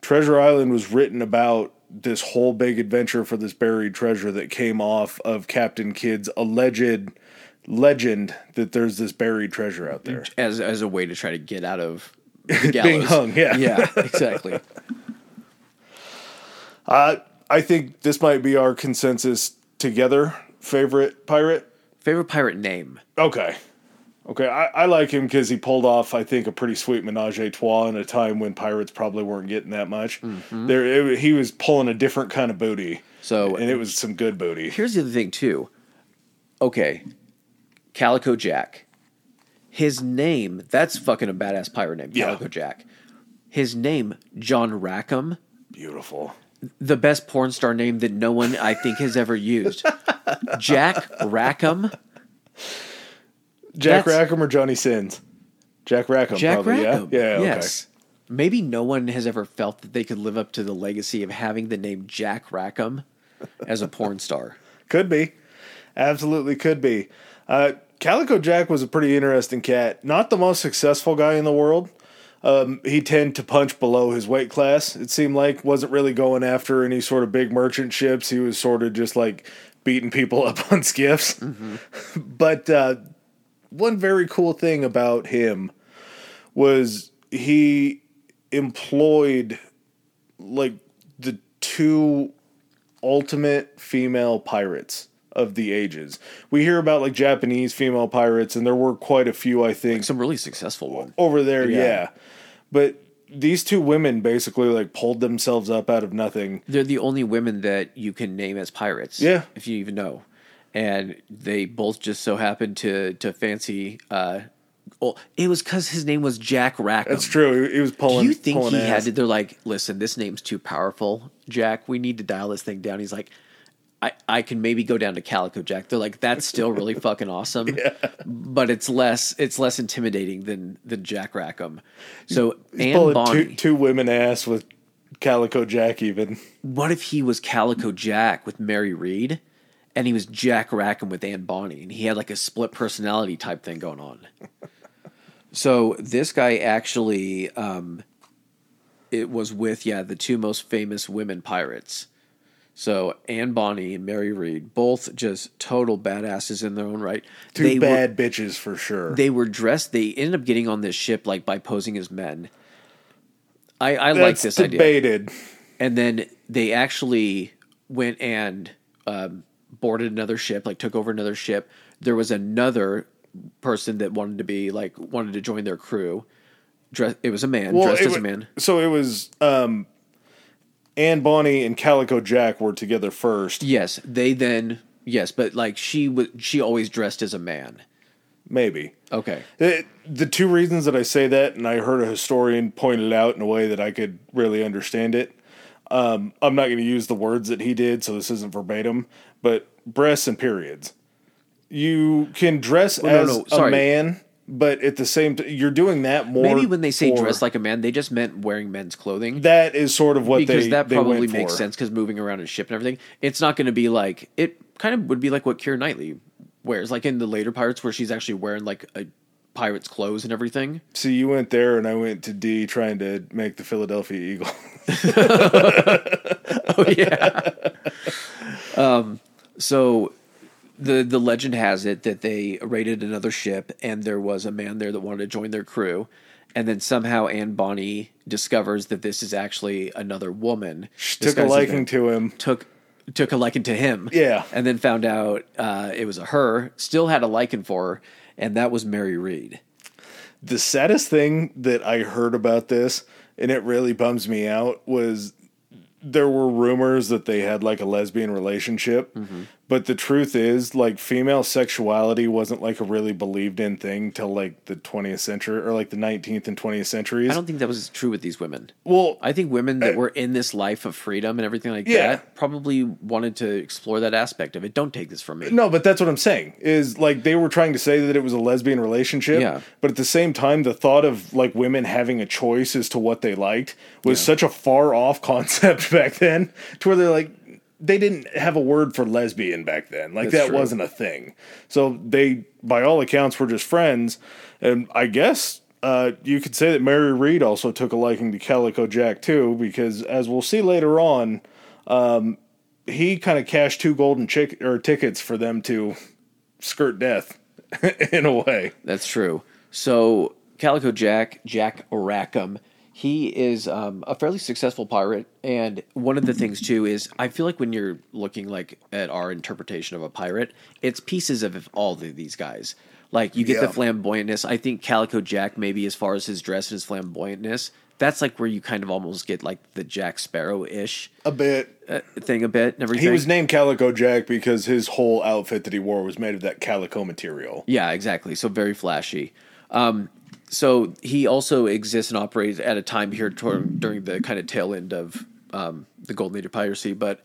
Treasure Island was written about this whole big adventure for this buried treasure that came off of Captain Kidd's alleged legend that there's this buried treasure out there. as as a way to try to get out of. Being hung, yeah. yeah, exactly. Uh, I think this might be our consensus together favorite pirate. Favorite pirate name? Okay. Okay, I, I like him because he pulled off, I think, a pretty sweet menage a trois in a time when pirates probably weren't getting that much. There, it, he was pulling a different kind of booty, So and it was some good booty. here's the other thing too. Okay, Calico Jack. His name, that's fucking a badass pirate name, Yeah. Calico Jack. His name, John Rackham, Beautiful. the best porn star name that no one I think has ever used. Jack Rackham. Jack That's- Rackham or Johnny Sins? Jack Rackham, Jack probably. Rackham. Yeah, yeah. Okay. Yes. Maybe no one has ever felt that they could live up to the legacy of having the name Jack Rackham as a porn star. Could be. Absolutely could be. Uh, Calico Jack was a pretty interesting cat. Not the most successful guy in the world. Um, he tended to punch below his weight class. It seemed like wasn't really going after any sort of big merchant ships. He was sort of just like beating people up on skiffs. but uh, one very cool thing about him was he employed like the two ultimate female pirates of the ages. We hear about like Japanese female pirates, and there were quite a few, I think, Some really successful ones. over there. Yeah. Yeah. But these two women basically like pulled themselves up out of nothing. They're the only women that you can name as pirates. Yeah. If you even know. And they both just so happened to to fancy uh well, it was because his name was Jack Rackham. That's true. He, was Do you think he ass. had to? They're like, listen, this name's too powerful, Jack. We need to dial this thing down. He's like, I, I can maybe go down to Calico Jack. They're like, that's still really fucking awesome, but it's less it's less intimidating than than Jack Rackham. So Anne Bonny, two, two women ass with Calico Jack even. what if he was Calico Jack with Mary Read, and he was Jack Rackham with Anne Bonny, and he had like a split personality type thing going on. so this guy actually, um, it was with yeah the two most famous women pirates. So Anne Bonny and Mary Read, both just total badasses in their own right. Two they Were, bad bitches for sure. they were dressed. They ended up getting on this ship like by posing as men. I, I like this idea debated. and then they actually went and um, boarded another ship, like took over another ship. There was another person that wanted to be like wanted to join their crew. Dress, it was a man dressed it as a man. So it was um, Anne Bonny and Calico Jack were together first. Yes, they then yes, but like she was she always dressed as a man. Maybe. Okay, The, the two reasons that I say that, and I heard a historian point it out in a way that I could really understand it. Um, I'm not going to use the words that he did, so this isn't verbatim, but breasts and periods. You can dress Well, no, as no, sorry. a man but at the same time, you're doing that more. Maybe when they say for- dress like a man, they just meant wearing men's clothing. that is sort of what because they went because that probably makes for. sense because moving around a ship and everything, it's not going to be like it kind of would be like what Keira Knightley wears, like in the later Pirates, where she's actually wearing like a pirate's clothes and everything. See, you went there, and I went to D, trying to make the Philadelphia Eagle. Oh yeah. um. So, the the legend has it that they raided another ship, and there was a man there that wanted to join their crew, and then somehow Anne Bonny discovers that this is actually another woman. She Took a liking to him. took took a liking to him. Yeah. and then found out uh, it was a her. Still had a liking for her, and that was Mary Read. The saddest thing that I heard about this, and it really bums me out, was there were rumors that they had like a lesbian relationship. Mm-hmm. But the truth is, like, female sexuality wasn't like a really believed in thing till like the 20th century or like the 19th and 20th centuries. I don't think that was true with these women. well, I think women that uh, were in this life of freedom and everything like Yeah. that probably wanted to explore that aspect of it. Don't take this from me. No, but that's what I'm saying. Is like they were trying to say that it was a lesbian relationship. Yeah. But at the same time, the thought of like women having a choice as to what they liked was such a far off concept back then, to where they're like they didn't have a word for lesbian back then. Like That's that true. wasn't a thing. So they, by all accounts, were just friends. And I guess uh, you could say that Mary Read also took a liking to Calico Jack too, because as we'll see later on, um, he kind of cashed two golden chick or tickets for them to skirt death in a way. That's true. So Calico Jack, Jack Rackham, he is um, a fairly successful pirate, and one of the things too is I feel like when you're looking like at our interpretation of a pirate, it's pieces of all of these guys. Like you get Yeah. the flamboyantness. I think Calico Jack, maybe as far as his dress and his flamboyantness, that's like where you kind of almost get like the Jack Sparrow ish A bit. uh, thing a bit everything. He was named Calico Jack because his whole outfit that he wore was made of that calico material. Yeah, exactly. So very flashy. Um, so he also exists and operates at a time here tor- during the kind of tail end of um, the Golden Age of piracy, but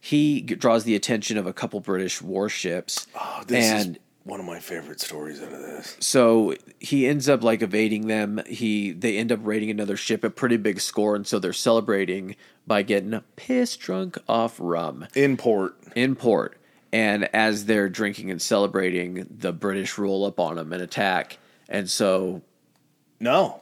he g- draws the attention of a couple British warships. Oh, this and is one of my favorite stories out of this. so he ends up like evading them. He they end up raiding another ship, a pretty big score, and so they're celebrating by getting piss drunk off rum In port. in port. And as they're drinking and celebrating, the British roll up on them and attack. And so No.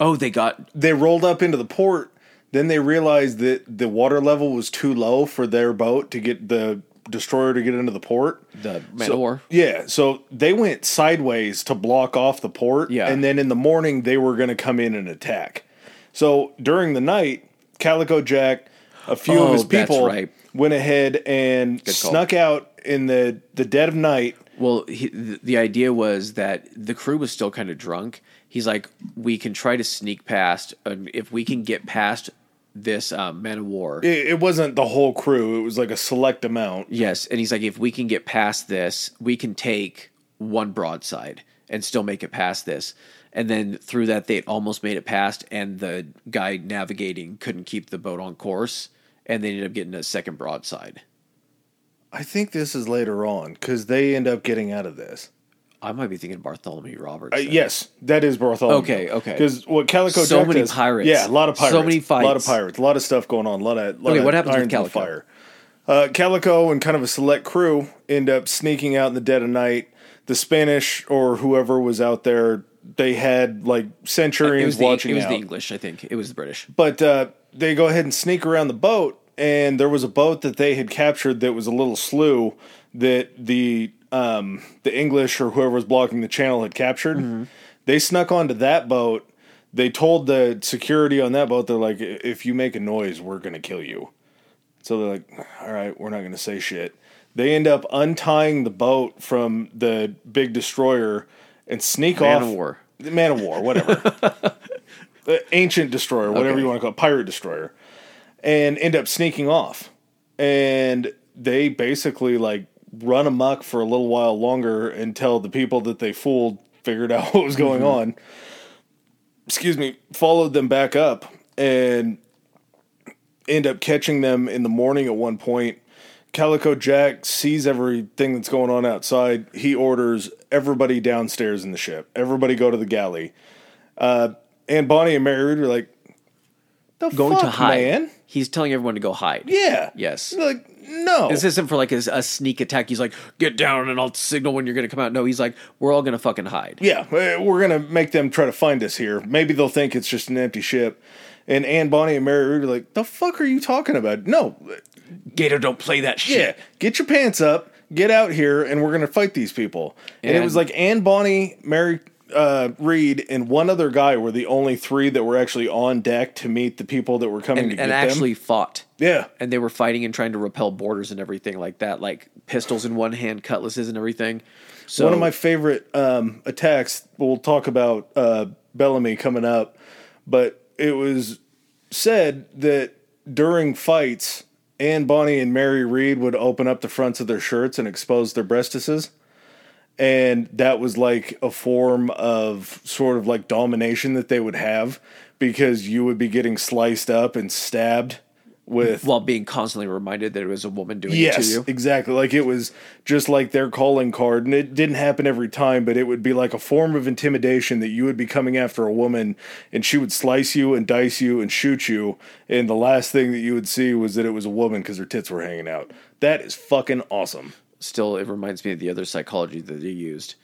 Oh, they got They rolled up into the port. Then they realized that the water level was too low for their boat to get the destroyer to get into the port. the man So- of war. Yeah, so they went sideways to block off the port. Yeah. And then in the morning, they were going to come in and attack. So during the night, Calico Jack, a few Oh, of his people, right. went ahead and snuck out in the, the dead of night. Well, he, the, idea was that the crew was still kind of drunk. He's like, we can try to sneak past, and if we can get past this um, man of war. It, it wasn't the whole crew, it was like a select amount. yes, and he's like, if we can get past this, we can take one broadside and still make it past this. And then through that, they almost made it past, and the guy navigating couldn't keep the boat on course, and they ended up getting a second broadside. I think this is later on because they end up getting out of this. I might be thinking Bartholomew Roberts. Uh, yes, that is Bartholomew. Okay, okay. Because what Calico So Jack many does- pirates. Yeah, a lot of pirates. So many A lot of pirates. A lot of stuff going on. A lot of. Lot Okay, of what happens with Calico? Fire. Uh, Calico and kind of a select crew end up sneaking out in the dead of night. The Spanish or whoever was out there, they had like centurions was, the, watching it was out. the English, I think. It was the British. But uh, they go ahead and sneak around the boat, and there was a boat that they had captured that was a little sloop that the um, the English or whoever was blocking the channel had captured. They snuck onto that boat. They told the security on that boat, they're like, if you make a noise, we're going to kill you. So they're like, all right, we're not going to say shit. They end up untying the boat from the big destroyer and sneak Man off. Man of war. The man of War, whatever. Uh, ancient destroyer, whatever Okay. you want to call it, pirate destroyer, and end up sneaking off. And they basically like run amok for a little while longer until the people that they fooled figured out what was going Mm-hmm. on. Excuse me, followed them back up and end up catching them in the morning at one point. Calico Jack sees everything that's going on outside. He orders everybody downstairs in the ship. Everybody go to the galley. Uh, and Bonny and Mary Read are like, the Going fuck, to hide. man? He's telling everyone to go hide. Yeah. Yes. Like, no. This isn't for like a, a sneak attack. He's like, get down and I'll signal when you're going to come out. No, he's like, we're all going to fucking hide. yeah, we're going to make them try to find us here. Maybe they'll think it's just an empty ship. And Anne, Bonny, and Mary Read are like, the fuck are you talking about? No. Gator, don't play that shit. Yeah. Get your pants up. Get out here, and we're going to fight these people. And, it was like Anne, Bonnie, Mary uh, Read, and one other guy were the only three that were actually on deck to meet the people that were coming And, to get and them. actually fought. Yeah. And they were fighting and trying to repel borders and everything like that, like pistols in one hand, cutlasses and everything. So One of my favorite um, attacks. We'll talk about uh, Bellamy coming up, but it was said that during fights, Anne Bonny and Mary Read would open up the fronts of their shirts and expose their breastises, and that was like a form of sort of like domination that they would have because you would be getting sliced up and stabbed with while being constantly reminded that it was a woman doing it to Yes, you. exactly. Like it was just like their calling card, and it didn't happen every time, but it would be like a form of intimidation that you would be coming after a woman, and she would slice you and dice you and shoot you, and the last thing that you would see was that it was a woman because her tits were hanging out. That is fucking awesome. Still, it reminds me of the other psychology that they used.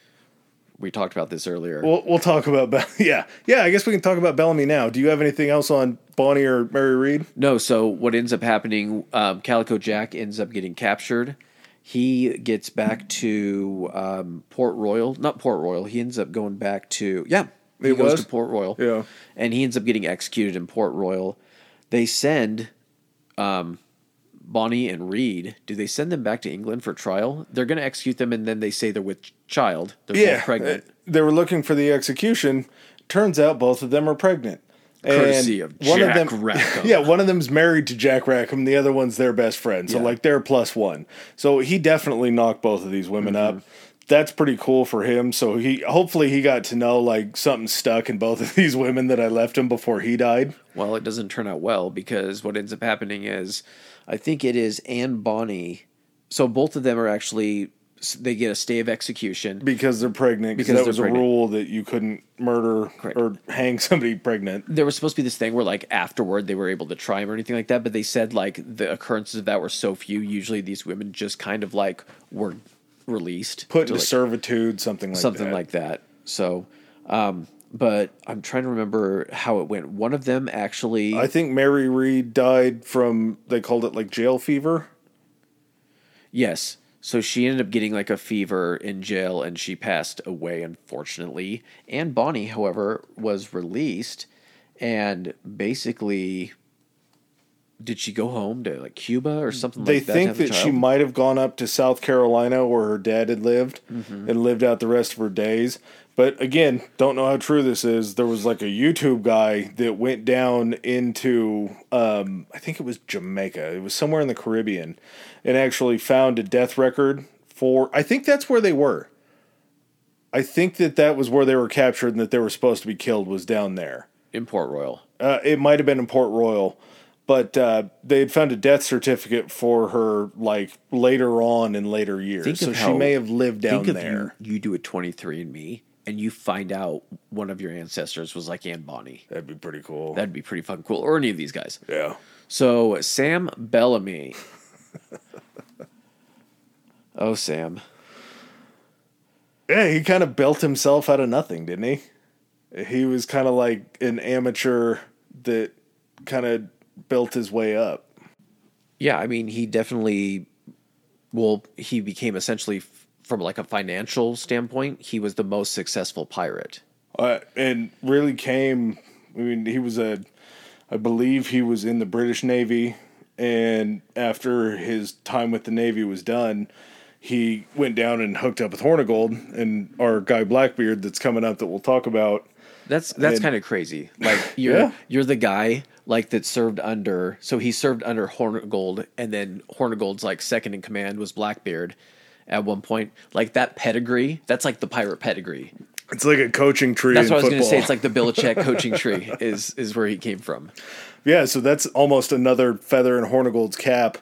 We talked about this earlier. We'll we'll talk about Be- yeah yeah. I guess we can talk about Bellamy now. Do you have anything else on Bonny or Mary Read? No, so what ends up happening, um, Calico Jack ends up getting captured. He gets back to um, Port Royal. Not Port Royal. He ends up going back to, yeah, he It goes was? to Port Royal. Yeah. And he ends up getting executed in Port Royal. They send um, Bonny and Read. Do they send them back to England for trial? They're going to execute them, and then they say they're with child. They're Yeah, both pregnant. uh, They were looking for the execution. Turns out both of them are pregnant. Courtesy And of one Jack them, Rackham. Yeah, one of them's married to Jack Rackham. The other one's their best friend. So Yeah. like they're plus one. So he definitely knocked both of these women Mm-hmm. up. That's pretty cool for him. So he hopefully he got to know like something stuck in both of these women that I left him before he died. Well, it doesn't turn out well because what ends up happening is, I think it is Anne Bonny. So both of them are actually they get a stay of execution. Because they're pregnant. Because that was they're a rule that you couldn't murder Correct. or hang somebody pregnant. There was supposed to be this thing where, like, afterward they were able to try him or anything like that, but they said like the occurrences of that were so few. Usually, these women just kind of like were released, Put into like, servitude, something like something that. like that. So, um, but I'm trying to remember how it went. One of them actually, I think Mary Read died from they called it like jail fever. Yes. So she ended up getting like a fever in jail and she passed away, unfortunately. And Bonny, however, was released and basically. Did she go home to like Cuba or something They like that? to think that she might have gone up to South Carolina where her dad had lived Mm-hmm. and lived out the rest of her days. But again, don't know how true this is. There was like a YouTube guy that went down into, um, I think it was Jamaica. It was somewhere in the Caribbean, and actually found a death record for. I think that's where they were. I think that that was where they were captured and that they were supposed to be killed was down there. in Port Royal. Uh, it might have been in Port Royal, but uh, they had found a death certificate for her like later on in later years. Think so of she how- may have lived down Think of there. you, you do a 23andMe and you find out one of your ancestors was like Anne Bonny. That'd be pretty cool. That'd be pretty fucking cool. Or any of these guys. yeah. So Sam Bellamy. oh, Sam. Yeah, he kind of built himself out of nothing, didn't he? He was kind of like an amateur that kind of built his way up. Yeah, I mean, he definitely. Well, he became essentially, f- from like a financial standpoint, he was the most successful pirate. uh, and really came. I mean, he was a, I believe he was in the British Navy, and after his time with the Navy was done, he went down and hooked up with Hornigold and our guy Blackbeard that's coming up that we'll talk about. That's that's kind of crazy. Like you're Yeah. you're the guy like that served under. So he served under Hornigold, and then Hornigold's like second in command was Blackbeard. At one point, like that pedigree, that's like the pirate pedigree. It's like a coaching tree. That's in what I was going to say. It's like the Belichick coaching tree is is where he came from. Yeah, so that's almost another feather in Hornigold's cap.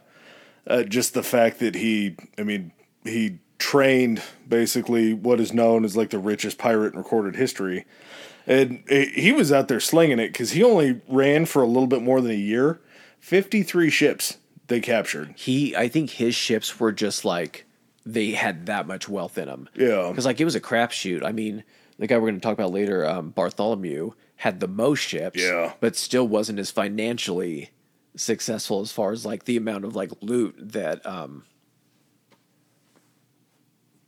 Uh, just the fact that he, I mean, he trained basically what is known as like the richest pirate in recorded history. And he was out there slinging it because he only ran for a little bit more than a year. 53 ships they captured. He, I think his ships were just like they had that much wealth in them. Yeah. because like it was a crapshoot. I mean, the guy we're going to talk about later, um, Bartholomew, had the most ships. Yeah. but still wasn't as financially successful as far as like the amount of like loot that. um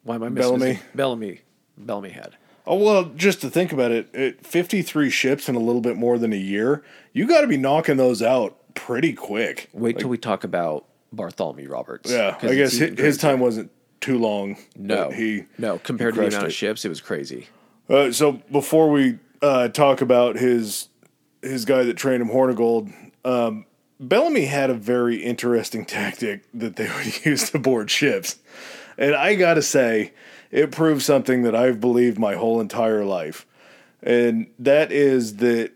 Why am I missing Bellamy? Bellamy, Bellamy had. Oh, well, just to think about it, it 53 ships in a little bit more than a year, you got to be knocking those out pretty quick. Wait till we talk about Bartholomew Roberts. Yeah, I guess his, his time wasn't too long. No, he no. Compared to the amount it. of ships, it was crazy. Uh, so before we uh, talk about his his guy that trained him, Hornigold, um, Bellamy had a very interesting tactic that they would use to board ships, and I gotta say, it proves something that I've believed my whole entire life, and that is that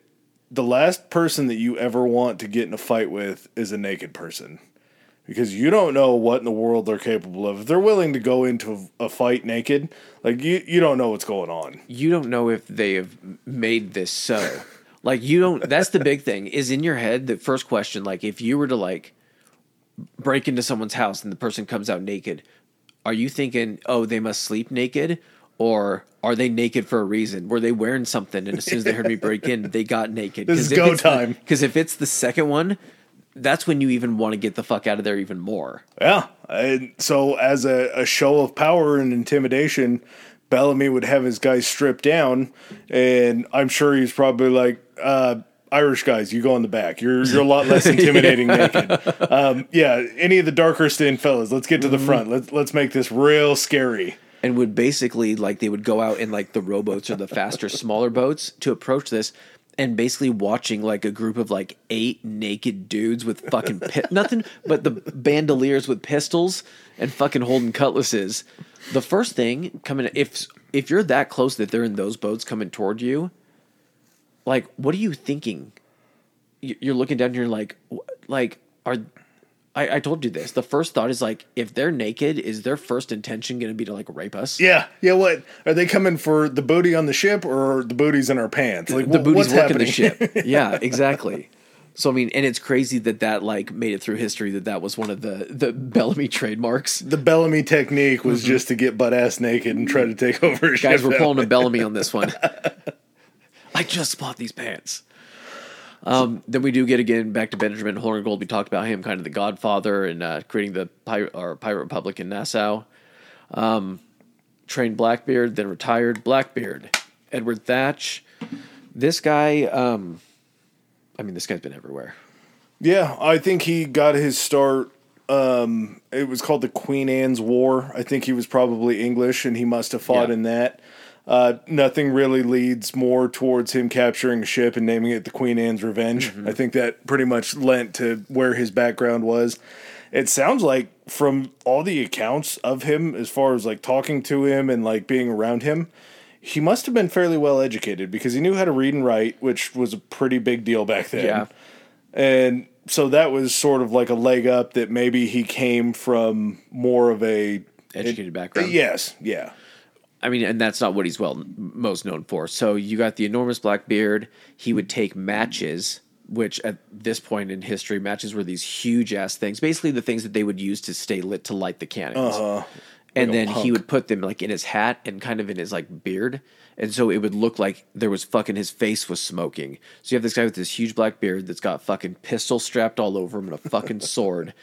the last person that you ever want to get in a fight with is a naked person. Because you don't know what in the world they're capable of. If they're willing to go into a fight naked, like you, you don't know what's going on. you don't know if they have made this so. like you don't that's the big thing is in your head the first question like if you were to like break into someone's house and the person comes out naked, are you thinking, "Oh, they must sleep naked?" Or are they naked for a reason? Were they wearing something and as soon as they heard me break in, they got naked? This is go time. Because if it's the second one, that's when you even want to get the fuck out of there even more. Yeah. And so, as a, a show of power and intimidation, Bellamy would have his guys stripped down, and I'm sure he's probably like, uh, Irish guys, you go in the back. You're you're a lot less intimidating naked. Um, yeah, any of the darker skinned fellas, let's get to the front. Let's let's make this real scary. and would basically like they would go out in like the rowboats or the faster smaller boats to approach this and basically watching like a group of like eight naked dudes with fucking pi- nothing but the bandoliers with pistols and fucking holding cutlasses. The first thing coming if if you're that close that they're in those boats coming toward you like what are you thinking? You- you're looking down you're like like are I, I told you this. The first thought is like, if they're naked, is their first intention going to be to like rape us? Yeah, yeah. What are they coming for? The booty on the ship or the booties in our pants? Like the wh- booty's what's happening? the ship. Yeah, exactly. So I mean, and it's crazy that that like made it through history that that was one of the the Bellamy trademarks. the Bellamy technique was just to get butt ass naked and try to take over. A Mm-hmm. Guys, we're pulling a Bellamy on this one. I just bought these pants. Um, then we do get again back to Benjamin Hornigold. We talked about him, kind of the Godfather, and uh, creating the pirate or Pirate Republic in Nassau. Um, trained Blackbeard, then retired Blackbeard. Edward Thatch. This guy, um, I mean, this guy's been everywhere. Yeah, I think he got his start. Um, it was called the Queen Anne's War. I think he was probably English, and he must have fought Yeah. in that. Uh, nothing really leads more towards him capturing a ship and naming it the Queen Anne's Revenge. I think that pretty much lent to where his background was. It sounds like from all the accounts of him, as far as like talking to him and like being around him, he must have been fairly well educated because he knew how to read and write, which was a pretty big deal back then. Yeah. And so that was sort of like a leg up that maybe he came from more of a Educated background. Yes, yeah. I mean, and that's not what he's well most known for. So you got the enormous black beard. He would take matches, which at this point in history, matches were these huge ass things, basically the things that they would use to stay lit to light the cannons. Uh-huh. and then he would put them like in his hat and kind of in his like beard, and so it would look like there was fucking his face was smoking. So you have this guy with this huge black beard that's got fucking pistol strapped all over him and a fucking sword,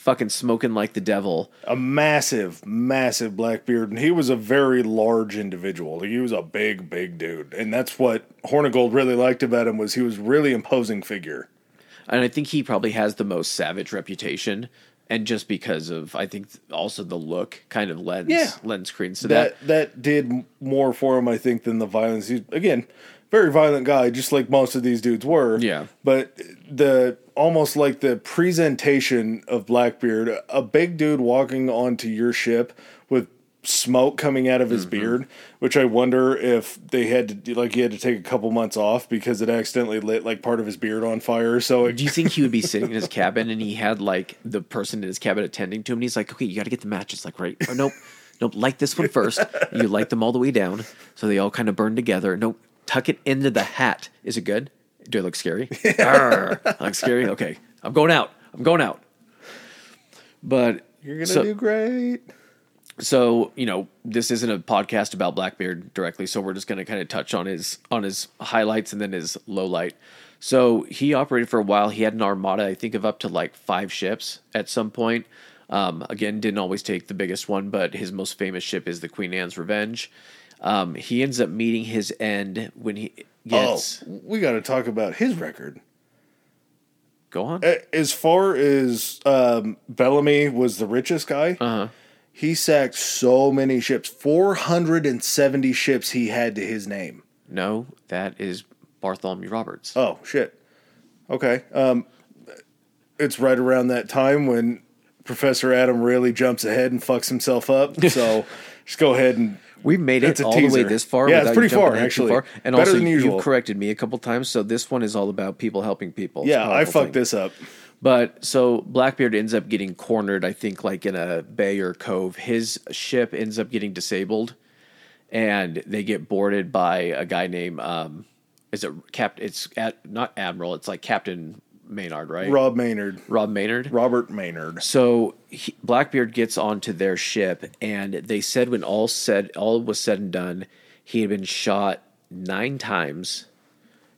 fucking smoking like the devil. A massive, massive black beard, and he was a very large individual. He was a big, big dude, and that's what Hornigold really liked about him was he was really imposing figure. and I think he probably has the most savage reputation. And just because of, I think also the look kind of lends Yeah. lends credence to that. That that did more for him, I think, than the violence. He's again very violent guy, just like most of these dudes were. Yeah. But the almost like the presentation of Blackbeard, a big dude walking onto your ship with smoke coming out of his mm-hmm. beard, which I wonder if they had to do, like he had to take a couple months off because it accidentally lit like part of his beard on fire. So it, Do you think he would be sitting in his cabin and he had like the person in his cabin attending to him? And he's like, okay, you got to get the matches. Like, right? Oh, nope, nope. Light this one first. You light them all the way down, so they all kind of burn together. Nope. Tuck it into the hat. Is it good? Do I look scary? Arr, I look scary. Okay, I'm going out. I'm going out. But you're gonna so- do great. so you know this isn't a podcast about blackbeard directly so we're just going to kind of touch on his on his highlights and then his low light so he operated for a while he had an armada i think of up to like five ships at some point um, again didn't always take the biggest one but his most famous ship is the queen anne's revenge um, he ends up meeting his end when he gets Oh, we got to talk about his record. go on As far as um, Bellamy was the richest guy, uh-huh he sacked so many ships. Four hundred and seventy ships he had to his name. no that is bartholomew roberts Oh shit. Okay. Um, it's right around that time when Professor Adam really jumps ahead and fucks himself up. So just go ahead and We've made it That's a all the way this far. Yeah, it's pretty far, actually. far. And Better also, than usual. you corrected me a couple times, so this one is all about people helping people. It's yeah, I fucked thing. this up. But so Blackbeard ends up getting cornered. I think like in a bay or cove. His ship ends up getting disabled, and they get boarded by a guy named um, is it Cap? It's at not Admiral. It's like Captain Maynard, right? Rob Maynard, Rob Maynard. Robert Maynard. So he, Blackbeard gets onto their ship, and they said when all said all was said and done, he had been shot nine times.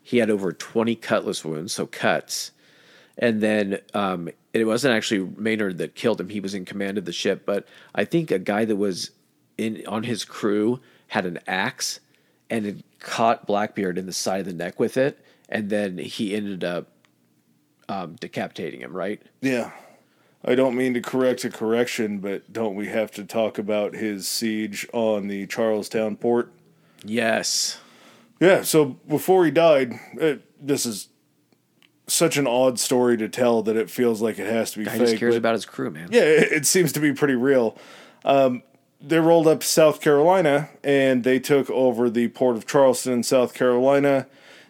He had over twenty cutlass wounds, so cuts, and then um, it wasn't actually Maynard that killed him. He was in command of the ship, but I think a guy that was in on his crew had an axe and it caught Blackbeard in the side of the neck with it, and then he ended up um, decapitating him. Right? Yeah. I don't mean to correct a correction, but don't we have to talk about his siege on the Charlestown port? Yes. Yeah, so before he died, it, this is such an odd story to tell that it feels like it has to be Guy fake. just cares but- about his crew, man. Yeah, it, it seems to be pretty real. Um, they rolled up to South Carolina and they took over the port of Charleston, South Carolina.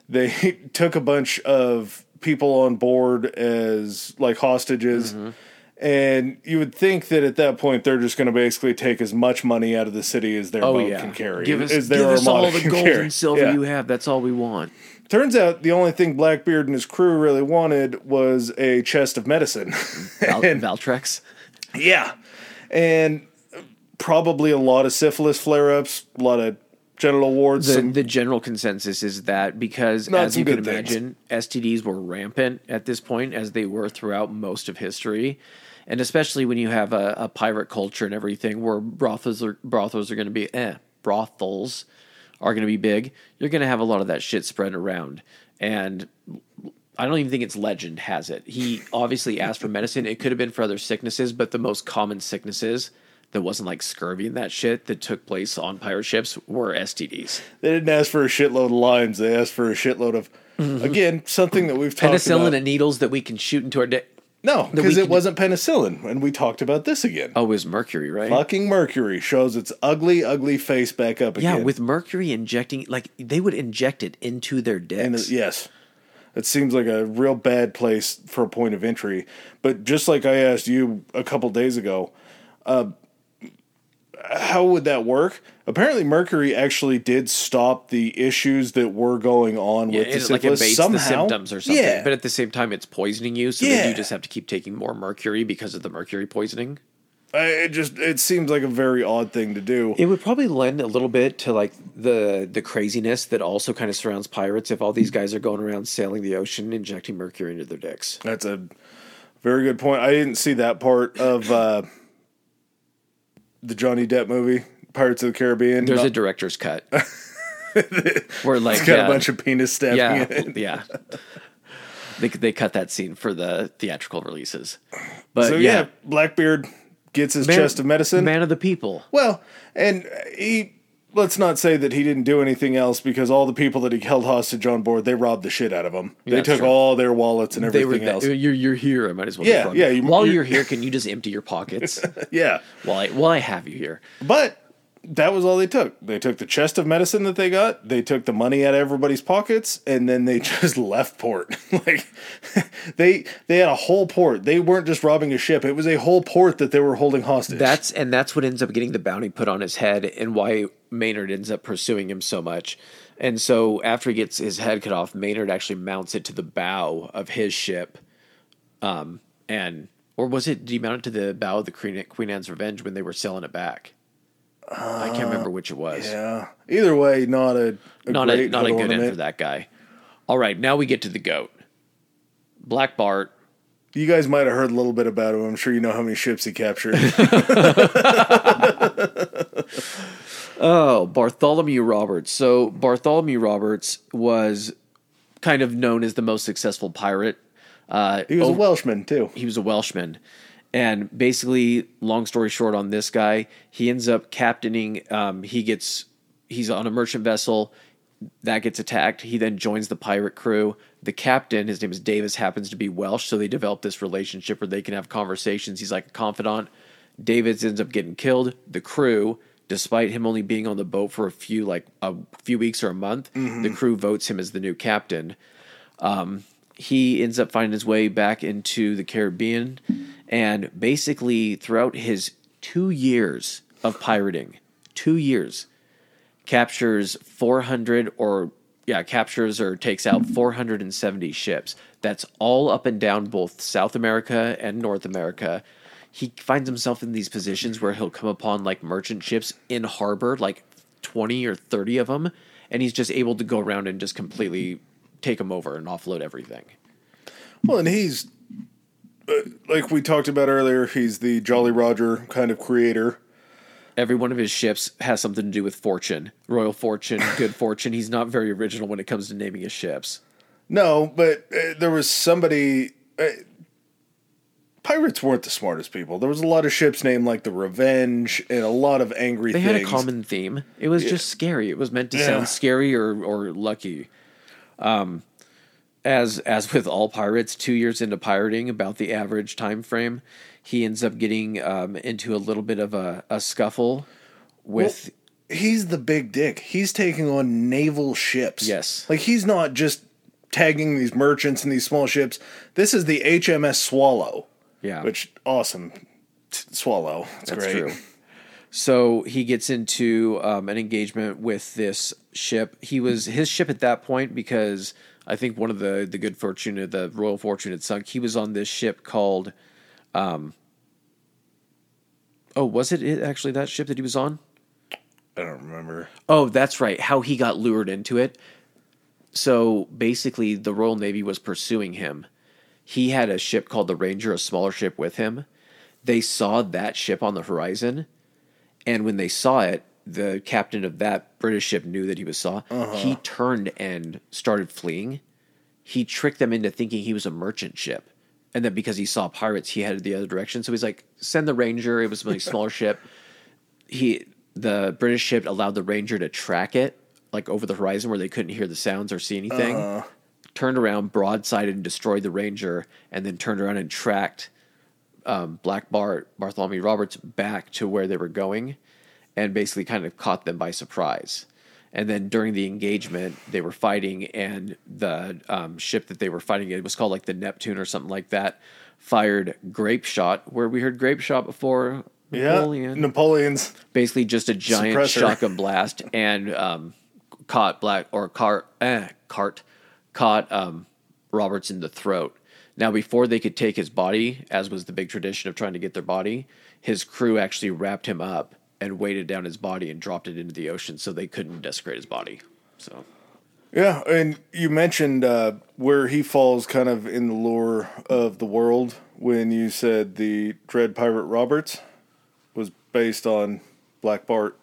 They took a bunch of people on board as like hostages. Mm-hmm. And you would think that at that point they're just going to basically take as much money out of the city as their Oh boat yeah. can carry. Give us, as give us all the gold carry. and silver Yeah. you have. That's all we want. Turns out the only thing Blackbeard and his crew really wanted was a chest of medicine. Val- Valtrex. Yeah. And probably a lot of syphilis flare ups, a lot of The, some- the general consensus is that because, as you can good things. imagine, STDs were rampant at this point, as they were throughout most of history. And especially when you have a, a pirate culture and everything, where brothels are brothels are going to be eh, brothels are going to be big. You're going to have a lot of that shit spread around, and I don't even think it's legend has it. He obviously asked for medicine. It could have been for other sicknesses, but the most common sicknesses that wasn't like scurvy and that shit that took place on pirate ships were STDs. they didn't ask for a shitload of limes. They asked for a shitload of, again, something that we've talked Penicillin about. and needles that we can shoot into our dick. no, because it can- wasn't penicillin. And we talked about this again. Oh, it was mercury, right? Fucking mercury shows its ugly, ugly face back up again. yeah, with mercury injecting, like they would inject it into their And dicks. it- yes. It seems like a real bad place for a point of entry. But just like I asked you a couple days ago, uh, how would that work? Apparently, mercury actually did stop the issues that were going on Yeah, with the it like syphilis abates somehow. the symptoms or something. Yeah, But at the same time, it's poisoning you, so then you just have to keep taking more mercury because of the mercury poisoning. I- it just it seems like a very odd thing to do. It would probably lend a little bit to like the the craziness that also kind of surrounds pirates if all these guys are going around sailing the ocean, injecting mercury into their dicks. That's a very good point. I didn't see that part of uh, the Johnny Depp movie, Pirates of the Caribbean. There's Not- a director's cut where like it's got yeah, a bunch of penis stabbing yeah, yeah. They they cut that scene for the theatrical releases, but So yeah, yeah, Blackbeard gets his Man- chest of medicine. man of the people. Well, and he let's not say that he didn't do anything else because all the people that he held hostage on board, they robbed the shit out of him. they took true. all their wallets and They were everything else. you're you're here. I might as well. Yeah, yeah, you- While you- you're here, can you just empty your pockets yeah, while I while I have you here? but that was all they took. They took the chest of medicine that they got, they took the money out of everybody's pockets, and then they just left port. like they they had a whole port. They weren't just robbing a ship. It was a whole port that they were holding hostage. That's and that's what ends up getting the bounty put on his head and why Maynard ends up pursuing him so much. And so after he gets his head cut off, Maynard actually mounts it to the bow of his ship. Um and or was it did he mount it to the bow of the Queen, Queen Anne's Revenge when they were selling it back? I can't remember which it was. yeah. Either way, not a, a not a not a good end for that guy. All right, now we get to the goat. Black Bart. You guys might have heard a little bit about him. I'm sure you know how many ships he captured. Oh, Bartholomew Roberts. So Bartholomew Roberts was kind of known as the most successful pirate. Uh, he was a Welshman too. he was a Welshman. And basically, long story short, on this guy, he ends up captaining. Um, he gets he's on a merchant vessel that gets attacked. He then joins the pirate crew. The captain, his name is Davis, happens to be Welsh, so they develop this relationship where they can have conversations. He's like a confidant. Davis ends up getting killed. The crew, despite him only being on the boat for a few like a few weeks or a month, the mm-hmm. crew votes him as the new captain um, he ends up finding his way back into the Caribbean and basically throughout his 2 years of pirating, 2 years captures 400 or yeah, captures or takes out 470 ships. That's all up and down both South America and North America. He finds himself in these positions where he'll come upon like merchant ships in harbor, like 20 or 30 of them, and he's just able to go around and just completely take them over and offload everything. Well, and he's uh, like we talked about earlier. He's the Jolly Roger kind of creator. Every one of his ships has something to do with fortune, royal fortune, good fortune. He's not very original when it comes to naming his ships. No, but uh, there was somebody. Uh, pirates weren't the smartest people. There was a lot of ships named like the Revenge and a lot of angry They things. had a common theme. It was just scary. It was meant to Yeah. sound scary or or lucky. Um, as as with all pirates, two years into pirating, about the average time frame, he ends up getting um, into a little bit of a, a scuffle with he's the big dick. He's taking on naval ships. Yes. Like he's not just tagging these merchants and these small ships. This is the HMS Swallow. Yeah, Which awesome. T- Swallow. That's, That's great. true. So he gets into um, an engagement with this ship. He was his ship at that point because I think one of the the good fortune, of the Royal Fortune, had sunk. He was on this ship called. Um, oh, was it, it actually that ship that he was on? I don't remember. Oh, that's right. How he got lured into it. So basically, the Royal Navy was pursuing him. He had a ship called the Ranger, a smaller ship with him. They saw that ship on the horizon, and when they saw it, the captain of that British ship knew that he was saw. Uh-huh. He turned and started fleeing. He tricked them into thinking he was a merchant ship, and that because he saw pirates, he headed the other direction. So he's like, "Send the Ranger." It was a smaller ship he the British ship allowed the Ranger to track it like over the horizon where they couldn't hear the sounds or see anything. Uh-huh. Turned around, broadsided and destroyed the Ranger, and then turned around and tracked um, Black Bart Bartholomew Roberts back to where they were going, and basically kind of caught them by surprise. And then during the engagement, they were fighting, and the um, ship that they were fighting, it was called like the Neptune or something like that, fired grape shot. Where we heard grape shot before, Yeah. Napoleon's. basically just a giant Suppressor. shotgun blast and um, caught black or cart eh, cart caught um, Roberts in the throat. Now, before they could take his body, as was the big tradition of trying to get their body, his crew actually wrapped him up and weighted down his body and dropped it into the ocean, so they couldn't desecrate his body. So Yeah, and you mentioned uh, where he falls kind of in the lore of the world when you said the Dread Pirate Roberts was based on Black Bart.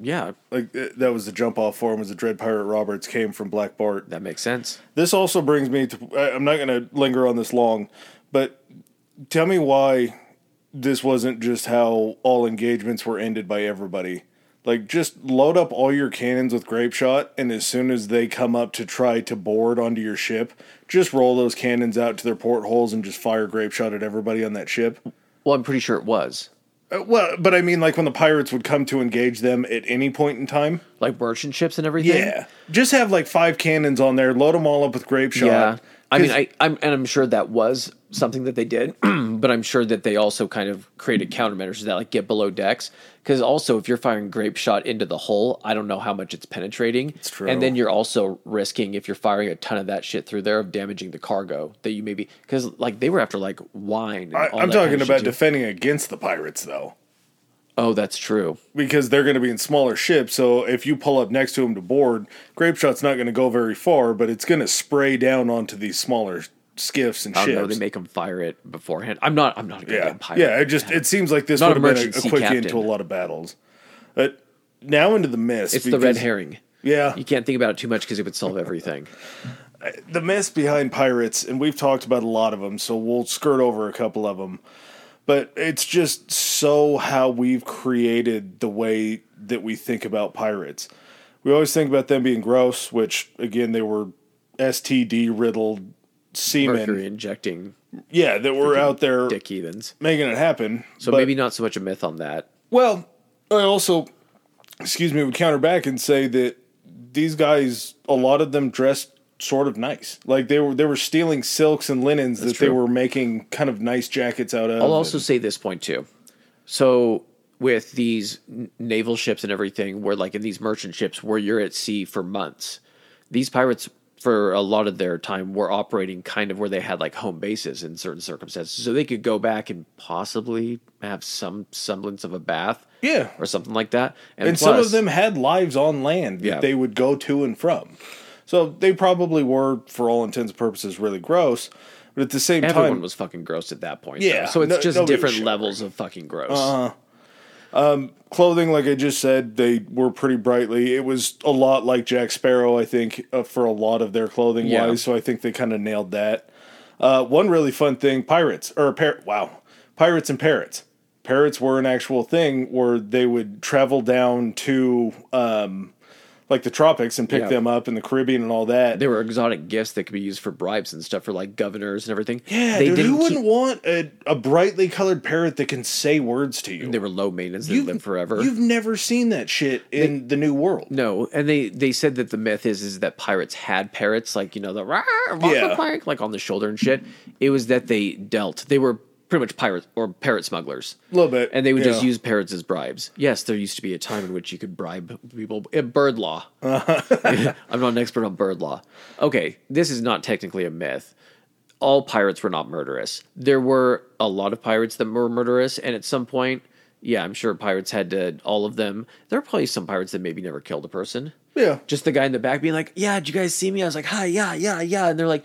Yeah, Like eh, that was the jump off for him was the Dread Pirate Roberts came from Black Bart. that makes sense. This also brings me to I'm not going to linger on this long, but tell me why this wasn't just how all engagements were ended by everybody. Like just load up all your cannons with grape shot and as soon as they come up to try to board onto your ship, just roll those cannons out to their portholes and just fire grape shot at everybody on that ship. Well, I'm pretty sure it was. Uh, well, but I mean, like when the pirates would come to engage them at any point in time. like merchant ships and everything. Yeah, just have like five cannons on there, load them all up with grape shot. Yeah. I mean, I, I'm and I'm sure that was something that they did, but I'm sure that they also kind of created countermeasures that like get below decks. Because also, if you're firing grape shot into the hull, I don't know how much it's penetrating. It's true. And then you're also risking if you're firing a ton of that shit through there of damaging the cargo that you maybe because like they were after like wine. And I, that talking kind of about defending against the pirates, though, oh, that's true. because they're going to be in smaller ships. So if you pull up next to them to board, grape shot's not going to go very far, but it's going to spray down onto these smaller skiffs and I don't know. They make them fire it beforehand. I'm not. I'm not a yeah, goddamn pirate. yeah. It just it seems like this Not would have been a, a quick end to a lot of battles. But now into the mist. It's the red because- herring. Yeah, You can't think about it too much because it would solve everything. the myths behind pirates, and we've talked about a lot of them, so we'll skirt over a couple of them. But it's just so how we've created the way that we think about pirates. We always think about them being gross, which again they were STD riddled seamen. Mercury injecting Yeah, that were out there dick heathens. making it happen. So But- maybe not so much a myth on that. Well, I also, excuse me, would counter back and say that these guys, a lot of them dressed sort of nice. Like they were they were stealing silks and linens that they were making kind of nice jackets out of. I'll also say this point too. So with these naval ships and everything, where like in these merchant ships where you're at sea for months, these pirates for a lot of their time were operating kind of where they had like home bases in certain circumstances, so they could go back and possibly have some semblance of a bath, Yeah. or something like that. And, and some of them had lives on land that Yeah. they would go to and from. So they probably were, for all intents and purposes, really gross. But at the same everyone time, was fucking gross at that point. Yeah, though. so it's no- just different levels of fucking gross. Uh-huh. Clothing, like I just said, they were pretty brightly. It was a lot like Jack Sparrow, I think, uh, for a lot of their clothing Yeah. wise. So I think they kind of nailed that. Uh, one really fun thing: pirates or par- wow, pirates and parrots. Parrots were an actual thing where they would travel down to um, like the tropics and pick Yeah. them up in the Caribbean and all that. There were exotic gifts that could be used for bribes and stuff for like governors and everything. yeah, they dude, who wouldn't keep, want a, a brightly colored parrot that can say words to you? they were low maintenance. They lived forever. You've never seen that shit in the New World. No, and they they said that the myth is is that pirates had parrots, like you know the rah, rah, Yeah. like on the shoulder and shit. It was that they dealt. They were pretty much pirates or parrot smugglers. A little bit, And they would just use parrots as bribes. Yes, there used to be a time in which you could bribe people. Bird law. Uh-huh. I'm not an expert on bird law. Okay, this is not technically a myth. All pirates were not murderous. There were a lot of pirates that were murderous, and at some point, yeah, I'm sure pirates had to, all of them. There are probably some pirates that maybe never killed a person. Yeah. Just the guy in the back being like, yeah, did you guys see me? I was like, hi, yeah, yeah, yeah. And they're like,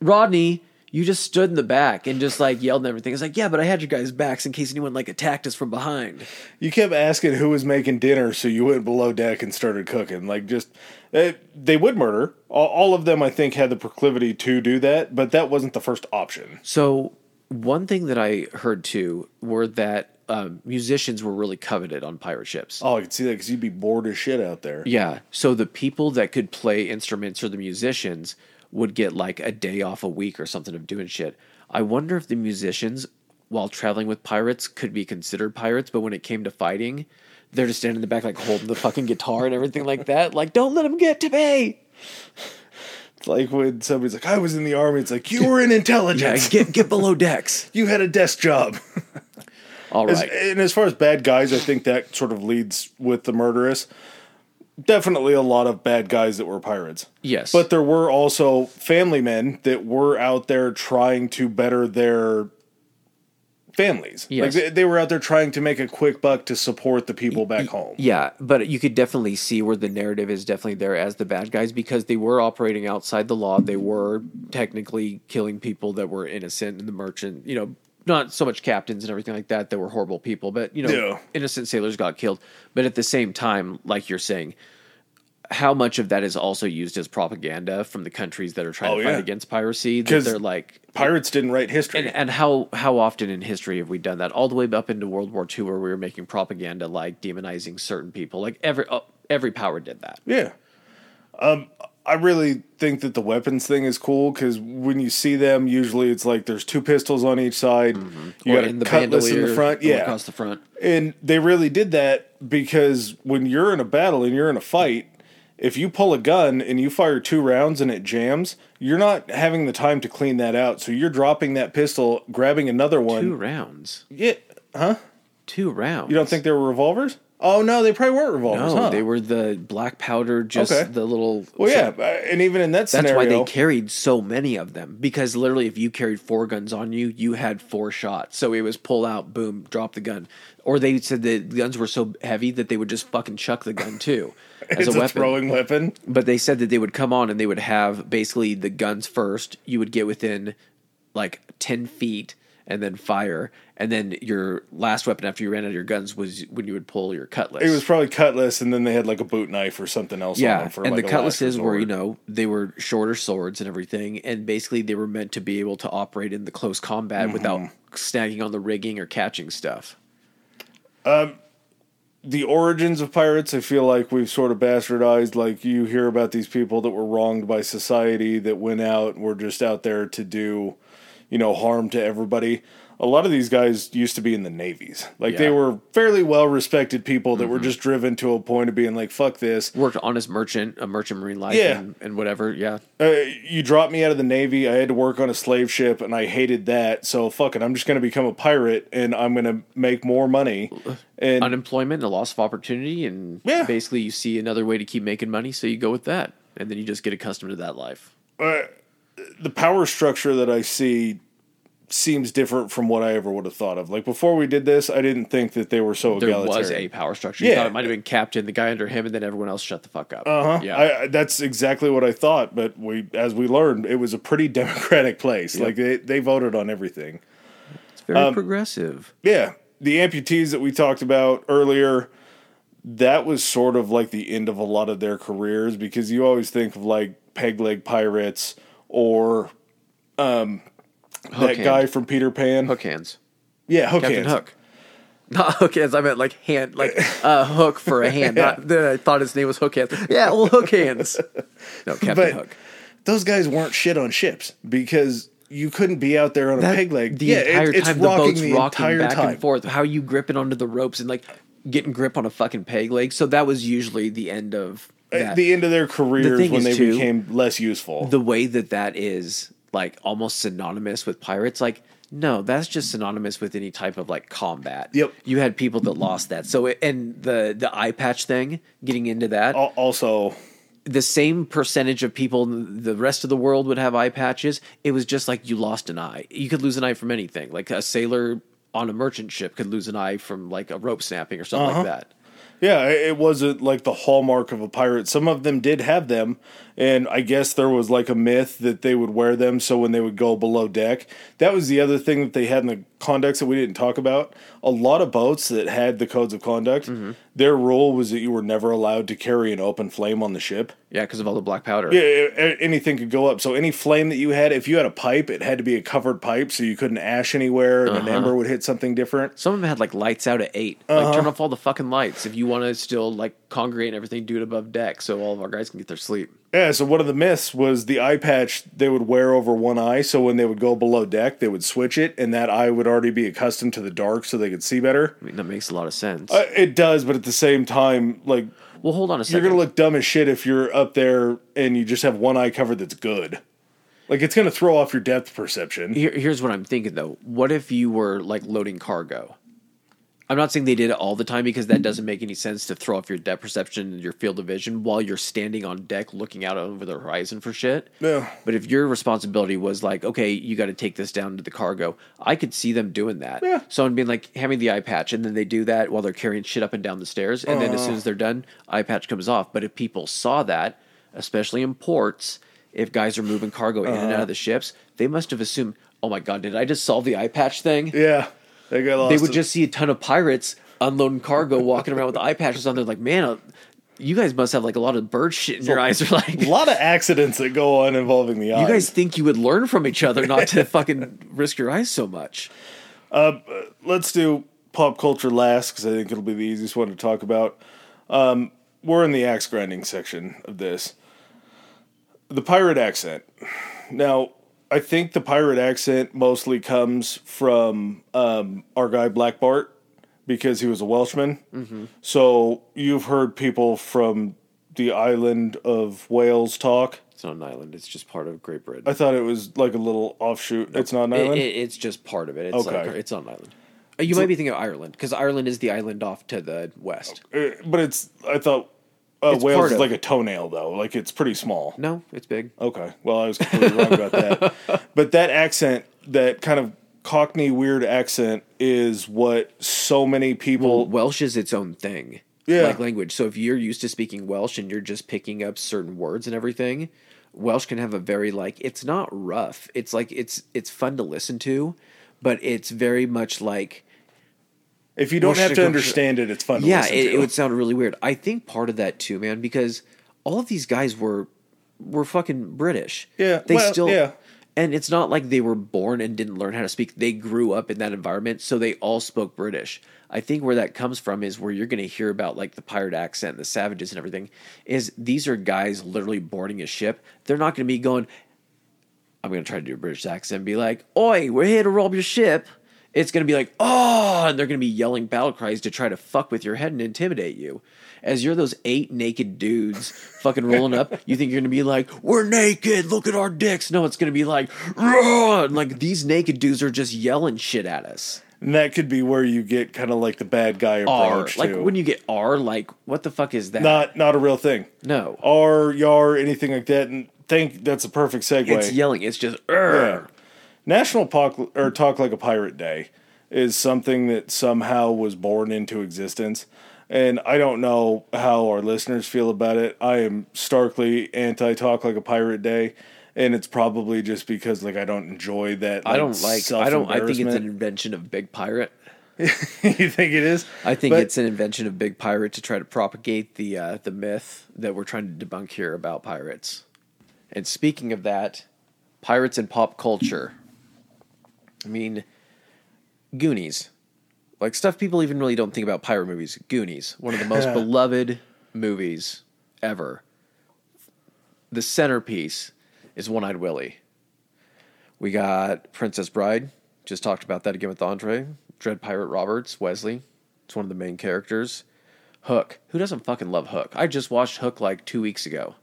Rodney, you just stood in the back and just like yelled and everything. It's like, yeah, but I had your guys' backs in case anyone like attacked us from behind. You kept asking who was making dinner, so you went below deck and started cooking. Like, just eh, they would murder. All, all of them, I think, had the proclivity to do that, but that wasn't the first option. So one thing that I heard too were that um, musicians were really coveted on pirate ships. Oh, I could see that because you'd be bored as shit out there. Yeah. So the people that could play instruments or the musicians would get like a day off a week or something of doing shit. I wonder if the musicians, while traveling with pirates, could be considered pirates, but when it came to fighting, they're just standing in the back, like holding the fucking guitar and everything like that. Like, don't let them get to me. It's like when somebody's like, "I was in the army." It's like you were in Yeah, intelligence. get get below decks. you had a desk job. All As- and as far as bad guys, I think that sort of leads with the murderous. Definitely a lot of bad guys that were pirates. Yes. But there were also family men that were out there trying to better their families. Yes. Like they, they were out there trying to make a quick buck to support the people back home. Yeah, but you could definitely see where the narrative is definitely there as the bad guys because they were operating outside the law. They were technically killing people that were innocent in the merchant, you know, not so much captains and everything like that that were horrible people, but you know, Yeah. innocent sailors got killed. But at the same time, like you're saying, how much of that is also used as propaganda from the countries that are trying Oh, to fight yeah. against piracy? Because they're like Pirates didn't write history. and, and how how often in history have we done that? All the way up into World War II, where we were making propaganda like demonizing certain people. Like every uh, every power did that. Yeah. Um, I really think that the weapons thing is cool because when you see them, usually it's like there's two pistols on each side. Mm-hmm. You got a the cutlass in the front. Yeah, across the front. and they really did that because when you're in a battle and you're in a fight, if you pull a gun and you fire two rounds and it jams, you're not having the time to clean that out. So you're dropping that pistol, grabbing another one. Two rounds. Yeah, huh? Two rounds. You don't think they were revolvers? Oh no, they probably weren't revolvers. No, huh? they were the black powder, just Okay. the little. Well, yeah, uh, and even in that scenario, That's why they carried so many of them because literally, if you carried four guns on you, you had four shots. So it was pull out, boom, drop the gun. Or they said the guns were so heavy that they would just fucking chuck the gun too as a a, weapon. throwing weapon. But they said that they would come on and they would have basically the guns first. You would get within like ten feet and then fire, and then your last weapon after you ran out of your guns was when you would pull your cutlass. It was probably cutlass, and then they had like a boot knife or something else. on Yeah, them for and like the cutlasses were, you know, they were shorter swords and everything, and basically they were meant to be able to operate in the close combat Mm-hmm. without snagging on the rigging or catching stuff. the origins of pirates, I feel like we've sort of bastardized. Like you hear about these people that were wronged by society that went out were just out there to do, you know, harm to everybody. A lot of these guys used to be in the navies. Like they were fairly well respected people that were mm-hmm. just driven to a point of being like, "Fuck this." Worked honest merchant, a merchant marine life, Yeah. and, and whatever. Yeah, Uh, you dropped me out of the navy. I had to work on a slave ship, and I hated that. So fuck it. I'm just going to become a pirate, and I'm going to make more money. Uh, and unemployment, a loss of opportunity, and Yeah. basically you see another way to keep making money, so you go with that, and then you just get accustomed to that life. Uh, the power structure that I see seems different from what I ever would have thought of. Like before we did this, I didn't think that they were so There egalitarian. was a power structure. You Yeah. thought it might have been captain, the guy under him, and then everyone else shut the fuck up. Uh-huh. Yeah. I, I- that's exactly what I thought, but we, as we learned, it was a pretty democratic place. Like they, they voted on everything. it's very um, progressive. Yeah, the amputees that we talked about earlier, that was sort of like the end of a lot of their careers because you always think of like peg leg pirates or um, that Hook hand. guy from Peter Pan. Hook hands. Yeah, hook Captain hands. Hook. Not hook hands. I meant like hand, like a hook for a hand. Not the, I thought his name was Hook Hands. Yeah, well, Hook Hands. No, Captain But- Hook. those guys weren't shit on ships because you couldn't be out there on a peg leg. The yeah, it- entire it's time the boat's the rocking back time. and forth. How you gripping onto the ropes and like getting grip on a fucking peg leg. So that was usually the end of At that. the end of their careers thing when they too, became less useful. the way that that is like almost synonymous with pirates like no that's just synonymous with any type of like combat. Yep. you had people that lost that. So and the the eye patch thing getting into that. Al- also, the same percentage of people in the rest of the world would have eye patches. It was just like you lost an eye. You could lose an eye from anything. Like a sailor on a merchant ship could lose an eye from like a rope snapping or something Uh-huh. like that. Yeah, it it wasn't like the hallmark of a pirate. Some of them did have them, and I guess there was like a myth that they would wear them so when they would go below deck. That was the other thing that they had in the conducts that we didn't talk about. A lot of boats that had the codes of conduct, Mm-hmm. their rule was that you were never allowed to carry an open flame on the ship. yeah because of all the black powder Yeah, anything could go up. So any flame that you had, if you had a pipe, it had to be a covered pipe, so you couldn't ash anywhere, and an Uh-huh. ember would hit something different. Some of them had like lights out at 8 Uh-huh. Like turn off all the fucking lights if you want to still like congregate and everything. Do it above deck so all of our guys can get their sleep. Yeah. So one of the myths was the eye patch they would wear over one eye, so when they would go below deck, they would switch it, and that eye would already be accustomed to the dark, so they could see better. I mean that makes a lot of sense. Uh, it does, but at the same time, like well, hold on a second. you're gonna look dumb as shit if you're up there and you just have one eye covered that's good. Like it's gonna throw off your depth perception. Here, here's what I'm thinking though. What if you were like loading cargo? I'm not saying they did it all the time because that doesn't make any sense to throw off your depth perception and your field of vision while you're standing on deck looking out over the horizon for shit. Yeah. But if your responsibility was like, okay, you got to take this down to the cargo, I could see them doing that. Yeah. Someone being like, hand me the eye patch, and then they do that while they're carrying shit up and down the stairs, and then as uh. soon as they're done, eye patch comes off. But if people saw that, especially in ports, if guys are moving cargo in and out uh-huh. of the ships, they must have assumed, oh my god, did I just solve the eye patch thing? Yeah. They. They would just see a ton of pirates unloading cargo, walking around with eye patches on. They're like, man. Uh, you guys must have like a lot of bird shit in your eyes. Are like, a lot of accidents that go on involving the eye. you guys think you would learn from each other not to fucking risk your eyes so much. let's do pop culture last because I think it'll be the easiest one to talk about. Um, we're in the axe grinding section of this. the pirate accent. Now, I think the pirate accent mostly comes from um, our guy Black Bart because he was a Welshman. Mm-hmm. So you've heard people from the island of Wales talk. It's not an island. It's just part of Great Britain. I thought it was like a little offshoot. It's not an island. it- it's just part of it. It's Okay. like it's not an island. Uh, You might be thinking of Ireland because Ireland is the island off to the west. Uh, but it's. I thought uh, It's Wales is like a toenail though. Like it's pretty small. No, it's big. Okay. Well, I was completely wrong about that. But that accent, that kind of Cockney weird accent, is what so many people. Welsh is its own thing. Yeah. Like language. So if you're used to speaking Welsh and you're just picking up certain words and everything, Welsh can have a very like it's not rough. It's like it's it's fun to listen to, but it's very much like if you don't have to understand it, it's fun to yeah, it, it would sound really weird. I think part of that too, man, because all of these guys were were fucking British. Yeah, they well, still. yeah. And it's not like they were born and didn't learn how to speak. They grew up in that environment, so they all spoke British. I think where that comes from is where you're going to hear about like the pirate accent, the savages, and everything. Is these are guys literally boarding a ship. They're not going to be going. I'm going to try to do a British accent and be like, Oi, we're here to rob your ship. It's going to be like, oh, and they're going to be yelling battle cries to try to fuck with your head and intimidate you. As you're those eight naked dudes fucking rolling up, you think you're going to be like, we're naked, look at our dicks. No, it's going to be like, and like these naked dudes are just yelling shit at us. and that could be where you get kind of like the bad guy R. approach Like too. when you get R, like, what the fuck is that? not not a real thing. no. R, yar, anything like that. And think that's a perfect segue. It's yelling. It's just, Yeah. National Talk or Talk Like a Pirate Day is something that somehow was born into existence. And I don't know how our listeners feel about it. I am starkly anti Talk Like a Pirate Day. And it's probably just because like I don't enjoy that. I don't like, I don't, I think it's an invention of Big Pirate. you think it is? I think But- it's an invention of Big Pirate to try to propagate the uh, the myth that we're trying to debunk here about pirates. And speaking of that, pirates and pop culture. I mean, Goonies, like stuff people even really don't think about pirate movies. Goonies, one of the most beloved movies ever. The centerpiece is One Eyed Willie. We got Princess Bride. Just talked about that again with Andre. Dread Pirate Roberts, Westley. It's one of the main characters. Hook. Who doesn't fucking love Hook? I just watched Hook like two weeks ago.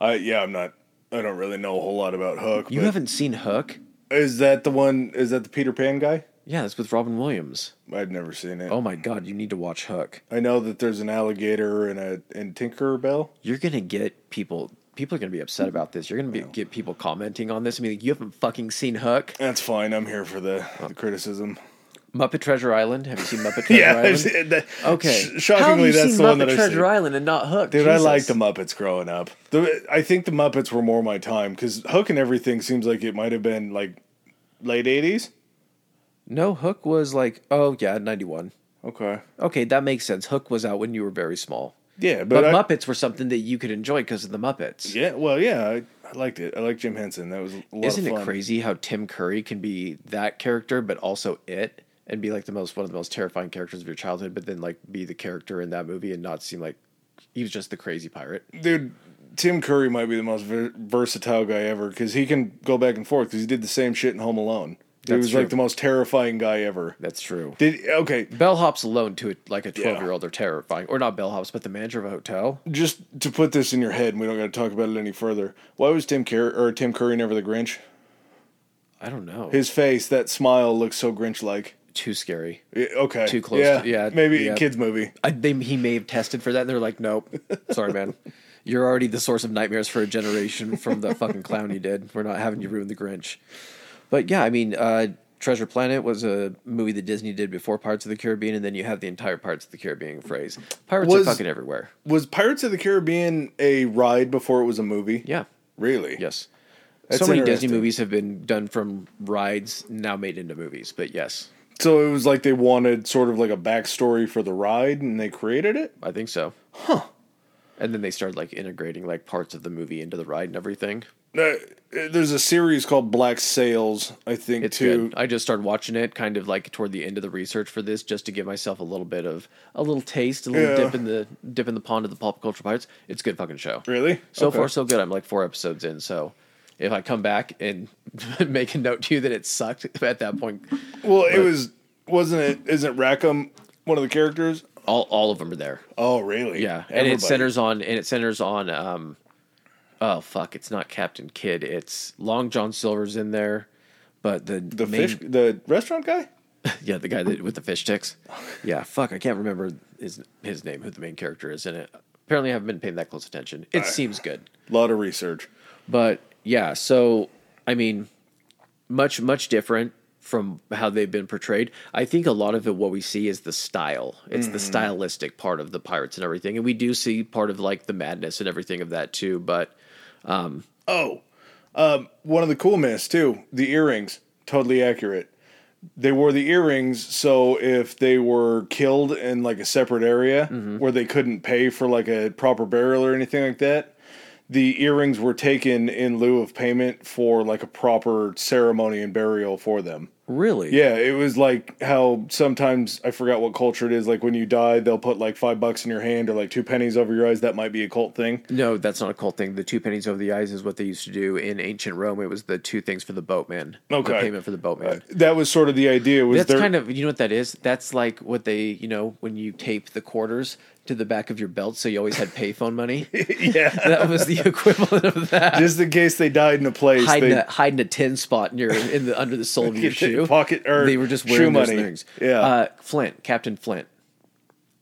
I yeah, I'm not. I don't really know a whole lot about Hook. You but haven't seen Hook? Is that the one? Is that the Peter Pan guy? Yeah, it's with Robin Williams. I'd never seen it. Oh my god, you need to watch Hook. I know that there's an alligator and a and Tinkerbell. You're gonna get people. People are gonna be upset about this. You're gonna be, get people commenting on this. I mean, like, you haven't fucking seen Hook. That's fine. I'm here for the, the uh, criticism. Muppet Treasure Island. Have you seen Muppet Treasure Yeah, Island? that- Okay. sh- shockingly, How have that's the one Muppet that I Treasure. Island and not Hook. Dude, I liked the Muppets growing up. The, I think the Muppets were more my time because Hook and everything seems like it might have been like late '80s. No, Hook was like, oh yeah, ninety one. Okay. Okay, that makes sense. Hook was out when you were very small. Yeah, But, but, I- Muppets were something that you could enjoy because of the Muppets. yeah, well, yeah, I, I liked it. I liked Jim Henson. That was a lot Isn't it crazy how Tim Curry can be that character, but also it, and be like the most one of the most terrifying characters of your childhood, but then like be the character in that movie and not seem like he was just the crazy pirate. Dude, Tim Curry might be the most ver- versatile guy ever because he can go back and forth because he did the same shit in Home Alone. he That's was true. like the most terrifying guy ever. That's true. Did okay? Bellhops alone to like a twelve year old are terrifying, or not bellhops, but the manager of a hotel. Just to put this in your head, and we don't got to talk about it any further. Why was Tim Curry or Tim Curry never the Grinch? I don't know. His face, that smile, looks so Grinch-like. Too scary. Okay, Too close Yeah, to- yeah, maybe yeah. a kids movie. I, they, he may have tested for that, and they're like, "Nope, sorry, man. You're already the source of nightmares for a generation from the fucking clown you did. We're not having you ruin the Grinch." But yeah, I mean, uh, Treasure Planet was a movie that Disney did before Pirates of the Caribbean, and then you have the entire Pirates of the Caribbean phrase. Pirates Was- are fucking everywhere. Was Pirates of the Caribbean a ride before it was a movie? Yeah. Really? Yes. That's so many Disney movies have been done from rides now made into movies, but yes, So it was like they wanted sort of like a backstory for the ride, and they created it. I think so. Huh. And then they started like integrating like parts of the movie into the ride and everything. uh, there's a series called Black Sails, I think, It's too. good. I just started watching it kind of like toward the end of the research for this, just to give myself a little bit of a little taste, a little Yeah. dip in the dip in the pond of the pop culture pirates. It's a good fucking show. Really? So Okay. far, so good. I'm like four episodes in. So if I come back and make a note to you that it sucked at that point, Well, it was wasn't it? Isn't Rackham one of the characters? all all of them are there. Oh, really? Yeah, and it centers on and it centers on um, oh fuck, it's not Captain Kidd. It's Long John Silver's in there, but the the main, fish, the restaurant guy. yeah, the guy that, with the fish sticks. Yeah, fuck, I can't remember his his name, who the main character is in it. Apparently, I haven't been paying that close attention. It seems good, A lot of research. but yeah. So, I mean, much much different from how they've been portrayed. I think a lot of it, what we see, is the style. It's the mm-hmm. stylistic part of the pirates and everything, and we do see part of like the madness and everything of that too. But um, Oh, um, one of the cool myths too. The earrings, totally accurate. They wore the earrings so if they were killed in like a separate area mm-hmm. where they couldn't pay for like a proper burial or anything like that, the earrings were taken in lieu of payment for like a proper ceremony and burial for them. really, Yeah, it was like how sometimes I forgot what culture it is. Like when you die, they'll put like five bucks in your hand or like two pennies over your eyes. That might be a cult thing. No, that's not a cult thing. The two pennies over the eyes is what they used to do in ancient Rome. It was the two things for the boatman. Okay. The payment for the boatman. Uh, that was sort of the idea. Was That's there, kind of you know what that is. That's like what they you know when you tape the quarters to the back of your belt, so you always had payphone money. yeah. that was the equivalent of that. just in case they died in a place. hiding they, a, hiding a tin spot in your in the under the sole of your shoe. pocket- or they were just wearing those money. things. Yeah. uh, Flint, Captain Flint,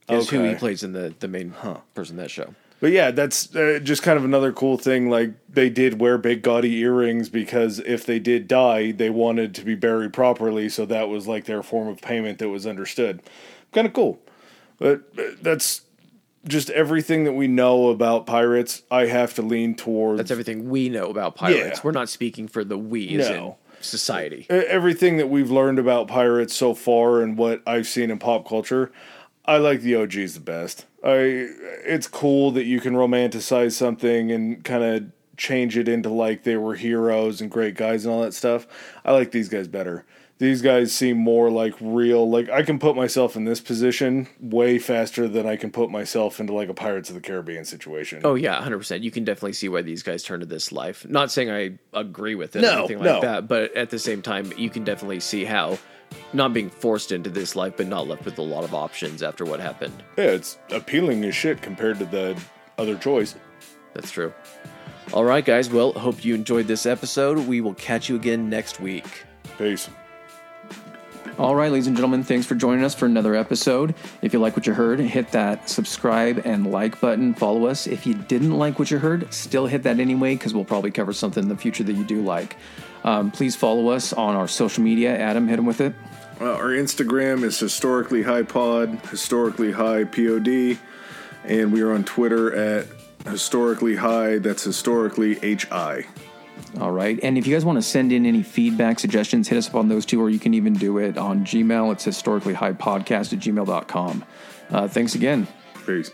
is who he plays in the the main person in that show. but yeah, that's uh, just kind of another cool thing. Like they did wear big gaudy earrings because if they did die, they wanted to be buried properly. So that was like their form of payment that was understood. Kind of cool. But uh, that's just everything that we know about pirates. I have to lean towards That's everything we know about pirates. Yeah. We're not speaking for the we as No. in society. Everything that we've learned about pirates so far and what I've seen in pop culture, I like the OGs the best. I it's cool that you can romanticize something and kind of change it into like they were heroes and great guys and all that stuff. I like these guys better. These guys seem more like real. Like I can put myself in this position way faster than I can put myself into like a Pirates of the Caribbean situation. Oh yeah, hundred percent. You can definitely see why these guys turn to this life. Not saying I agree with it No, or anything like no. that, but at the same time, you can definitely see how not being forced into this life, but not left with a lot of options after what happened. Yeah, it's appealing as shit compared to the other choice. That's true. All right, guys. Well, hope you enjoyed this episode. We will catch you again next week. Peace. All right, ladies and gentlemen, thanks for joining us for another episode. If you like what you heard, hit that subscribe and like button. Follow us. If you didn't like what you heard, still hit that anyway, because we'll probably cover something in the future that you do like. Um, please follow us on our social media. Adam, hit him with it. Uh, our Instagram is historically high pod, historically high pod, and we are on Twitter at historically high. That's historically hi. All right. And if you guys want to send in any feedback, suggestions, hit us up on those two, or you can even do it on Gmail. It's historically high podcast at gmail.com. Uh, thanks again. Peace.